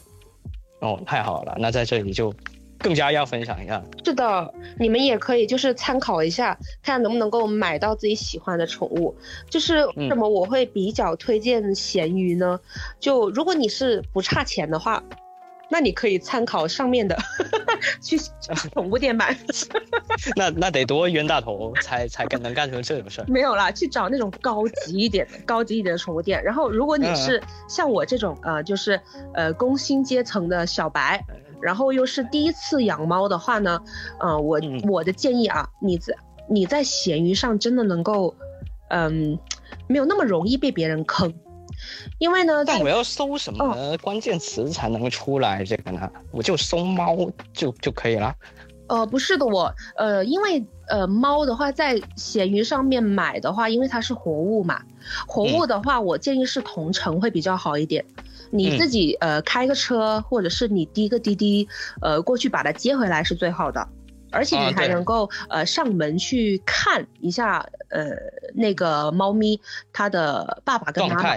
哦，太好了，那在这里就更加要分享一下。是的，你们也可以就是参考一下，看能不能够买到自己喜欢的宠物。就是为什么我会比较推荐咸鱼呢？就如果你是不差钱的话。那你可以参考上面的，(laughs) 去宠物店买。(laughs) 那那得多冤大头才才能干成这种事儿？没有啦，去找那种高级一点的、高级一点的宠物店。然后，如果你是像我这种呃，就是呃工薪阶层的小白，然后又是第一次养猫的话呢，呃，我我的建议啊，你在你在闲鱼上真的能够，嗯，没有那么容易被别人坑。因为呢，但我要搜什么关键词才能出来这个呢？我就搜猫就就可以了。呃，不是的，我呃，因为呃，猫的话在闲鱼上面买的话，因为它是活物嘛，活物的话，我建议是同城会比较好一点。你自己呃开个车，或者是你滴个滴滴，呃过去把它接回来是最好的，而且你还能够呃上门去看一下呃那个猫咪它的爸爸跟妈妈。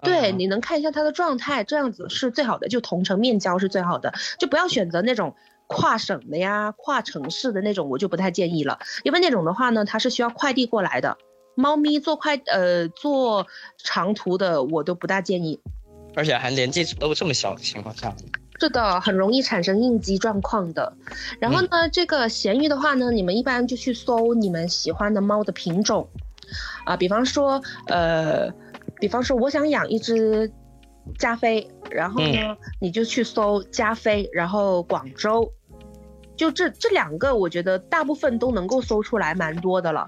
对，你能看一下它的状态，这样子是最好的，就同城面交是最好的，就不要选择那种跨省的呀、跨城市的那种，我就不太建议了，因为那种的话呢，它是需要快递过来的，猫咪做快呃做长途的我都不大建议，而且还年纪都这么小的情况下，是的，很容易产生应激状况的。然后呢，这个咸鱼的话呢，你们一般就去搜你们喜欢的猫的品种，啊，比方说呃。比方说，我想养一只加菲，然后呢，你就去搜加菲，然后广州，就这这两个，我觉得大部分都能够搜出来蛮多的了。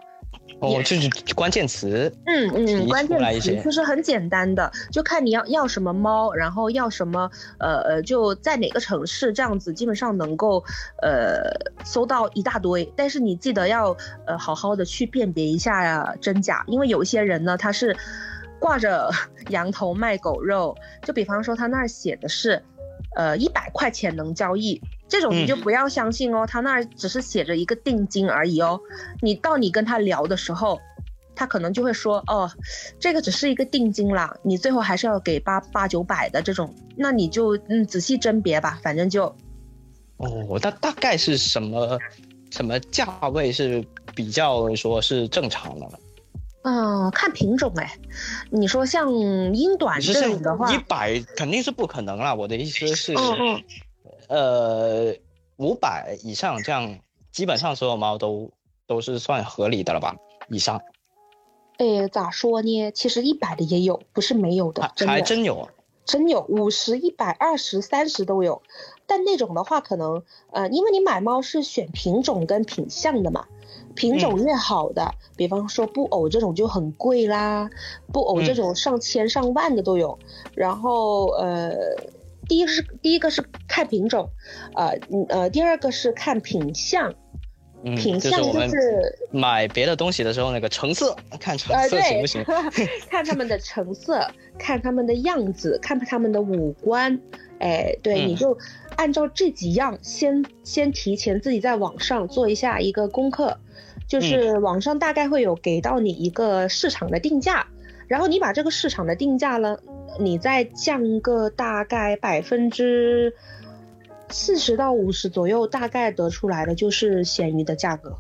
哦，就是关键词。嗯嗯，关键词就是很简单的，就看你要要什么猫，然后要什么，呃呃，就在哪个城市，这样子基本上能够呃搜到一大堆。但是你记得要呃好好的去辨别一下呀真假，因为有一些人呢，他是。挂着 (laughs) 羊头卖狗肉，就比方说他那儿写的是，呃，一百块钱能交易，这种你就不要相信哦，他那儿只是写着一个定金而已哦。你到你跟他聊的时候，他可能就会说，哦，这个只是一个定金啦，你最后还是要给八八九百的这种，那你就嗯仔细甄别吧，反正就，哦，那大概是什么什么价位是比较说是正常的？嗯，看品种哎，你说像英短这种的话，一百肯定是不可能啦。我的意思是，嗯嗯，呃，五百以上这样，基本上所有猫都都是算合理的了吧？以上。哎，咋说呢？其实一百的也有，不是没有的，还真有，真有五十、一百、二十、三十都有。但那种的话，可能呃，因为你买猫是选品种跟品相的嘛。品种越好的，比方说布偶这种就很贵啦，布偶这种上千上万的都有。然后呃，第一是第一个是看品种，呃呃，第二个是看品相，品相就是买别的东西的时候那个成色，看成色行不行？(laughs) 看他们的成色，看他们的样子，看他们的五官，哎，对，你就按照这几样先先提前自己在网上做一下一个功课。就是网上大概会有给到你一个市场的定价，然后你把这个市场的定价呢，你再降个大概百分之四十到五十左右，大概得出来的就是咸鱼的价格。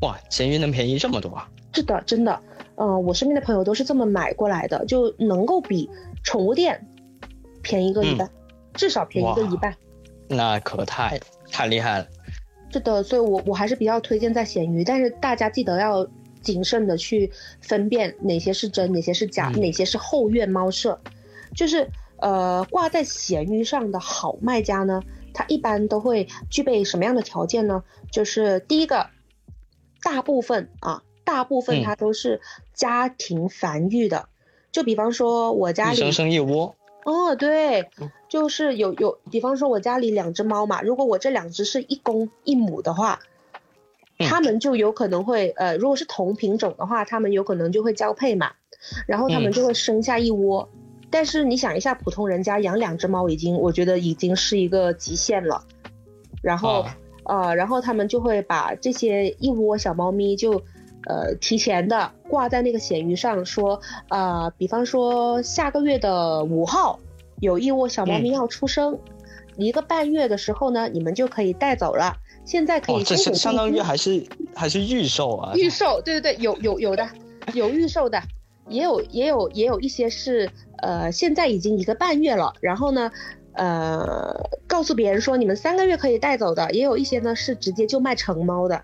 哇，咸鱼能便宜这么多啊？是的，真的，嗯，我身边的朋友都是这么买过来的，就能够比宠物店便宜个一半，至少便宜个一半。那可太太厉害了。是的，所以我我还是比较推荐在闲鱼，但是大家记得要谨慎的去分辨哪些是真，哪些是假，哪些是后院猫舍。就是呃挂在闲鱼上的好卖家呢，他一般都会具备什么样的条件呢？就是第一个，大部分啊，大部分它都是家庭繁育的，就比方说我家里生生一窝。哦，对，就是有有，比方说我家里两只猫嘛，如果我这两只是一公一母的话，它们就有可能会，呃，如果是同品种的话，它们有可能就会交配嘛，然后它们就会生下一窝。但是你想一下，普通人家养两只猫已经，我觉得已经是一个极限了。然后，呃，然后他们就会把这些一窝小猫咪就。呃，提前的挂在那个闲鱼上说，呃，比方说下个月的五号有一窝小猫咪要出生，一个半月的时候呢，你们就可以带走了。现在可以，这是相当于还是还是预售啊？预售，对对对，有有有的，有预售的，也有也有也有一些是呃，现在已经一个半月了，然后呢，呃，告诉别人说你们三个月可以带走的，也有一些呢是直接就卖成猫的，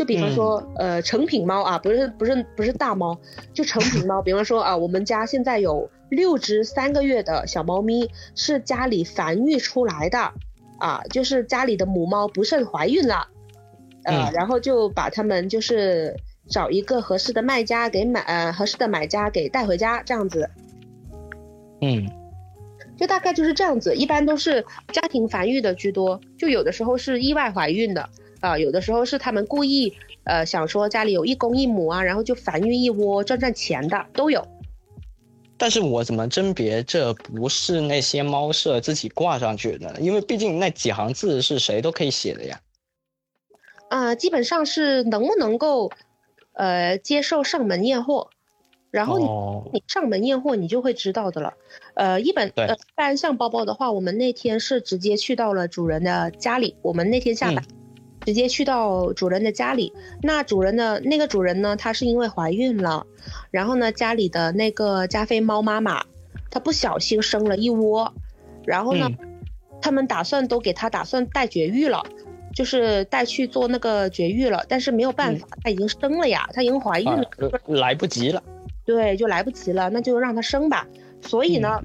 就比方说呃成品猫啊，不是不是不是大猫，就成品猫，比方说啊，我们家现在有六只三个月的小猫咪是家里繁育出来的。啊，就是家里的母猫不慎怀孕了，呃，然后就把它们就是找一个合适的卖家给买，呃，合适的买家给带回家这样子。嗯，就大概就是这样子，一般都是家庭繁育的居多，就有的时候是意外怀孕的，啊，有的时候是他们故意，呃，想说家里有一公一母啊，然后就繁育一窝赚赚钱的都有。但是我怎么甄别这不是那些猫舍自己挂上去的？因为毕竟那几行字是谁都可以写的呀。啊，基本上是能不能够，呃，接受上门验货，然后你你上门验货，你就会知道的了。呃，一本呃，一般像包包的话，我们那天是直接去到了主人的家里，我们那天下班。直接去到主人的家里，那主人的那个主人呢？她是因为怀孕了，然后呢，家里的那个加菲猫妈妈，她不小心生了一窝，然后呢，他们打算都给她打算带绝育了，就是带去做那个绝育了，但是没有办法，她已经生了呀，她已经怀孕了，来不及了，对，就来不及了，那就让她生吧。所以呢。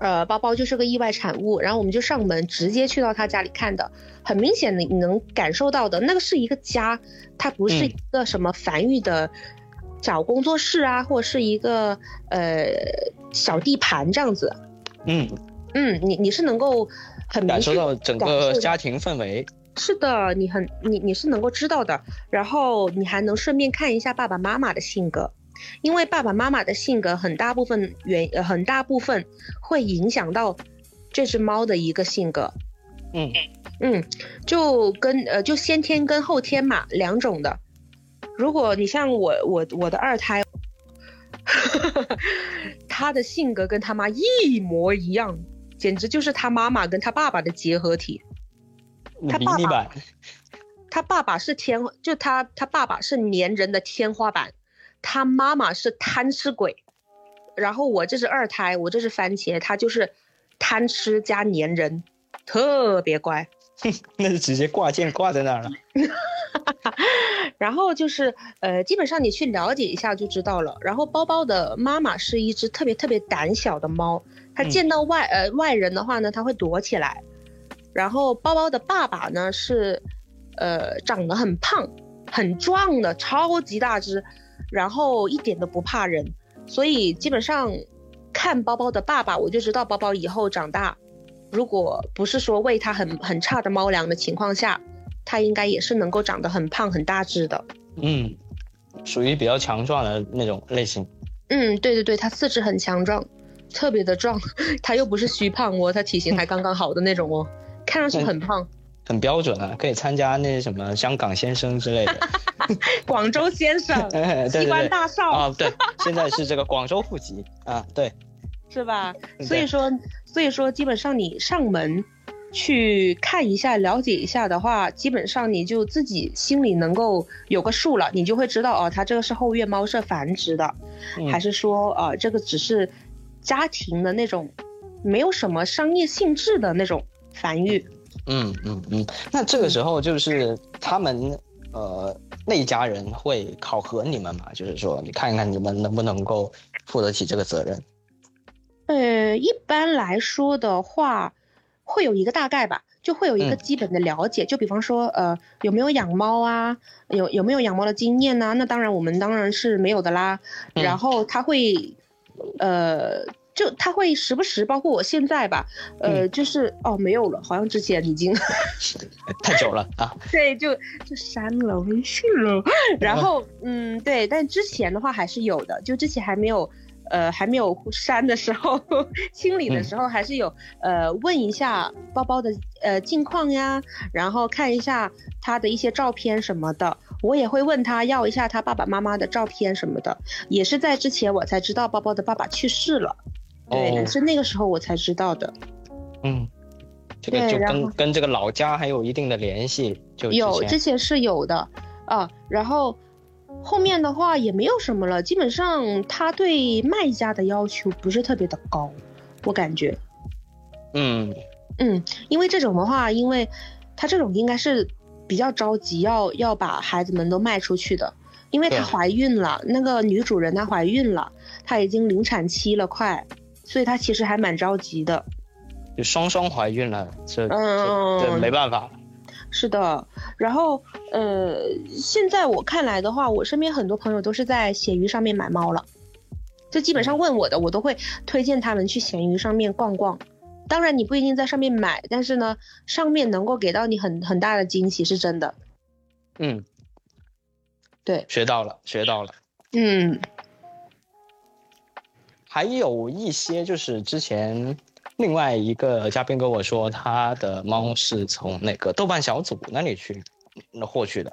呃，包包就是个意外产物，然后我们就上门直接去到他家里看的，很明显的你能感受到的那个是一个家，它不是一个什么繁育的小工作室啊，或者是一个呃小地盘这样子。嗯嗯，你你是能够很感受到整个家庭氛围。是的，你很你你是能够知道的，然后你还能顺便看一下爸爸妈妈的性格。因为爸爸妈妈的性格很大部分原呃很大部分会影响到这只猫的一个性格，嗯嗯，就跟呃就先天跟后天嘛两种的。如果你像我我我的二胎，(laughs) 他的性格跟他妈一模一样，简直就是他妈妈跟他爸爸的结合体。他爸爸，他爸爸是天就他他爸爸是粘人的天花板。他妈妈是贪吃鬼，然后我这是二胎，我这是番茄，他就是贪吃加粘人，特别乖。(laughs) 那就直接挂件挂在那儿了。(laughs) 然后就是呃，基本上你去了解一下就知道了。然后包包的妈妈是一只特别特别胆小的猫，它见到外呃外人的话呢，它会躲起来。然后包包的爸爸呢是呃长得很胖很壮的，超级大只。然后一点都不怕人，所以基本上看包包的爸爸，我就知道包包以后长大，如果不是说喂它很很差的猫粮的情况下，它应该也是能够长得很胖很大只的。嗯，属于比较强壮的那种类型。嗯，对对对，它四肢很强壮，特别的壮，(laughs) 它又不是虚胖哦，它体型还刚刚好的那种哦，看上去很胖。很标准啊，可以参加那什么香港先生之类的，(laughs) 广州先生，(laughs) 机关大少啊，对，现在是这个广州户籍啊，对，是吧？所以说，所以说，基本上你上门去看一下、了解一下的话，基本上你就自己心里能够有个数了，你就会知道哦，他这个是后院猫舍繁殖的，还是说啊，这个只是家庭的那种，没有什么商业性质的那种繁育。嗯嗯嗯，那这个时候就是他们呃那家人会考核你们嘛？就是说你看一看你们能不能够负得起这个责任。呃，一般来说的话，会有一个大概吧，就会有一个基本的了解。就比方说呃有没有养猫啊，有有没有养猫的经验呢？那当然我们当然是没有的啦。然后他会呃。就他会时不时，包括我现在吧，呃，就是哦，没有了，好像之前已经 (laughs) 太久了啊。(laughs) 对，就就删了微信了。然后，嗯，对，但之前的话还是有的，就之前还没有。呃，还没有删的时候，(laughs) 清理的时候还是有，呃，问一下包包的呃近况呀，然后看一下他的一些照片什么的，我也会问他要一下他爸爸妈妈的照片什么的，也是在之前我才知道包包的爸爸去世了，对，是那个时候我才知道的。嗯，这个就跟跟这个老家还有一定的联系。就有之前是有的啊，然后后面的话也没有什么了，基本上他对卖家的要求不是特别的高，我感觉。嗯嗯，因为这种的话，因为他这种应该是比较着急要要把孩子们都卖出去的，因为她怀孕了，那个女主人她怀孕了，她已经临产期了快，所以她其实还蛮着急的。就双双怀孕了，这这没办法。是的，然后呃，现在我看来的话，我身边很多朋友都是在闲鱼上面买猫了，就基本上问我的，我都会推荐他们去闲鱼上面逛逛。当然，你不一定在上面买，但是呢，上面能够给到你很很大的惊喜，是真的。嗯，对，学到了，学到了。嗯，还有一些就是之前。另外一个嘉宾跟我说，他的猫是从那个豆瓣小组那里去那获取的。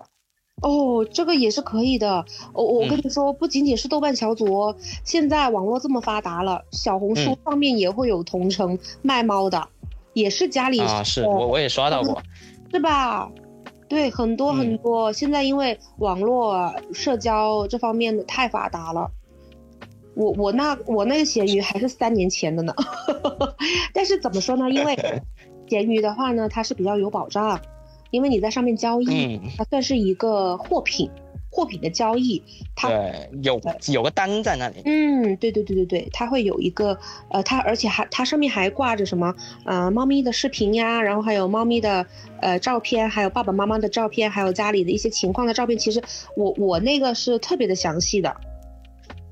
哦，这个也是可以的。我我跟你说，不仅仅是豆瓣小组哦，现在网络这么发达了，小红书上面也会有同城卖猫的，也是家里啊，是我我也刷到过，是吧？对，很多很多。现在因为网络社交这方面的太发达了。我我那我那个闲鱼还是三年前的呢，(laughs) 但是怎么说呢？因为 (laughs) 闲鱼的话呢，它是比较有保障，因为你在上面交易，它算是一个货品，货品的交易，它有有个单在那里。嗯，对对对对对，它会有一个呃，它而且还它上面还挂着什么呃猫咪的视频呀，然后还有猫咪的呃照片，还有爸爸妈妈的照片，还有家里的一些情况的照片。其实我我那个是特别的详细的。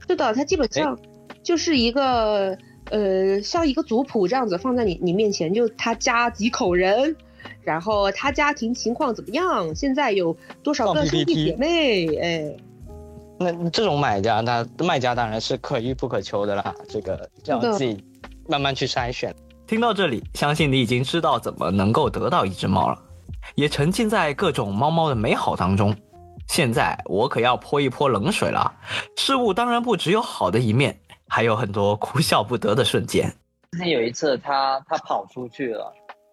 是的，它基本上就是一个呃，像一个族谱这样子放在你你面前，就他家几口人，然后他家庭情况怎么样，现在有多少个兄弟姐妹，哎，那这种买家，那卖家当然是可遇不可求的啦，这个要自己慢慢去筛选。听到这里，相信你已经知道怎么能够得到一只猫了，也沉浸在各种猫猫的美好当中。现在我可要泼一泼冷水了。事物当然不只有好的一面，还有很多哭笑不得的瞬间。之前有一次，他他跑出去了，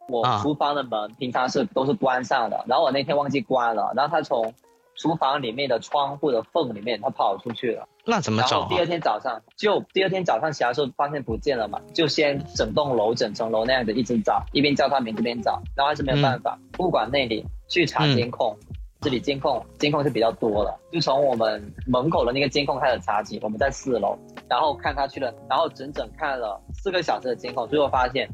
我厨房的门平常是都是关上的，然后我那天忘记关了，然后他从厨房里面的窗户的缝里面他跑出去了。那怎么找？第二天早上就第二天早上起来时候发现不见了嘛，就先整栋楼整层楼那样子一直找，一边叫他名字边找，然后还是没有办法，不管那里去查监控。这里监控监控是比较多的，就从我们门口的那个监控开始查起。我们在四楼，然后看他去了，然后整整看了四个小时的监控，最后发现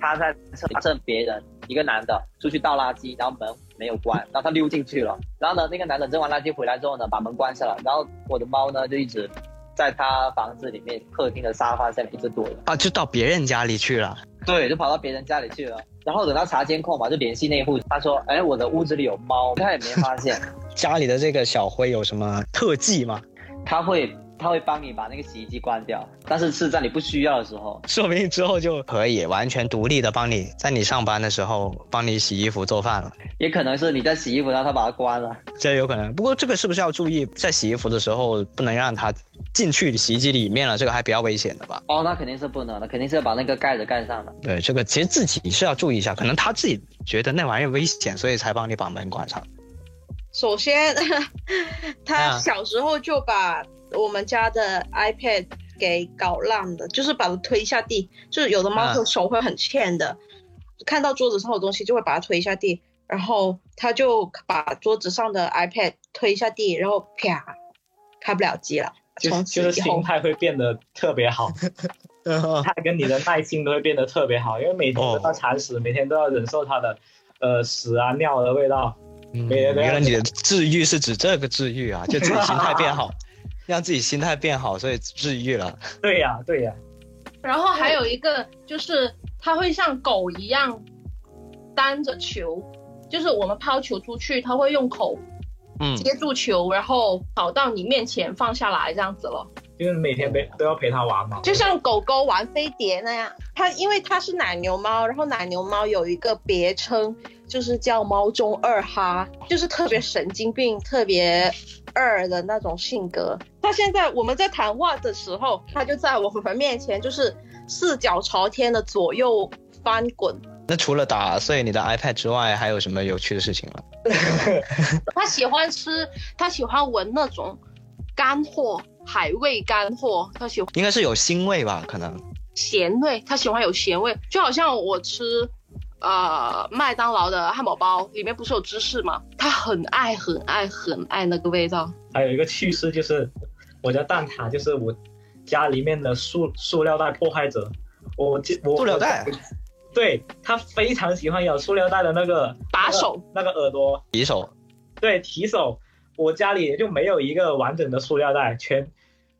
他在趁别人一个男的出去倒垃圾，然后门没有关，然后他溜进去了。然后呢，那个男的扔完垃圾回来之后呢，把门关上了。然后我的猫呢就一直在他房子里面客厅的沙发下面一直躲着。啊，就到别人家里去了。对，就跑到别人家里去了。然后等到查监控嘛，就联系那户，他说：“哎，我的屋子里有猫。”他也没发现。(laughs) 家里的这个小灰有什么特技吗？他会。他会帮你把那个洗衣机关掉，但是是在你不需要的时候，说不定之后就可以完全独立的帮你，在你上班的时候帮你洗衣服做饭了。也可能是你在洗衣服，然后他把它关了，这有可能。不过这个是不是要注意，在洗衣服的时候不能让它进去洗衣机里面了？这个还比较危险的吧？哦，那肯定是不能的，肯定是要把那个盖子盖上的。对，这个其实自己是要注意一下，可能他自己觉得那玩意儿危险，所以才帮你把门关上。首先，(laughs) 他小时候就把。我们家的 iPad 给搞烂了，就是把它推下地，就是有的猫的手会很欠的，看到桌子上的东西就会把它推下地，然后他就把桌子上的 iPad 推下地，然后啪，开不了机了。就就是心态会变得特别好，(laughs) 他跟你的耐心都会变得特别好，因为每天都要铲屎，每天都要忍受它的呃屎啊尿的味道。原来你的治愈是指这个治愈啊，就自己心态变好。(laughs) 让自己心态变好，所以治愈了。对呀，对呀。然后还有一个就是，它会像狗一样担着球，就是我们抛球出去，它会用口嗯接住球，然后跑到你面前放下来这样子了。就是每天陪都要陪它玩嘛，就像狗狗玩飞碟那样。它因为它是奶牛猫，然后奶牛猫有一个别称，就是叫猫中二哈，就是特别神经病，特别。二的那种性格，他现在我们在谈话的时候，他就在我们面前，就是四脚朝天的左右翻滚，那除了打碎你的 iPad 之外，还有什么有趣的事情吗？(laughs) 他喜欢吃，他喜欢闻那种干货、海味干货，他喜欢应该是有腥味吧？可能咸味，他喜欢有咸味，就好像我吃。呃，麦当劳的汉堡包里面不是有芝士吗？他很爱很爱很爱那个味道。还有一个趣事就是，我家蛋挞就是我家里面的塑塑料袋破坏者。我我塑料袋，对他非常喜欢咬塑料袋的那个把手，那个耳朵提手，对提手。我家里就没有一个完整的塑料袋，全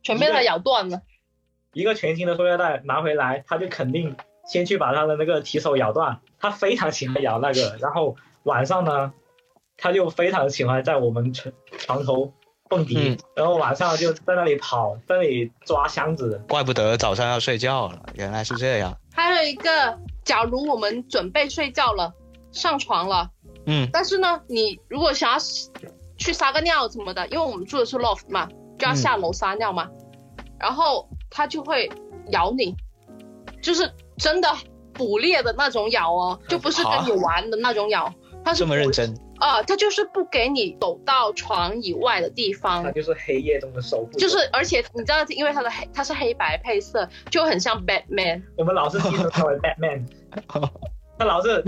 全被他咬断了。一个全新的塑料袋拿回来，他就肯定先去把他的那个提手咬断。他非常喜欢咬那个，然后晚上呢，他就非常喜欢在我们床床头蹦迪，然后晚上就在那里跑，在那里抓箱子。怪不得早上要睡觉了，原来是这样。还有一个，假如我们准备睡觉了，上床了，嗯，但是呢，你如果想要去撒个尿什么的，因为我们住的是 loft 嘛，就要下楼撒尿嘛，然后他就会咬你，就是真的。捕猎的那种咬哦，就不是跟你玩的那种咬，它是这么认真。啊，它就是不给你走到床以外的地方，它就是黑夜中的守护，就是而且你知道，因为它的黑它是黑白配色，就很像 Batman。我们老是记得他为 Batman，(laughs) 他老是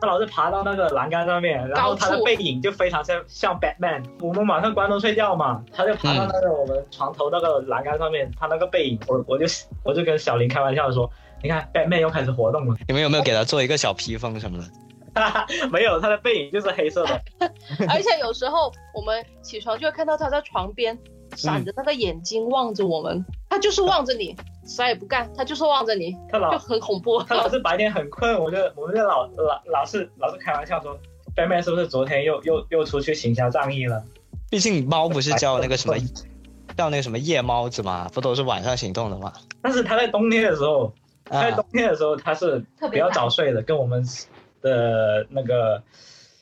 他老是爬到那个栏杆上面，然后他的背影就非常像像 Batman。我们晚上关灯睡觉嘛，他就爬到那个我们床头那个栏杆上面，他那个背影，我我就我就跟小林开玩笑说。你看，Batman 又开始活动了。(laughs) 你们有没有给他做一个小披风什么的？(laughs) 没有，他的背影就是黑色的。(laughs) 而且有时候我们起床就会看到他在床边闪着那个眼睛望着我们，他就是望着你，啥也不干，他就是望着你。他老就很恐怖。他老是白天很困，我就我们就老老老是老是开玩笑说，Batman 是不是昨天又又又出去行侠仗义了？毕竟猫不是叫那个什么叫那个什么夜猫子嘛，不都是晚上行动的嘛？但是他在冬天的时候。在冬天的时候，它是比较早睡的，跟我们的那个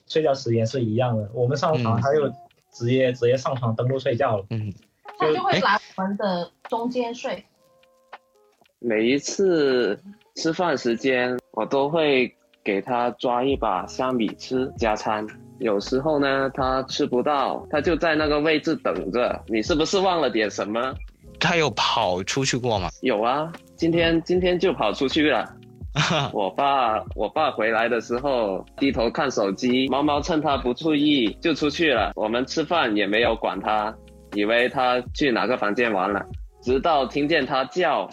睡觉时间是一样的。我们上床，它就直接直接上床登陆睡觉了。嗯，它就会来我们的中间睡。每一次吃饭时间，我都会给它抓一把香米吃加餐。有时候呢，它吃不到，它就在那个位置等着。你是不是忘了点什么？它有跑出去过吗？有啊。今天今天就跑出去了，(laughs) 我爸我爸回来的时候低头看手机，猫猫趁他不注意就出去了。我们吃饭也没有管他，以为他去哪个房间玩了，直到听见他叫，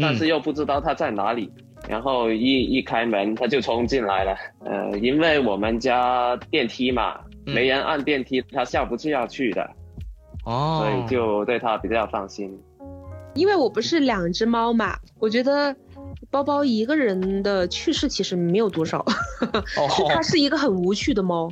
但是又不知道他在哪里，然后一一开门他就冲进来了。呃，因为我们家电梯嘛，没人按电梯，他下不去要去的，哦，所以就对他比较放心。因为我不是两只猫嘛，我觉得包包一个人的趣事其实没有多少，(laughs) 它是一个很无趣的猫。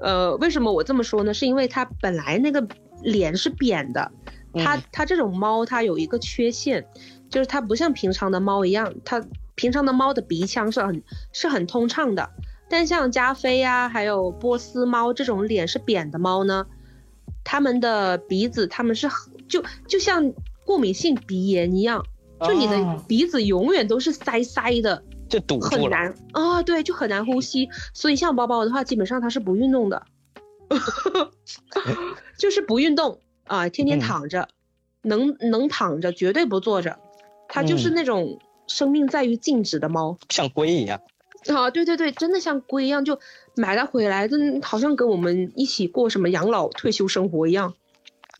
呃，为什么我这么说呢？是因为它本来那个脸是扁的，它它这种猫它有一个缺陷，就是它不像平常的猫一样，它平常的猫的鼻腔是很是很通畅的，但像加菲呀，还有波斯猫这种脸是扁的猫呢，它们的鼻子它们是就就像。过敏性鼻炎一样，就你的鼻子永远都是塞塞的，就堵很难。啊，对，就很难呼吸。所以像包包的话，基本上它是不运动的，(laughs) 就是不运动啊，天天躺着，能能躺着，绝对不坐着。它就是那种生命在于静止的猫，像龟一样。啊，对对对，真的像龟一样，就买它回来，真好像跟我们一起过什么养老退休生活一样。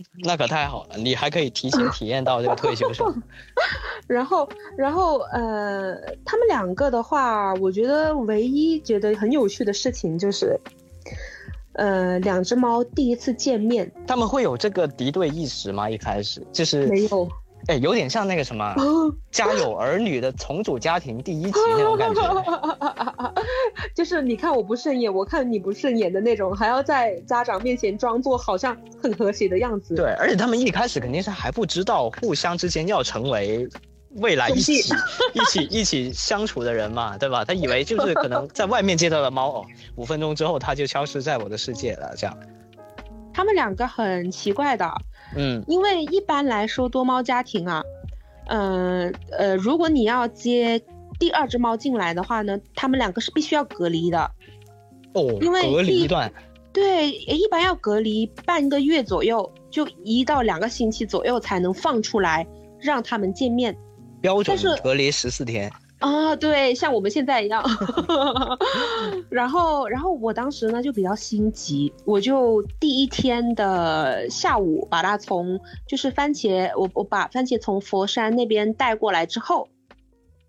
(laughs) 那可太好了，你还可以提前体验到这个退休生活。(laughs) 然后，然后，呃，他们两个的话，我觉得唯一觉得很有趣的事情就是，呃，两只猫第一次见面，他们会有这个敌对意识吗？一开始就是没有。哎，有点像那个什么《家有儿女》的重组家庭第一集那种感觉，(laughs) 就是你看我不顺眼，我看你不顺眼的那种，还要在家长面前装作好像很和谐的样子。对，而且他们一开始肯定是还不知道互相之间要成为未来一起一起一起相处的人嘛，对吧？他以为就是可能在外面见到了猫哦，五分钟之后他就消失在我的世界了，这样。他们两个很奇怪的。嗯，因为一般来说多猫家庭啊，呃呃，如果你要接第二只猫进来的话呢，它们两个是必须要隔离的。哦，因为隔离一段，对，一般要隔离半个月左右，就一到两个星期左右才能放出来，让他们见面。标准是隔离十四天。啊，对，像我们现在一样。(laughs) 然后，然后我当时呢就比较心急，我就第一天的下午把它从就是番茄，我我把番茄从佛山那边带过来之后，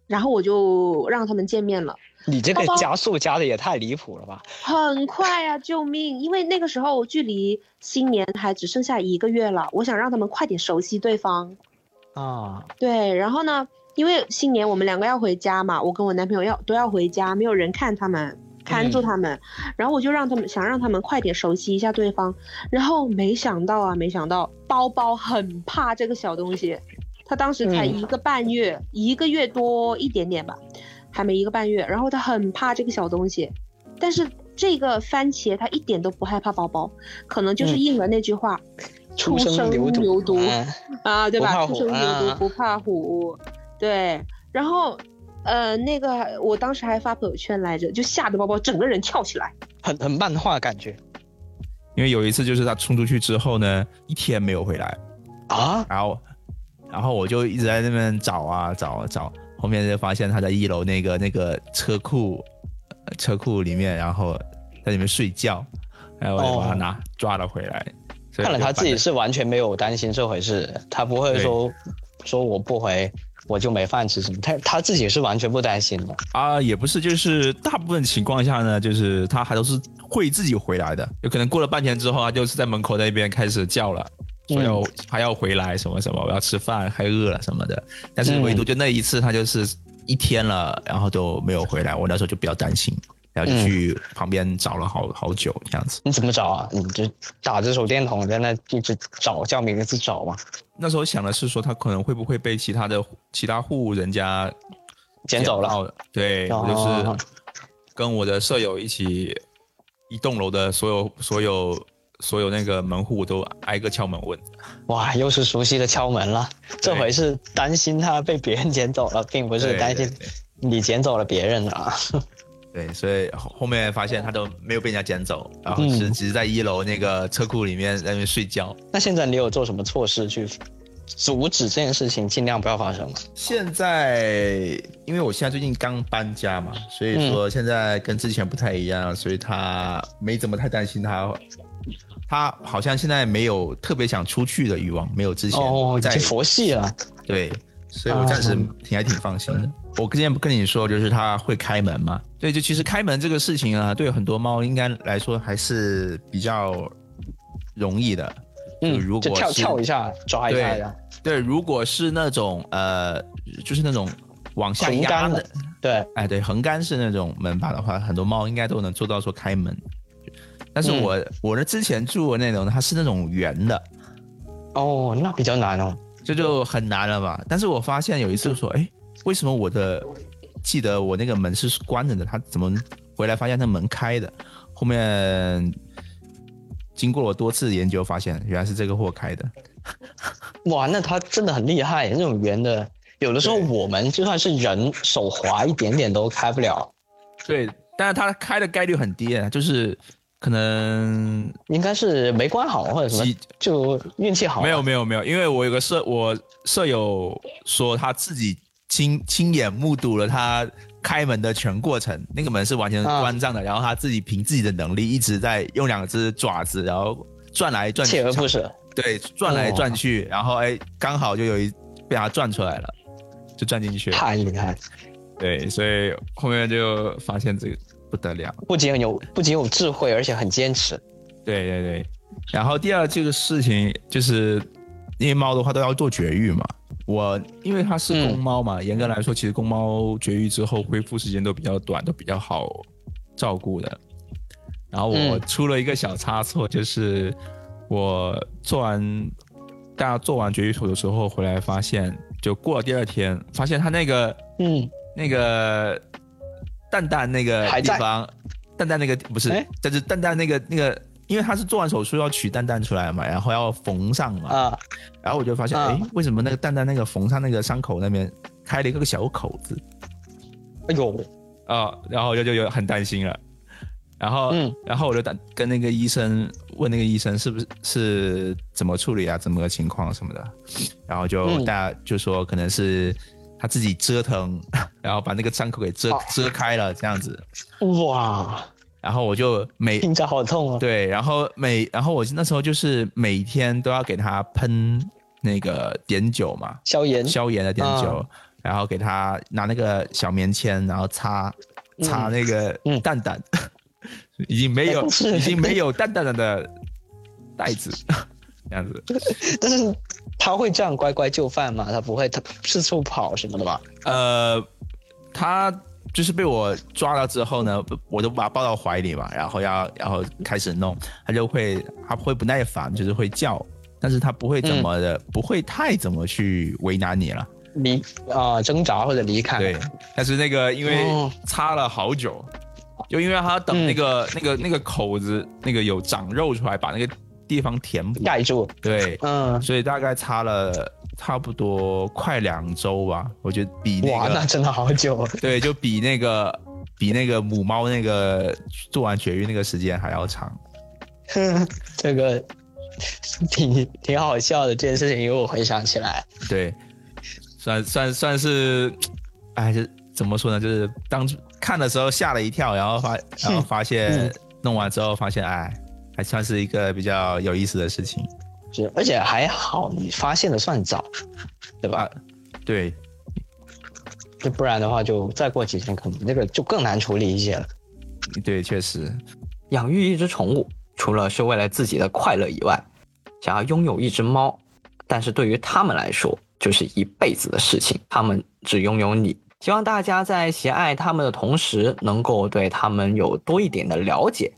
然后我就让他们见面了。你这个加速加的也太离谱了吧？很快啊！救命！因为那个时候距离新年还只剩下一个月了，我想让他们快点熟悉对方。啊，对，然后呢，因为新年我们两个要回家嘛，我跟我男朋友要都要回家，没有人看他们，看住他们，然后我就让他们想让他们快点熟悉一下对方，然后没想到啊，没想到包包很怕这个小东西，他当时才嗯一个半月，一个月多一点点吧，还没一个半月，然后他很怕这个小东西，但是这个番茄他一点都不害怕包包，可能就是嗯。应了那句话，初生生牛牛犊。啊啊，对吧？初生牛犊啊不怕虎，对。然后，呃，那个我当时还发朋友圈来着，就吓得包包整个人跳起来。很很漫画感觉因为有一次就是他冲出去之后呢，一天没有回来，啊。然后然后我就一直在那边找啊找啊找，后面就发现他在一楼那个那个车库呃车库里面，然后在里面睡觉，然后我就把他拿、抓了回来。看来他自己是完全没有担心这回事，他不会说说我不回我就没饭吃什么，他他自己是完全不担心的。啊，也不是，就是大部分情况下呢，就是他还都是会自己回来的。有可能过了半天之后，他就是在门口那边开始叫了，说要、还要回来什么什么，我要吃饭，还饿了什么的。但是唯独就那一次，他就是一天了，然后都没有回来。我那时候就比较担心，然后就去旁边找了好好久这样子。你怎么找啊？你就打着手电筒在那一直找，叫名字找嘛，那时候想的是说，他可能会不会被其他的其他户人家捡走了。到。对，就是跟我的舍友一起，一栋楼的所有所有所有那个门户都挨个敲门问。哇，又是熟悉的敲门了。这回是担心他被别人捡走了，并不是担心你捡走了别人的啊。对，所以后后面发现他都没有被人家捡走，然后是嗯只是在一楼那个车库里面在那边睡觉。那现在你有做什么措施去阻止这件事情尽量不要发生吗？现在因为我现在最近刚搬家嘛，所以说现在跟之前不太一样，所以他没怎么太担心他。他好像现在没有特别想出去的欲望，没有之前哦，已在经佛系了。对，所以我暂时挺还挺放心的。我之前不跟你说，就是它会开门嘛？对，就其实开门这个事情啊，对很多猫应该来说还是比较容易的。就嗯，如果就跳跳一下，抓一下对，对，如果是那种呃，就是那种往下压的的，对，哎，对，横杆式那种门把的话，很多猫应该都能做到说开门。但是嗯我、我的之前住的那种，它是那种圆的，哦，那比较难哦。这就很难了吧？但是我发现有一次说，哎，为什么我的记得我那个门是关着的，他怎么回来发现那门开的？后面经过我多次研究，发现原来是这个货开的。哇，那他真的很厉害，那种圆的，有的时候我们就算是人手滑一点点都开不了，对，但是他开的概率很低，啊就是可能应该是没关好或者什么，就运气好。没有没有没有，因为我有个舍我舍友说他自己亲亲眼目睹了他开门的全过程，那个门是完全啊关上的，然后他自己凭自己的能力一直在用两只爪子，然后转来转去，锲而不舍。对，转来转去，然后哎，刚好就有一被他转出来了，就转进去。太厉害，对，所以后面就发现这个不得了。不仅有不仅有智慧，而且很坚持。对对对，然后第二这个事情就是，因为猫的话都要做绝育嘛。我因为它是公猫嘛，严格来说，其实公猫绝育之后恢复时间都比较短，都比较好照顾的。然后我嗯。出了一个小差错，就是我做完大家做完绝育手的时候回来，发现就过了第二天，发现它那个嗯，那个蛋蛋那个地方，蛋蛋那个不是哎，但是蛋蛋那个那个，因为他是做完手术要取蛋蛋出来嘛，然后要缝上嘛，啊，然后我就发现，啊。哎、为什么那个蛋蛋那个缝上那个伤口那边开了一个小口子？哎呦，啊，然后我就就有很担心了，然后，嗯。然后我就打跟那个医生问那个医生是不是是怎么处理啊，怎么个情况什么的，然后就嗯。大家就说可能是他自己折腾，(laughs) 然后把那个伤口给遮哦遮开了这样子，哇，然后我就每听着好痛啊！对，然后每然后我那时候就是每天都要给他喷那个碘酒嘛，消炎，消炎的碘酒，啊然后给他拿那个小棉签，然后擦擦嗯那个嗯蛋蛋，(laughs) 已经没有已经没有蛋蛋了的袋子，这样子。(laughs) 但是他会这样乖乖就范吗？他不会他四处跑什么的吧？呃，他就是被我抓了之后呢，我就把他抱到怀里嘛，然后要然后开始弄，他就会他会不耐烦，就是会叫，但是他不会怎么的，不会太怎么去为难你了。离啊、挣扎或者离开。对，但是那个因为哦擦了好久，就因为他等那个、那个那个口子那个有长肉出来，把那个地方填补。盖住。对，嗯，所以大概擦了差不多快两周吧，我觉得比那哇，那真的好久。(laughs) 对，就比那个比那个母猫那个做完绝育那个时间还要长。(laughs) 这个挺挺好笑的这件事情，因为我回想起来，对，算算算是，哎，这怎么说呢？就是当初看的时候吓了一跳，然后发然后发现嗯弄完之后发现，哎，还算是一个比较有意思的事情。是而且还好你发现的算早，对吧？对，就不然的话，就再过几天，可能那个就更难处理一些了。对，确实，养育一只宠物，除了是为了自己的快乐以外，想要拥有一只猫，但是对于他们来说，就是一辈子的事情。他们只拥有你。希望大家在喜爱他们的同时，能够对他们有多一点的了解，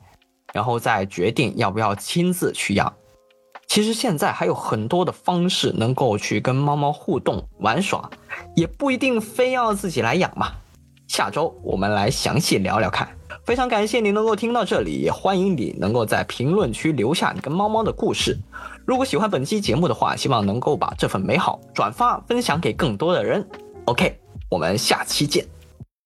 然后再决定要不要亲自去养。其实现在还有很多的方式能够去跟猫猫互动玩耍，也不一定非要自己来养嘛。下周我们来详细聊聊看。非常感谢你能够听到这里，也欢迎你能够在评论区留下你跟猫猫的故事。如果喜欢本期节目的话，希望能够把这份美好转发分享给更多的人。OK，我们下期见。